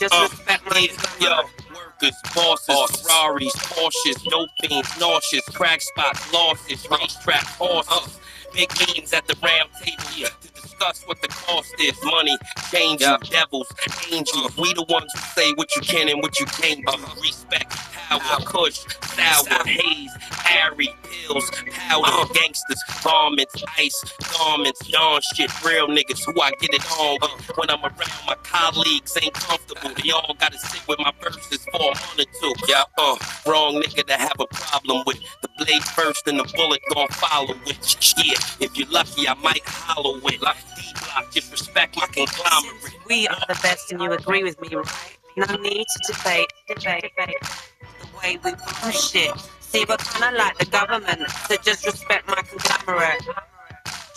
Just respect my Yo, workers, bosses, Ferraris, Porsches, dope fiends, nauseous, crack spots, losses, racetrack horses. Big meetings at the round table discuss what the cost is. Money, change, of devils, angels. We the ones who say what you can and what you can't do. Respect, power, kush, sour, haze, Harry, pills, powder, uh. gangsters, garments, ice, garments, yawn shit. Real niggas who I get it on with. When I'm around, my colleagues ain't comfortable. They all gotta sit with my verses for a month or two. Yeah, uh, wrong nigga to have a problem with. The blade first and the bullet gon' follow it. Yeah, if you're lucky, I might hollow it. Like D-block, respect my conglomerate. We are the best and you agree with me, right? No need to debate, debate, debate the way we push it. See, we're kinda like the government, so just respect my conglomerate.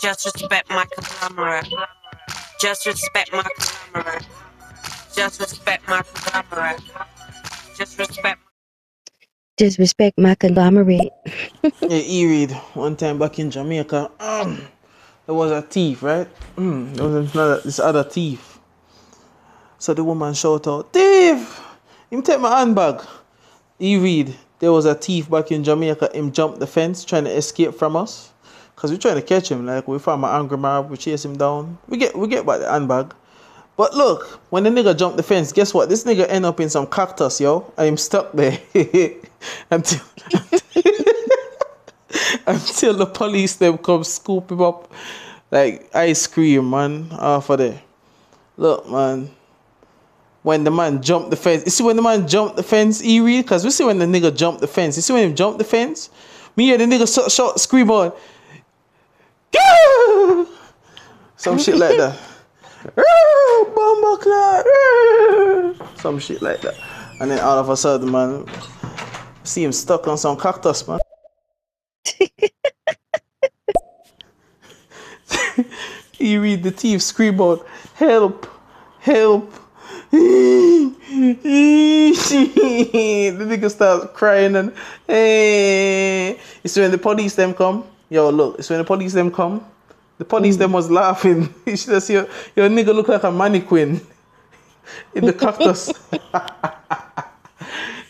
Just respect my conglomerate. Just respect my conglomerate. Just respect my conglomerate. Just respect. My disrespect my conglomerate. Yeah, E-Reed, one time back in Jamaica, um, there was a thief, right? Mm, there was another, this other thief. So the woman shout out, Thief! Him take my handbag. E-Reed, there was a thief back in Jamaica, him jumped the fence trying to escape from us. Cause we trying to catch him, like we found my angry mob, we chase him down. We get we get back the handbag. But look, when the nigga jumped the fence, guess what? This nigga end up in some cactus, yo. Him stuck there until until the police them come scoop him up like ice cream, man, off of there. Look, man. When the man jumped the fence, you see when the man jumped the fence, E read, cause we see when the nigga jumped the fence. You see when him jumped the fence, me and the nigga shot, shot scream "Yeah!" some shit like that. Bomba some shit like that. And then all of a sudden, man, see him stuck on some cactus, man. you read the thief scream out, help, help. the nigga starts crying and hey. It's when the police them come. Yo, look, it's when the police them come. The police hmm. them was laughing. You should have seen your, your nigga look like a mannequin in the cactus.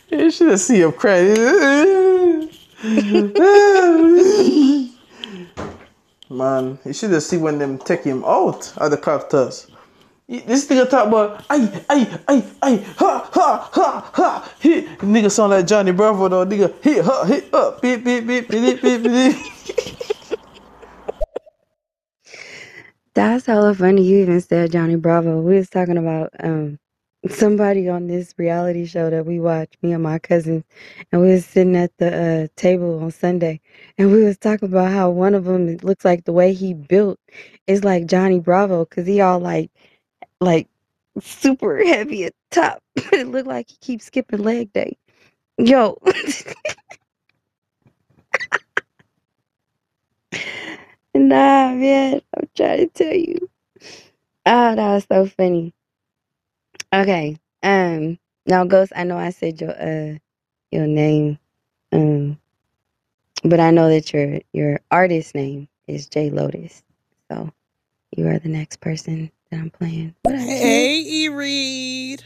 you should have seen him crying. Man, you should have seen when them take him out of the cactus. This nigga talk about ay ay ay ay ha ha ha ha hit nigga sound like Johnny Bravo though nigga hit ha hit up beep beep beep beep beep beep That's hella funny. You even said Johnny Bravo. We was talking about um somebody on this reality show that we watch, me and my cousins, and we was sitting at the uh, table on Sunday, and we was talking about how one of them it looks like the way he built is like Johnny Bravo, cause he all like, like super heavy at top, but it looked like he keeps skipping leg day. Yo. nah, man, I'm trying to tell you. Oh, that was so funny. Okay. Um. Now, Ghost. I know I said your uh your name. Um. But I know that your your artist name is Jay Lotus. So you are the next person that I'm playing. What up, kid? Hey, E Reed.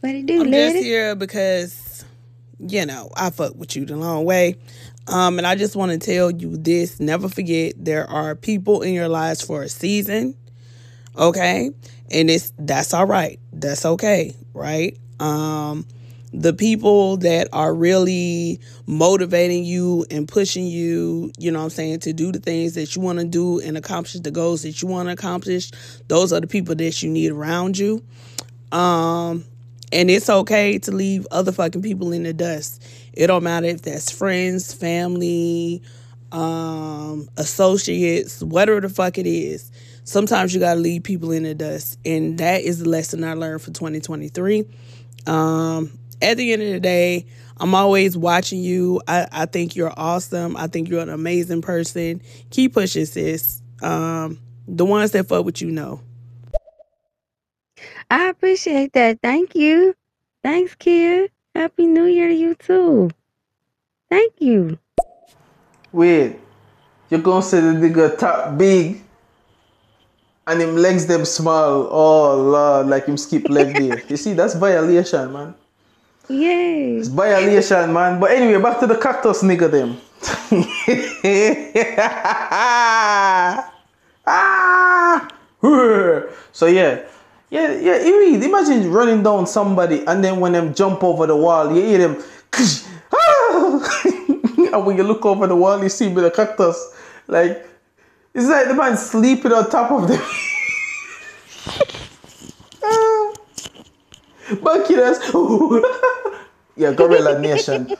What it do, I'm just lady? here because, you know, I fuck with you the long way. Um, and I just want to tell you this never forget there are people in your lives for a season. Okay. And it's that's all right. That's okay. Right. Um, the people that are really motivating you and pushing you, you know what I'm saying, to do the things that you want to do and accomplish the goals that you want to accomplish, those are the people that you need around you. Um, and it's okay to leave other fucking people in the dust. It don't matter if that's friends, family, um, associates, whatever the fuck it is. Sometimes you gotta leave people in the dust. And that is the lesson I learned for 2023. Um, at the end of the day, I'm always watching you. I, I think you're awesome. I think you're an amazing person. Keep pushing, sis. Um, the ones that fuck with you know. I appreciate that. Thank you. Thanks, kid. Happy New Year to you too. Thank you. Wait, you're gonna say the nigga top big and him legs them small. Oh lord, like him skip leg day. You see, that's violation, man. Yay. It's violation, man. But anyway, back to the cactus nigga them. ah! So yeah. Yeah, yeah, you read. Imagine running down somebody and then when them jump over the wall, you hear them ah! and when you look over the wall, you see with the cactus. Like it's like the man sleeping on top of them. Ah. Monkey Yeah, Gorilla Nation.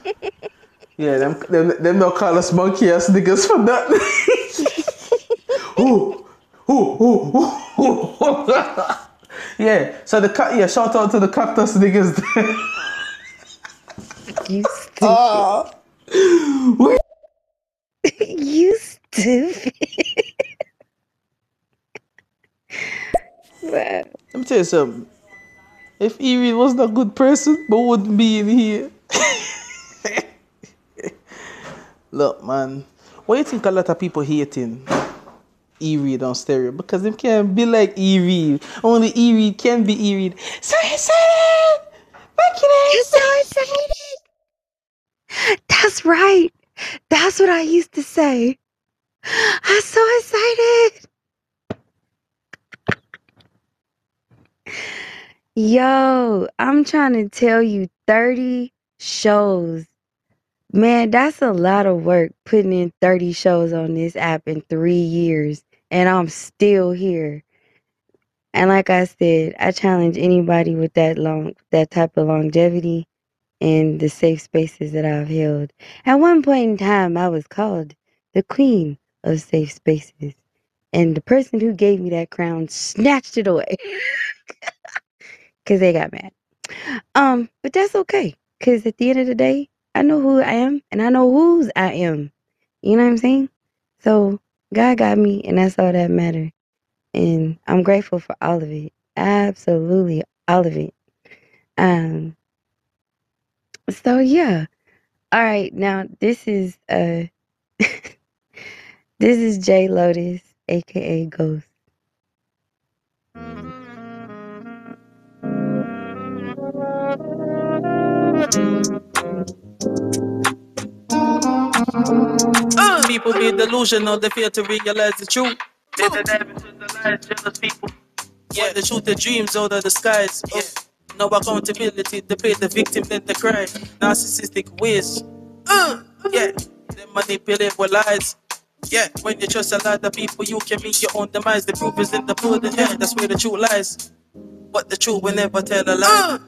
Yeah, them them them don't call us monkey ass niggas for that. ooh, ooh, ooh, ooh, ooh. yeah, so the ca- yeah, shout out to the cactus niggas. You stupid. Ah. you stupid. Wow. Let me tell you something. If Erie wasn't a good person, but wouldn't be in here. Look, man. Why you think a lot of people hating E-Reed on stereo? Because them can't be like E-Reed. Only E-Reed can be E-Reed. So excited! Back You're so excited. That's right. That's what I used to say. I'm so excited. Yo, I'm trying to tell you 30 shows. Man, that's a lot of work putting in 30 shows on this app in three years, and I'm still here. And like I said, I challenge anybody with that long, that type of longevity and the safe spaces that I've held. At one point in time, I was called the queen of safe spaces, and the person who gave me that crown snatched it away because they got mad. Um, but that's okay, because at the end of the day, I know who I am, and I know whose I am. You know what I'm saying? So God got me, and that's all that matters. And I'm grateful for all of it. Absolutely all of it. Um so yeah. All right, now this is uh this is Jay Lotus, aka Ghost. Uh, people be delusional, they fear to realize the truth. They to the lies, jealous people. Yeah, the truth, the dreams, all the disguise. Yeah. No accountability, they pay the victim, then the cry. Narcissistic ways. Uh, yeah, they manipulate with lies. Yeah, when you trust a lot of people, you can meet your own demise. The proof is in the pudding, yeah, that's where the truth lies. But the truth will never tell a lie.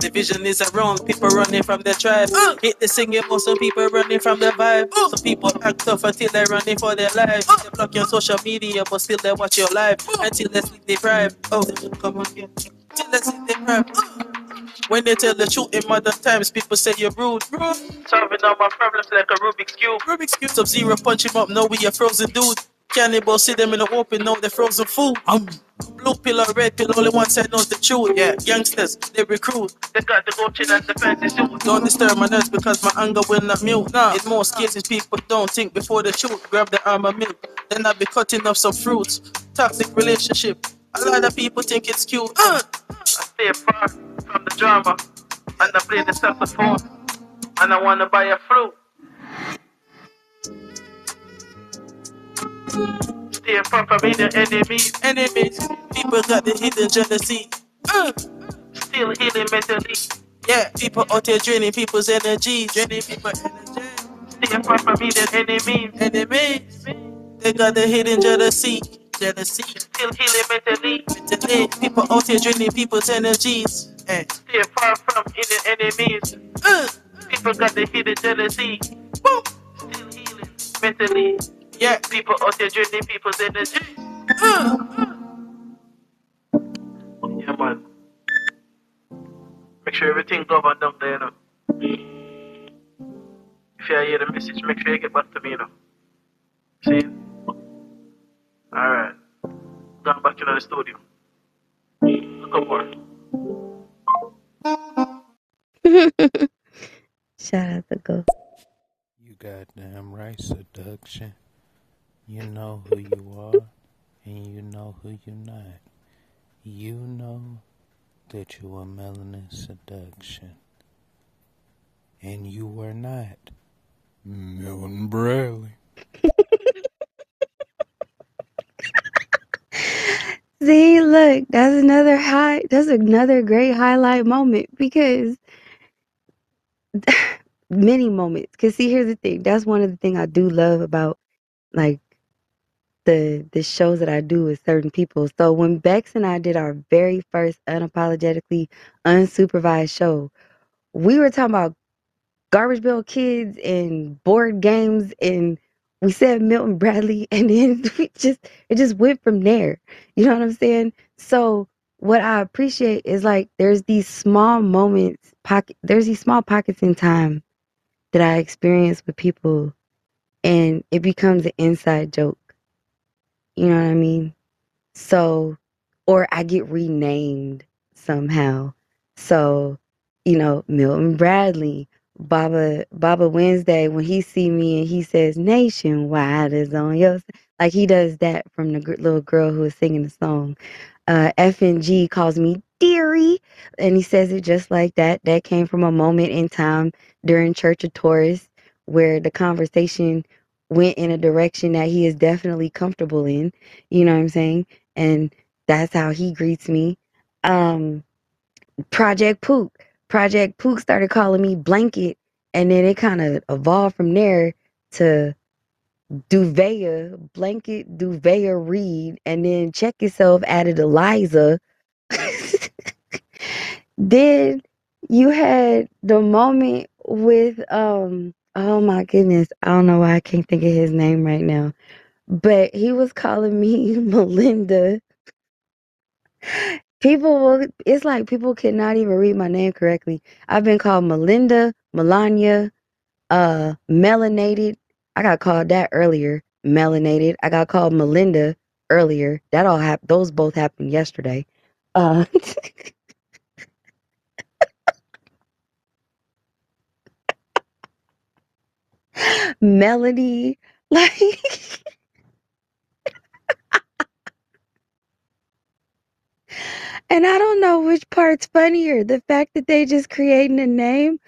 Division is around, people running from their tribe. Uh. Hit the singing, but some people running from their vibe. Uh. Some people act tough until they're running for their life. Uh. They block your social media, but still they watch your life. Until they sleep deprived. Oh, come on, yeah. Till they sleep deprived. When they tell the truth in modern times, people say you're rude. rude. Solving all my problems like a Rubik's Cube. Rubik's Cube. Sub Zero punch him up, know we a frozen dude. Cannibal see them in the open, know they're frozen food. Um. Blue pill or red pill, only one side knows the truth. Yeah, youngsters, they recruit. They got the go chin and the fancy suit. Don't disturb my nerves because my anger will not mute. Nah, in most cases, people don't think before they shoot. Grab the arm of milk, then I'll be cutting off some fruits. Toxic relationship. A lot of people think it's cute. Uh. I stay far from the drama, and I play the saxophone, and I wanna buy a flute. Stay far from me, the enemies, enemies. People got the hidden jealousy. Uh. Still healing mentally. Yeah, people out here draining people's energy, draining people's energy. Stay far from me, the enemies, enemies. They got the hidden jealousy, jealousy. Still healing mentally, mentally. People out here draining people's energies. Eh. Stay far from hidden enemies. Uh. People got the hidden jealousy. Boom. Still healing mentally. Yeah, people out there draining people's energy. Yeah, man. Make sure everything governed down there, you know. If you hear the message, make sure you get back to me, you know. See? Alright. Going back into the studio. Look more. Shout out to Go. You goddamn right, seduction. You know who you are, and you know who you're not. You know that you are melanin seduction, and you were not Milton Bradley. See, look, that's another high. That's another great highlight moment because many moments. Cause see, here's the thing. That's one of the things I do love about like the the shows that I do with certain people. So when Bex and I did our very first unapologetically unsupervised show, we were talking about garbage bill kids and board games and we said Milton Bradley and then we just it just went from there. You know what I'm saying? So what I appreciate is like there's these small moments pocket there's these small pockets in time that I experience with people and it becomes an inside joke. You know what I mean? So or I get renamed somehow. So, you know, Milton Bradley, Baba Baba Wednesday when he see me and he says nationwide is on your like he does that from the gr- little girl who was singing the song. Uh FNG calls me dearie and he says it just like that. That came from a moment in time during Church of Taurus where the conversation went in a direction that he is definitely comfortable in. You know what I'm saying? And that's how he greets me. Um Project Pook. Project Pook started calling me Blanket, and then it kind of evolved from there to Duvea, Blanket Duvea Reed, and then Check Yourself added Eliza. then you had the moment with um oh my goodness, I don't know why I can't think of his name right now. But he was calling me Melinda. People will it's like people cannot even read my name correctly. I've been called Melinda, Melania, uh melanated. I got called that earlier. Melanated. I got called Melinda earlier. That all happened those both happened yesterday. Uh Melody. Like and I don't know which part's funnier. The fact that they just creating a name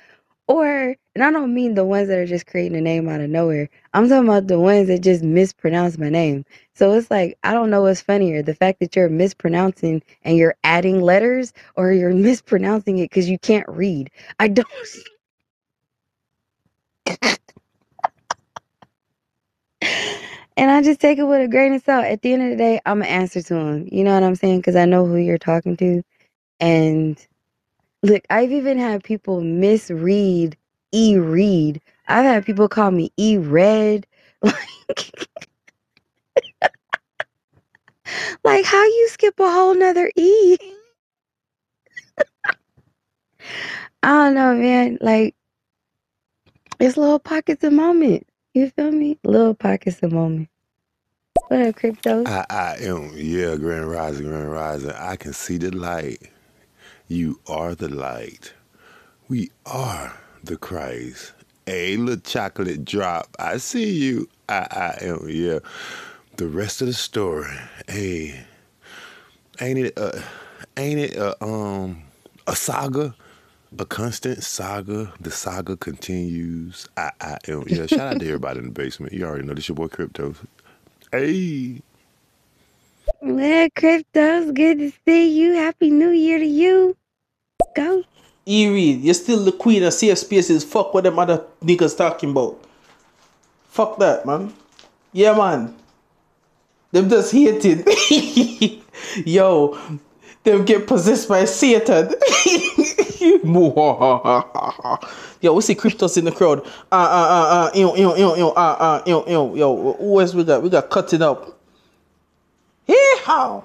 or and I don't mean the ones that are just creating a name out of nowhere. I'm talking about the ones that just mispronounce my name. So it's like I don't know what's funnier, the fact that you're mispronouncing and you're adding letters or you're mispronouncing it cuz you can't read. I don't And I just take it with a grain of salt. At the end of the day, I'm gonna answer to him. You know what I'm saying? Because I know who you're talking to. And look, I've even had people misread E read. I've had people call me E red. Like, like how you skip a whole nother E? I don't know, man. Like, it's little pockets of moment. You feel me? Little pockets of moment. Crypto? I, I am, yeah, Grand Rising, Grand Rising. I can see the light. You are the light. We are the Christ. A little chocolate drop. I see you. I, I am, yeah. The rest of the story. Hey, ain't it, uh, ain't it, uh, um, a saga? A constant saga. The saga continues. I, I am, yeah. Shout out to everybody in the basement. You already know this your boy Crypto. Hey. Well, crypto's good to see you. Happy New Year to you. Go. E Reed, you're still the queen of safe spaces. Fuck what them other niggas talking about. Fuck that, man. Yeah, man. Them just hating. Yo, them get possessed by Satan. yo, we see cryptos in the crowd. Uh, uh, uh, uh, ew, ew, ew, ew, uh, uh, ew, ew, yo, who else we got? We got cutting up. Hey, how?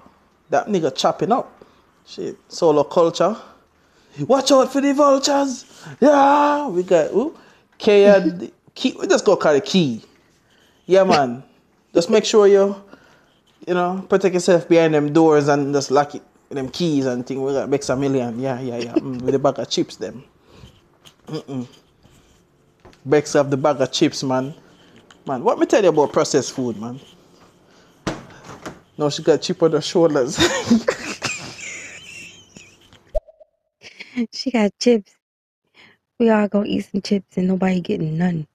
That nigga chopping up. Shit, solo culture. Watch out for the vultures. Yeah, we got who? K and Key. We just go call it Key. Yeah, man. just make sure you, you know, protect yourself behind them doors and just lock it them keys and thing. We got Bex a million. Yeah, yeah, yeah. Mm, with the bag of chips, them. Mm-mm. Bex have the bag of chips, man. Man, what me tell you about processed food, man? No, she got chip on her shoulders. she got chips. We all gonna eat some chips and nobody getting none.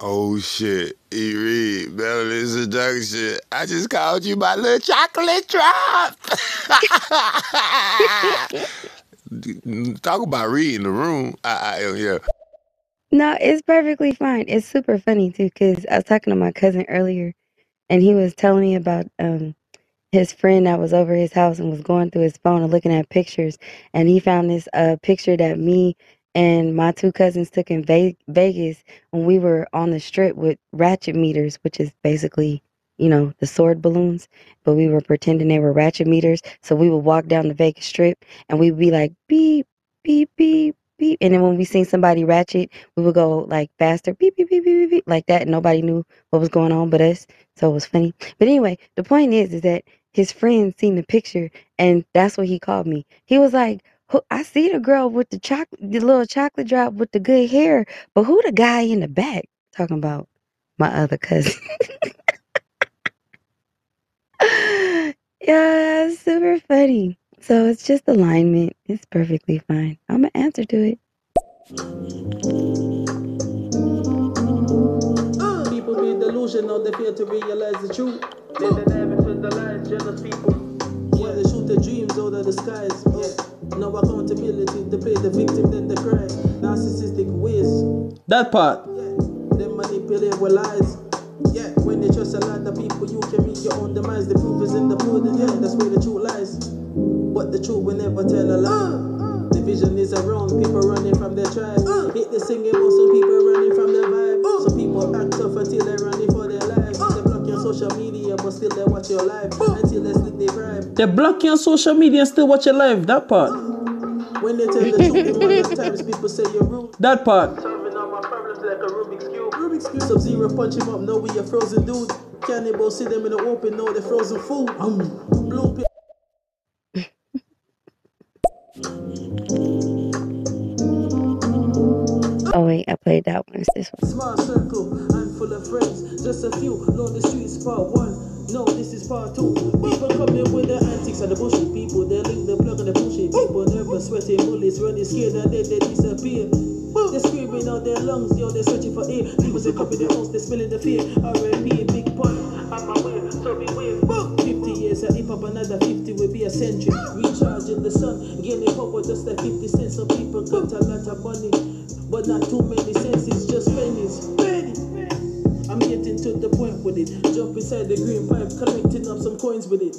Oh shit, E Reed, Bella introduction. I just called you my little chocolate drop. Talk about reading the room. I, I yeah. no, it's perfectly fine. It's super funny too, cause I was talking to my cousin earlier, and he was telling me about um his friend that was over his house and was going through his phone and looking at pictures, and he found this uh picture that me and my two cousins took in Ve- Vegas when we were on the strip with ratchet meters, which is basically, you know, the sword balloons, but we were pretending they were ratchet meters. So we would walk down the Vegas strip and we'd be like beep, beep, beep, beep. And then when we seen somebody ratchet, we would go like faster, beep, beep, beep, beep, beep, beep like that. And nobody knew what was going on but us. So it was funny. But anyway, the point is, is that his friend seen the picture and that's what he called me. He was like, I see the girl with the chocolate, the little chocolate drop with the good hair, but who the guy in the back? Talking about my other cousin. yeah, super funny. So it's just alignment. It's perfectly fine. I'm gonna answer to it. People be delusional, they fail to realize the truth. They live into the lies, jealous people. Yeah, they shoot their dreams out of the skies. Yeah. No accountability, they play the victim, then they cry. Narcissistic ways. That part. Yeah. They manipulate with lies. Yeah, when they trust a lot of people, you can meet your own demise. The proof is in the pudding, yeah, that's where the truth lies. But the truth will never tell a lie. Uh, uh. Division is around, people running from their tribe. Uh. Hit the singing, but some people running from their vibe. Some people act tough until they're running for their lives. They block your social media, but still they watch your life. Until They block you on social media and still watch your live. That part. When they tell the truth, the amount of times people say you're rude. That part. Solving all my problems like a Rubik's Cube. Rubik's Cube. Sub Zero punch him up, know we a frozen dude. Cannibal see them in the open, know they're frozen food. Um, blue pill. Oh wait, I played that one. It's this one. Small circle, handful of friends, just a few. Know the streets part one. No, this is part two. People coming with the antics and the bullshit people. They link the plug and the bullshit people. Nervous, sweating bullets, running scared and then they disappear. They're screaming out their lungs, yo, they're searching for air. People say copy the house, they're smelling the fear. R.I.P. Big pun, I'm aware, so beware. 50 years of hip hop, another 50 will be a century. Recharging the sun, gaining power just like 50 cents. Some people got a lot of money, but not too many cents, it's just pennies. Pennies. I'm getting to the point with it. Jump inside the green pipe, collecting up some coins with it.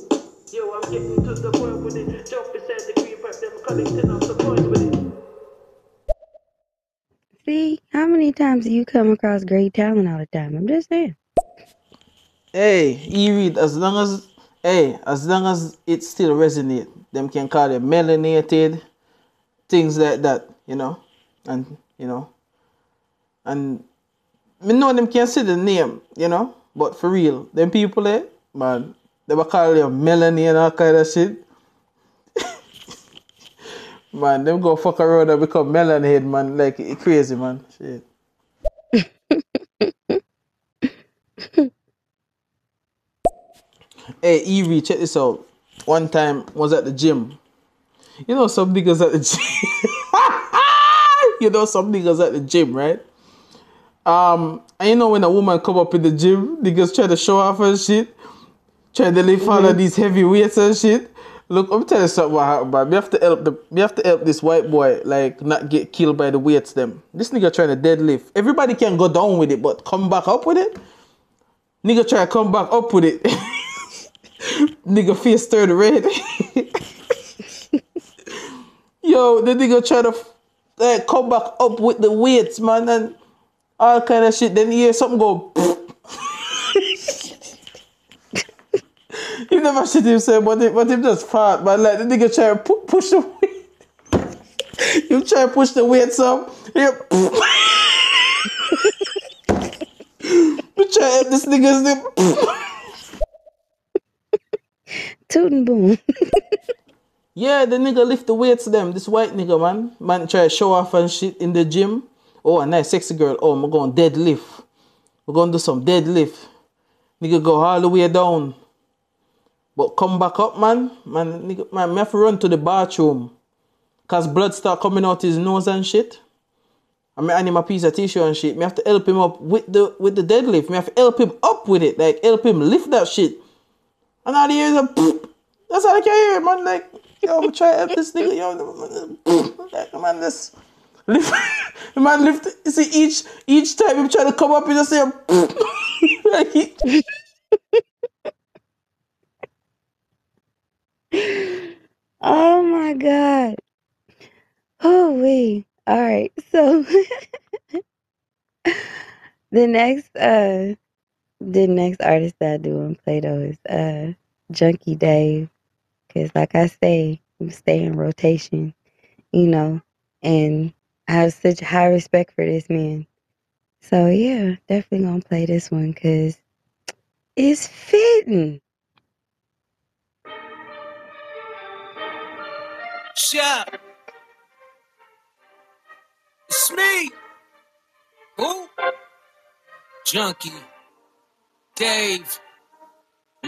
Yo, I'm getting to the point with it. Jump beside the green pipe, them collecting up the coins with it. See, how many times do you come across great talent all the time? I'm just saying. Hey, E read as long as hey, as long as it still resonate, them can call it melanated, things like that, you know, and you know, and me know them can say the name, you know, but for real, them people there, man, they will call you Melanie and all kind of shit. man, them go fuck around and become melon head, man, like it crazy, man. Shit. Hey, Evie, check this out. One time was at the gym. You know some niggas at the gym. you know some niggas at the gym, right? Um, and you know when a woman come up in the gym, niggas try to show off her shit, try to lift all of these heavy weights and shit. Look, I'm telling you something what happened, man. We have to help the we have to help this white boy like not get killed by the weights them. This nigga trying to deadlift. Everybody can go down with it, but come back up with it. Nigga try to come back up with it. nigga face turned red. Yo, the nigga try to like, come back up with the weights, man, and all kind of shit. Then you hear something go. you never see him say, but him, but him just fart, man. Like the nigga try to pu- push the weight. you try to push the weights up. Yeah. you try to this nigga's name. Toot and boom. Yeah, the nigga lift the weights them. This white nigga, man. Man try to show off and shit in the gym. Oh, a nice sexy girl. Oh, I'm going deadlift. We're going to do some deadlift. Nigga go all the way down. But come back up, man. Man, nigga, man, me have to run to the bathroom. Cause blood start coming out his nose and shit. I mean, I need my piece of tissue and shit. Me have to help him up with the with the deadlift. Me have to help him up with it. Like help him lift that shit. And all the ears are That's all I can hear, man. Like, yo, I'm trying to help this nigga, yo. Man, this lift, the man lift. See, each each time him trying to come up, he just say, oh my god. Oh. All right. So the next uh the next artist that I do in Play-Doh is uh Junkie Dave. Cause like I say, I'm stay in rotation, you know, and I have such high respect for this man. So yeah, definitely gonna play this one because it's fitting. Shut. It's me. Who? Junkie. Dave.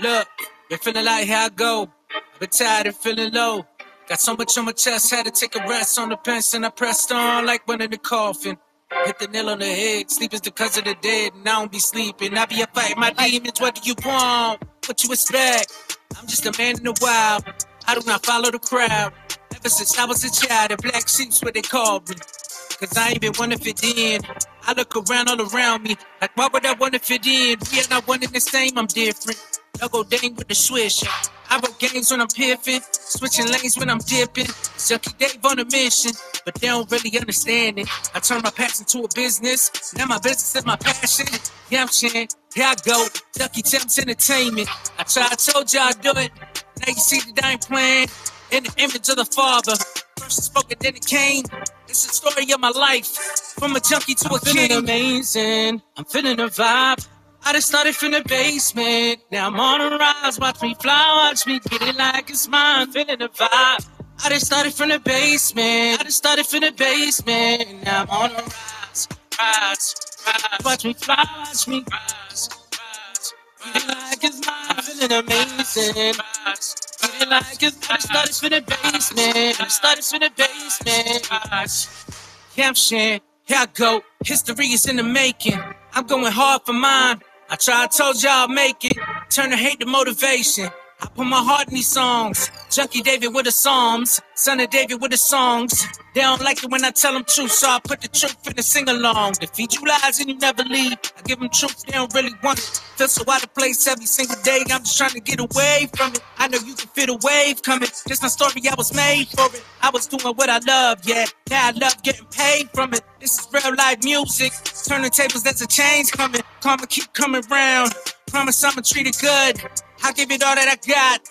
Look, been feeling like here I go. I've been tired and feeling low. Got so much on my chest, had to take a rest on the bench, and I pressed on like one in the coffin. Hit the nail on the head. Sleep is the cause of the dead, and I don't be sleeping. I be a fight my demons. What do you want? What you expect? I'm just a man in the wild. I do not follow the crowd. Ever since I was a child, the black sheep's what they called me. Cause I ain't been one to fit in. I look around all around me, like why would I wanna fit in? We are not one and the same, I'm different. I go dang with the swish. I roll games when I'm piffing, switching lanes when I'm dipping. Junkie Dave on a mission, but they don't really understand it. I turn my passion to a business, now my business is my passion. Yeah, I'm saying, here I go, Ducky Temps Entertainment. I try, I told you I'd do it. Now you see that I ain't playing in the image of the Father. First it spoke and then it came. It's the story of my life, from a junkie to a I'm feeling king. amazing. I'm feeling the vibe. I just started from the basement. Now I'm on a rise. Watch me fly. Watch me get it like it's mine. Feeling the vibe. I just started from the basement. I just started from the basement. Now I'm on a rise. Rise. Rise. Watch me fly. Watch me rise. Rise. It like it's mine. Feeling amazing. Rise. Like it's I just started from the basement. I started from the basement. Rise. Yeah, I'm saying, here I go. History is in the making. I'm going hard for mine. I try, tried, told y'all make it. Turn the hate to motivation. I put my heart in these songs. Junkie David with the Psalms. Son of David with the songs. They don't like it when I tell them truth, so I put the truth in the sing along. They feed you lies and you never leave. I give them truth, they don't really want it. Feel so out of place every single day. I'm just trying to get away from it. I know you can feel the wave coming. This my story, I was made for it. I was doing what I love, yeah. Now I love getting paid from it. This is real life music. Turning tables, there's a change coming. Karma keep coming round. Promise I'ma treat it good. I give it all that I got.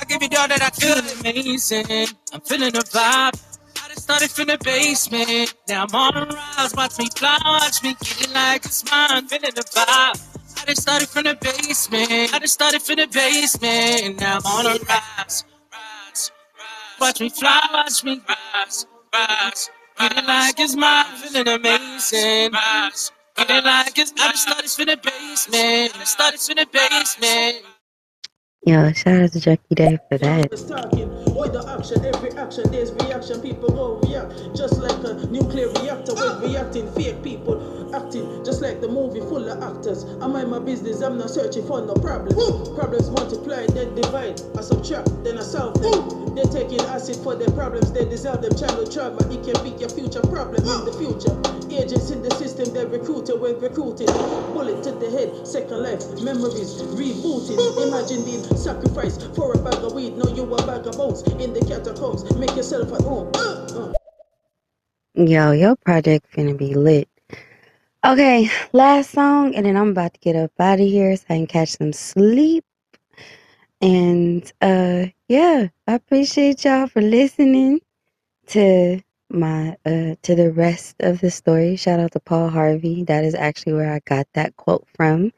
I give it all that I could. Amazing. I'm feeling the vibe. I just started from the basement. Now I'm on the rise. Watch me fly. Watch me get it like it's mine. Feeling the vibe. I just started from the basement. I just started from the basement. Now I'm on the rise. Rise, rise. Watch me fly. Watch me rise. Rise. It like it's mine. Feeling amazing. Rise. Get it like it's I just started from the basement. I just started from the basement. Yo, shout out to Jackie Day for that. Why the action? Every action, there's reaction. People go react just like a nuclear reactor. When reacting, fake people acting just like the movie full of actors. I mind my business. I'm not searching for no problems. Problems multiply, then divide. I subtract, then I solve them. They're taking acid for their problems. They deserve them. Childhood trauma. It can be your future problem in the future. Agents in the system, they're recruited when recruited. Bullet to the head, second life, memories rebooted. Imagine being sacrificed for a bag of weed. Now you a bag of bones in the catacombs. Make yourself at home. Uh, uh. Yo, your project finna be lit. Okay, last song, and then I'm about to get up out of here so I can catch some sleep. And uh yeah, I appreciate y'all for listening to my uh to the rest of the story. Shout out to Paul Harvey. That is actually where I got that quote from.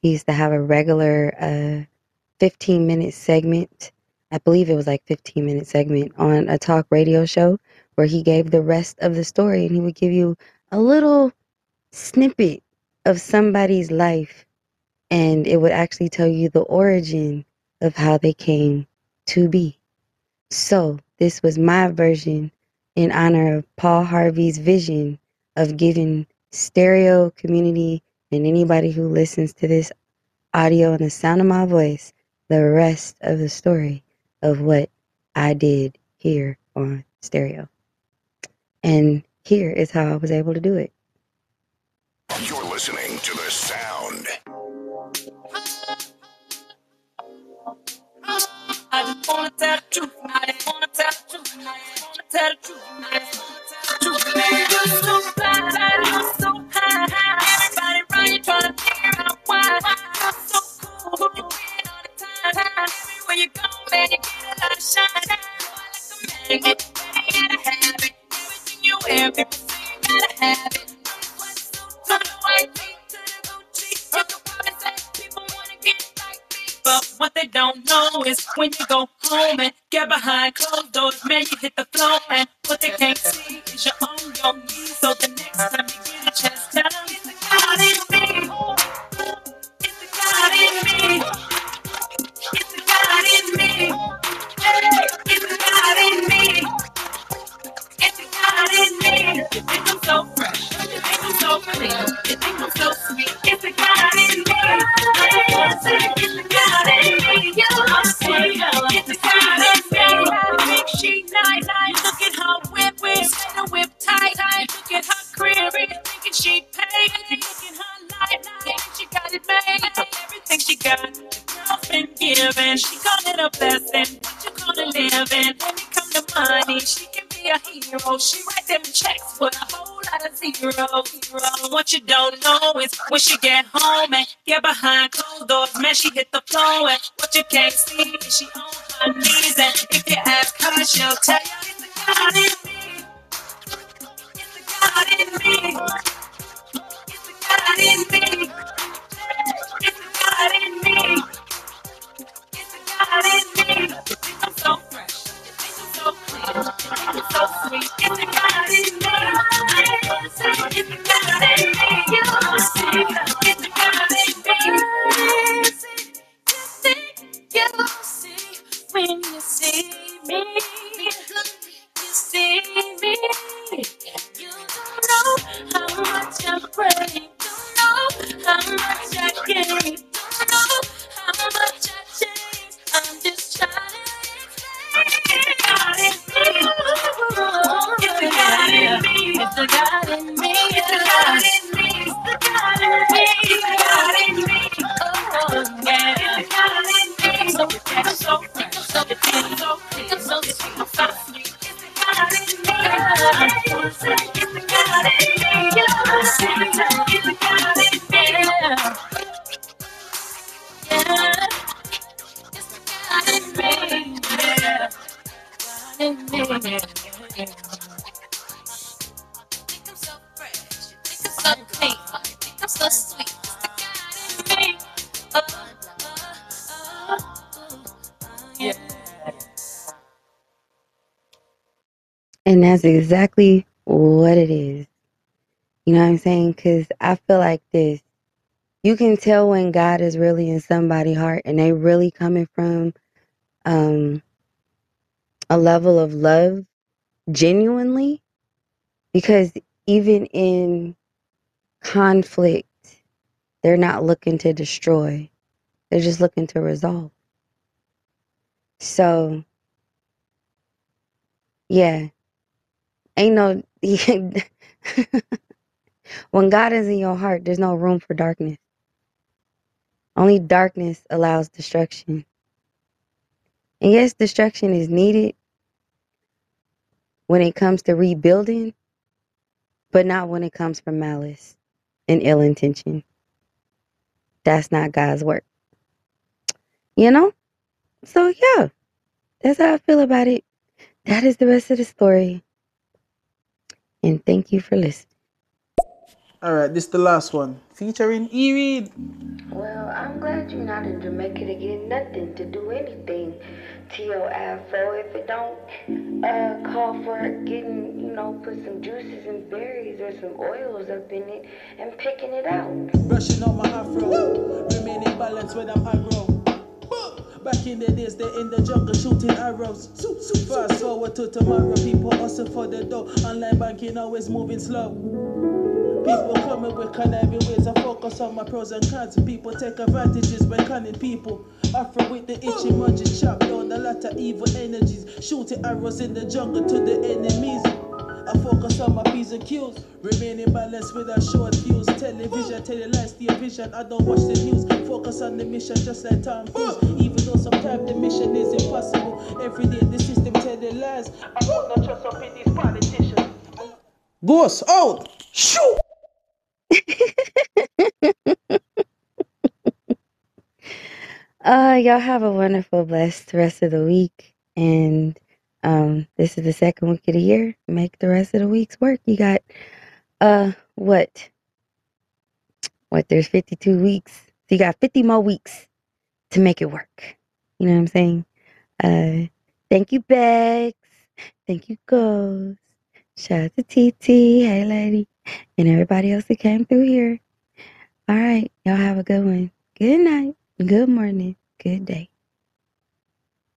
He used to have a regular uh 15 minute segment. I believe it was like 15 minute segment on a talk radio show where he gave the rest of the story and he would give you a little snippet of somebody's life and it would actually tell you the origin of how they came to be. So, this was my version in honor of Paul Harvey's vision of giving stereo community and anybody who listens to this audio and the sound of my voice the rest of the story of what I did here on stereo. And here is how I was able to do it. You're listening to the sound. Everywhere you go, man, you get a lot of shine. You're like a magnet, you gotta have it. Everything you wear, people say you gotta have it. From the white tee to the Gucci, people wanna get like me. But what they don't know is when you go home and get behind closed doors, man, you hit the floor. And what they can't see is you're on your knees. So the next time you get a chance, tell them it's the God in me. It's the God in me. It's me. It's me. So fresh. I'm so clean. You so sweet. What you don't know is when she get home and get behind closed doors, man, she hit the floor. And what you can't see is she on her knees. And if you ask her, she'll tell you it's the God in me. It's the God in me. It's the God in me. It's the God in me. It's the God in me. You so fresh. You so clean. You so sweet. It's the God in me. How much I gain. Don't know how much I changed. the God in me. It's God in me. It's God in me. It's God in me. Oh, yeah. It's God in me. So it's so. So it's so. So it's so. It's God in me. It's God in me. It's God in me. Yeah. It's God in me. Yeah. And that's exactly what it is. You know what I'm saying? Because I feel like this. You can tell when God is really in somebody's heart and they really coming from um, a level of love genuinely. Because even in conflict, they're not looking to destroy, they're just looking to resolve. So, yeah, ain't no. when God is in your heart, there's no room for darkness. Only darkness allows destruction. And yes, destruction is needed when it comes to rebuilding, but not when it comes from malice and ill intention. That's not God's work. You know? So, yeah, that's how I feel about it. That is the rest of the story. And thank you for listening. All right, this is the last one featuring E Reed. Well, I'm glad you're not in Jamaica to get nothing to do anything to your afro. If it don't uh, call for getting, you know, put some juices and berries or some oils up in it and picking it out. Brushing on my afro, remaining balanced when I'm aggro. Back in the days, they in the jungle shooting arrows. Fast forward to tomorrow, people hustle for the dough. Online banking always moving slow. People coming with conniving ways. I focus on my pros and cons. People take advantages when cunning people. Afro with the itchy munchies, chop down a lot of evil energies. Shooting arrows in the jungle to the enemies. I focus on my P's and Q's. Remaining balanced with a short fuse. Television, tell lies, the vision. I don't watch the news. Focus on the mission just like Tom Cruise. Even though sometimes the mission is impossible. Every day the system tell the lies. I no trust up in these politicians. Ghost out. Shoot. Uh, y'all have a wonderful, blessed rest of the week. And um, this is the second week of the year. Make the rest of the weeks work. You got uh what? What? There's 52 weeks. So you got 50 more weeks to make it work. You know what I'm saying? Uh, thank you, Bex. Thank you, Ghost. Shout out to TT. Hey, lady. And everybody else that came through here. All right. Y'all have a good one. Good night. Good morning. Good day.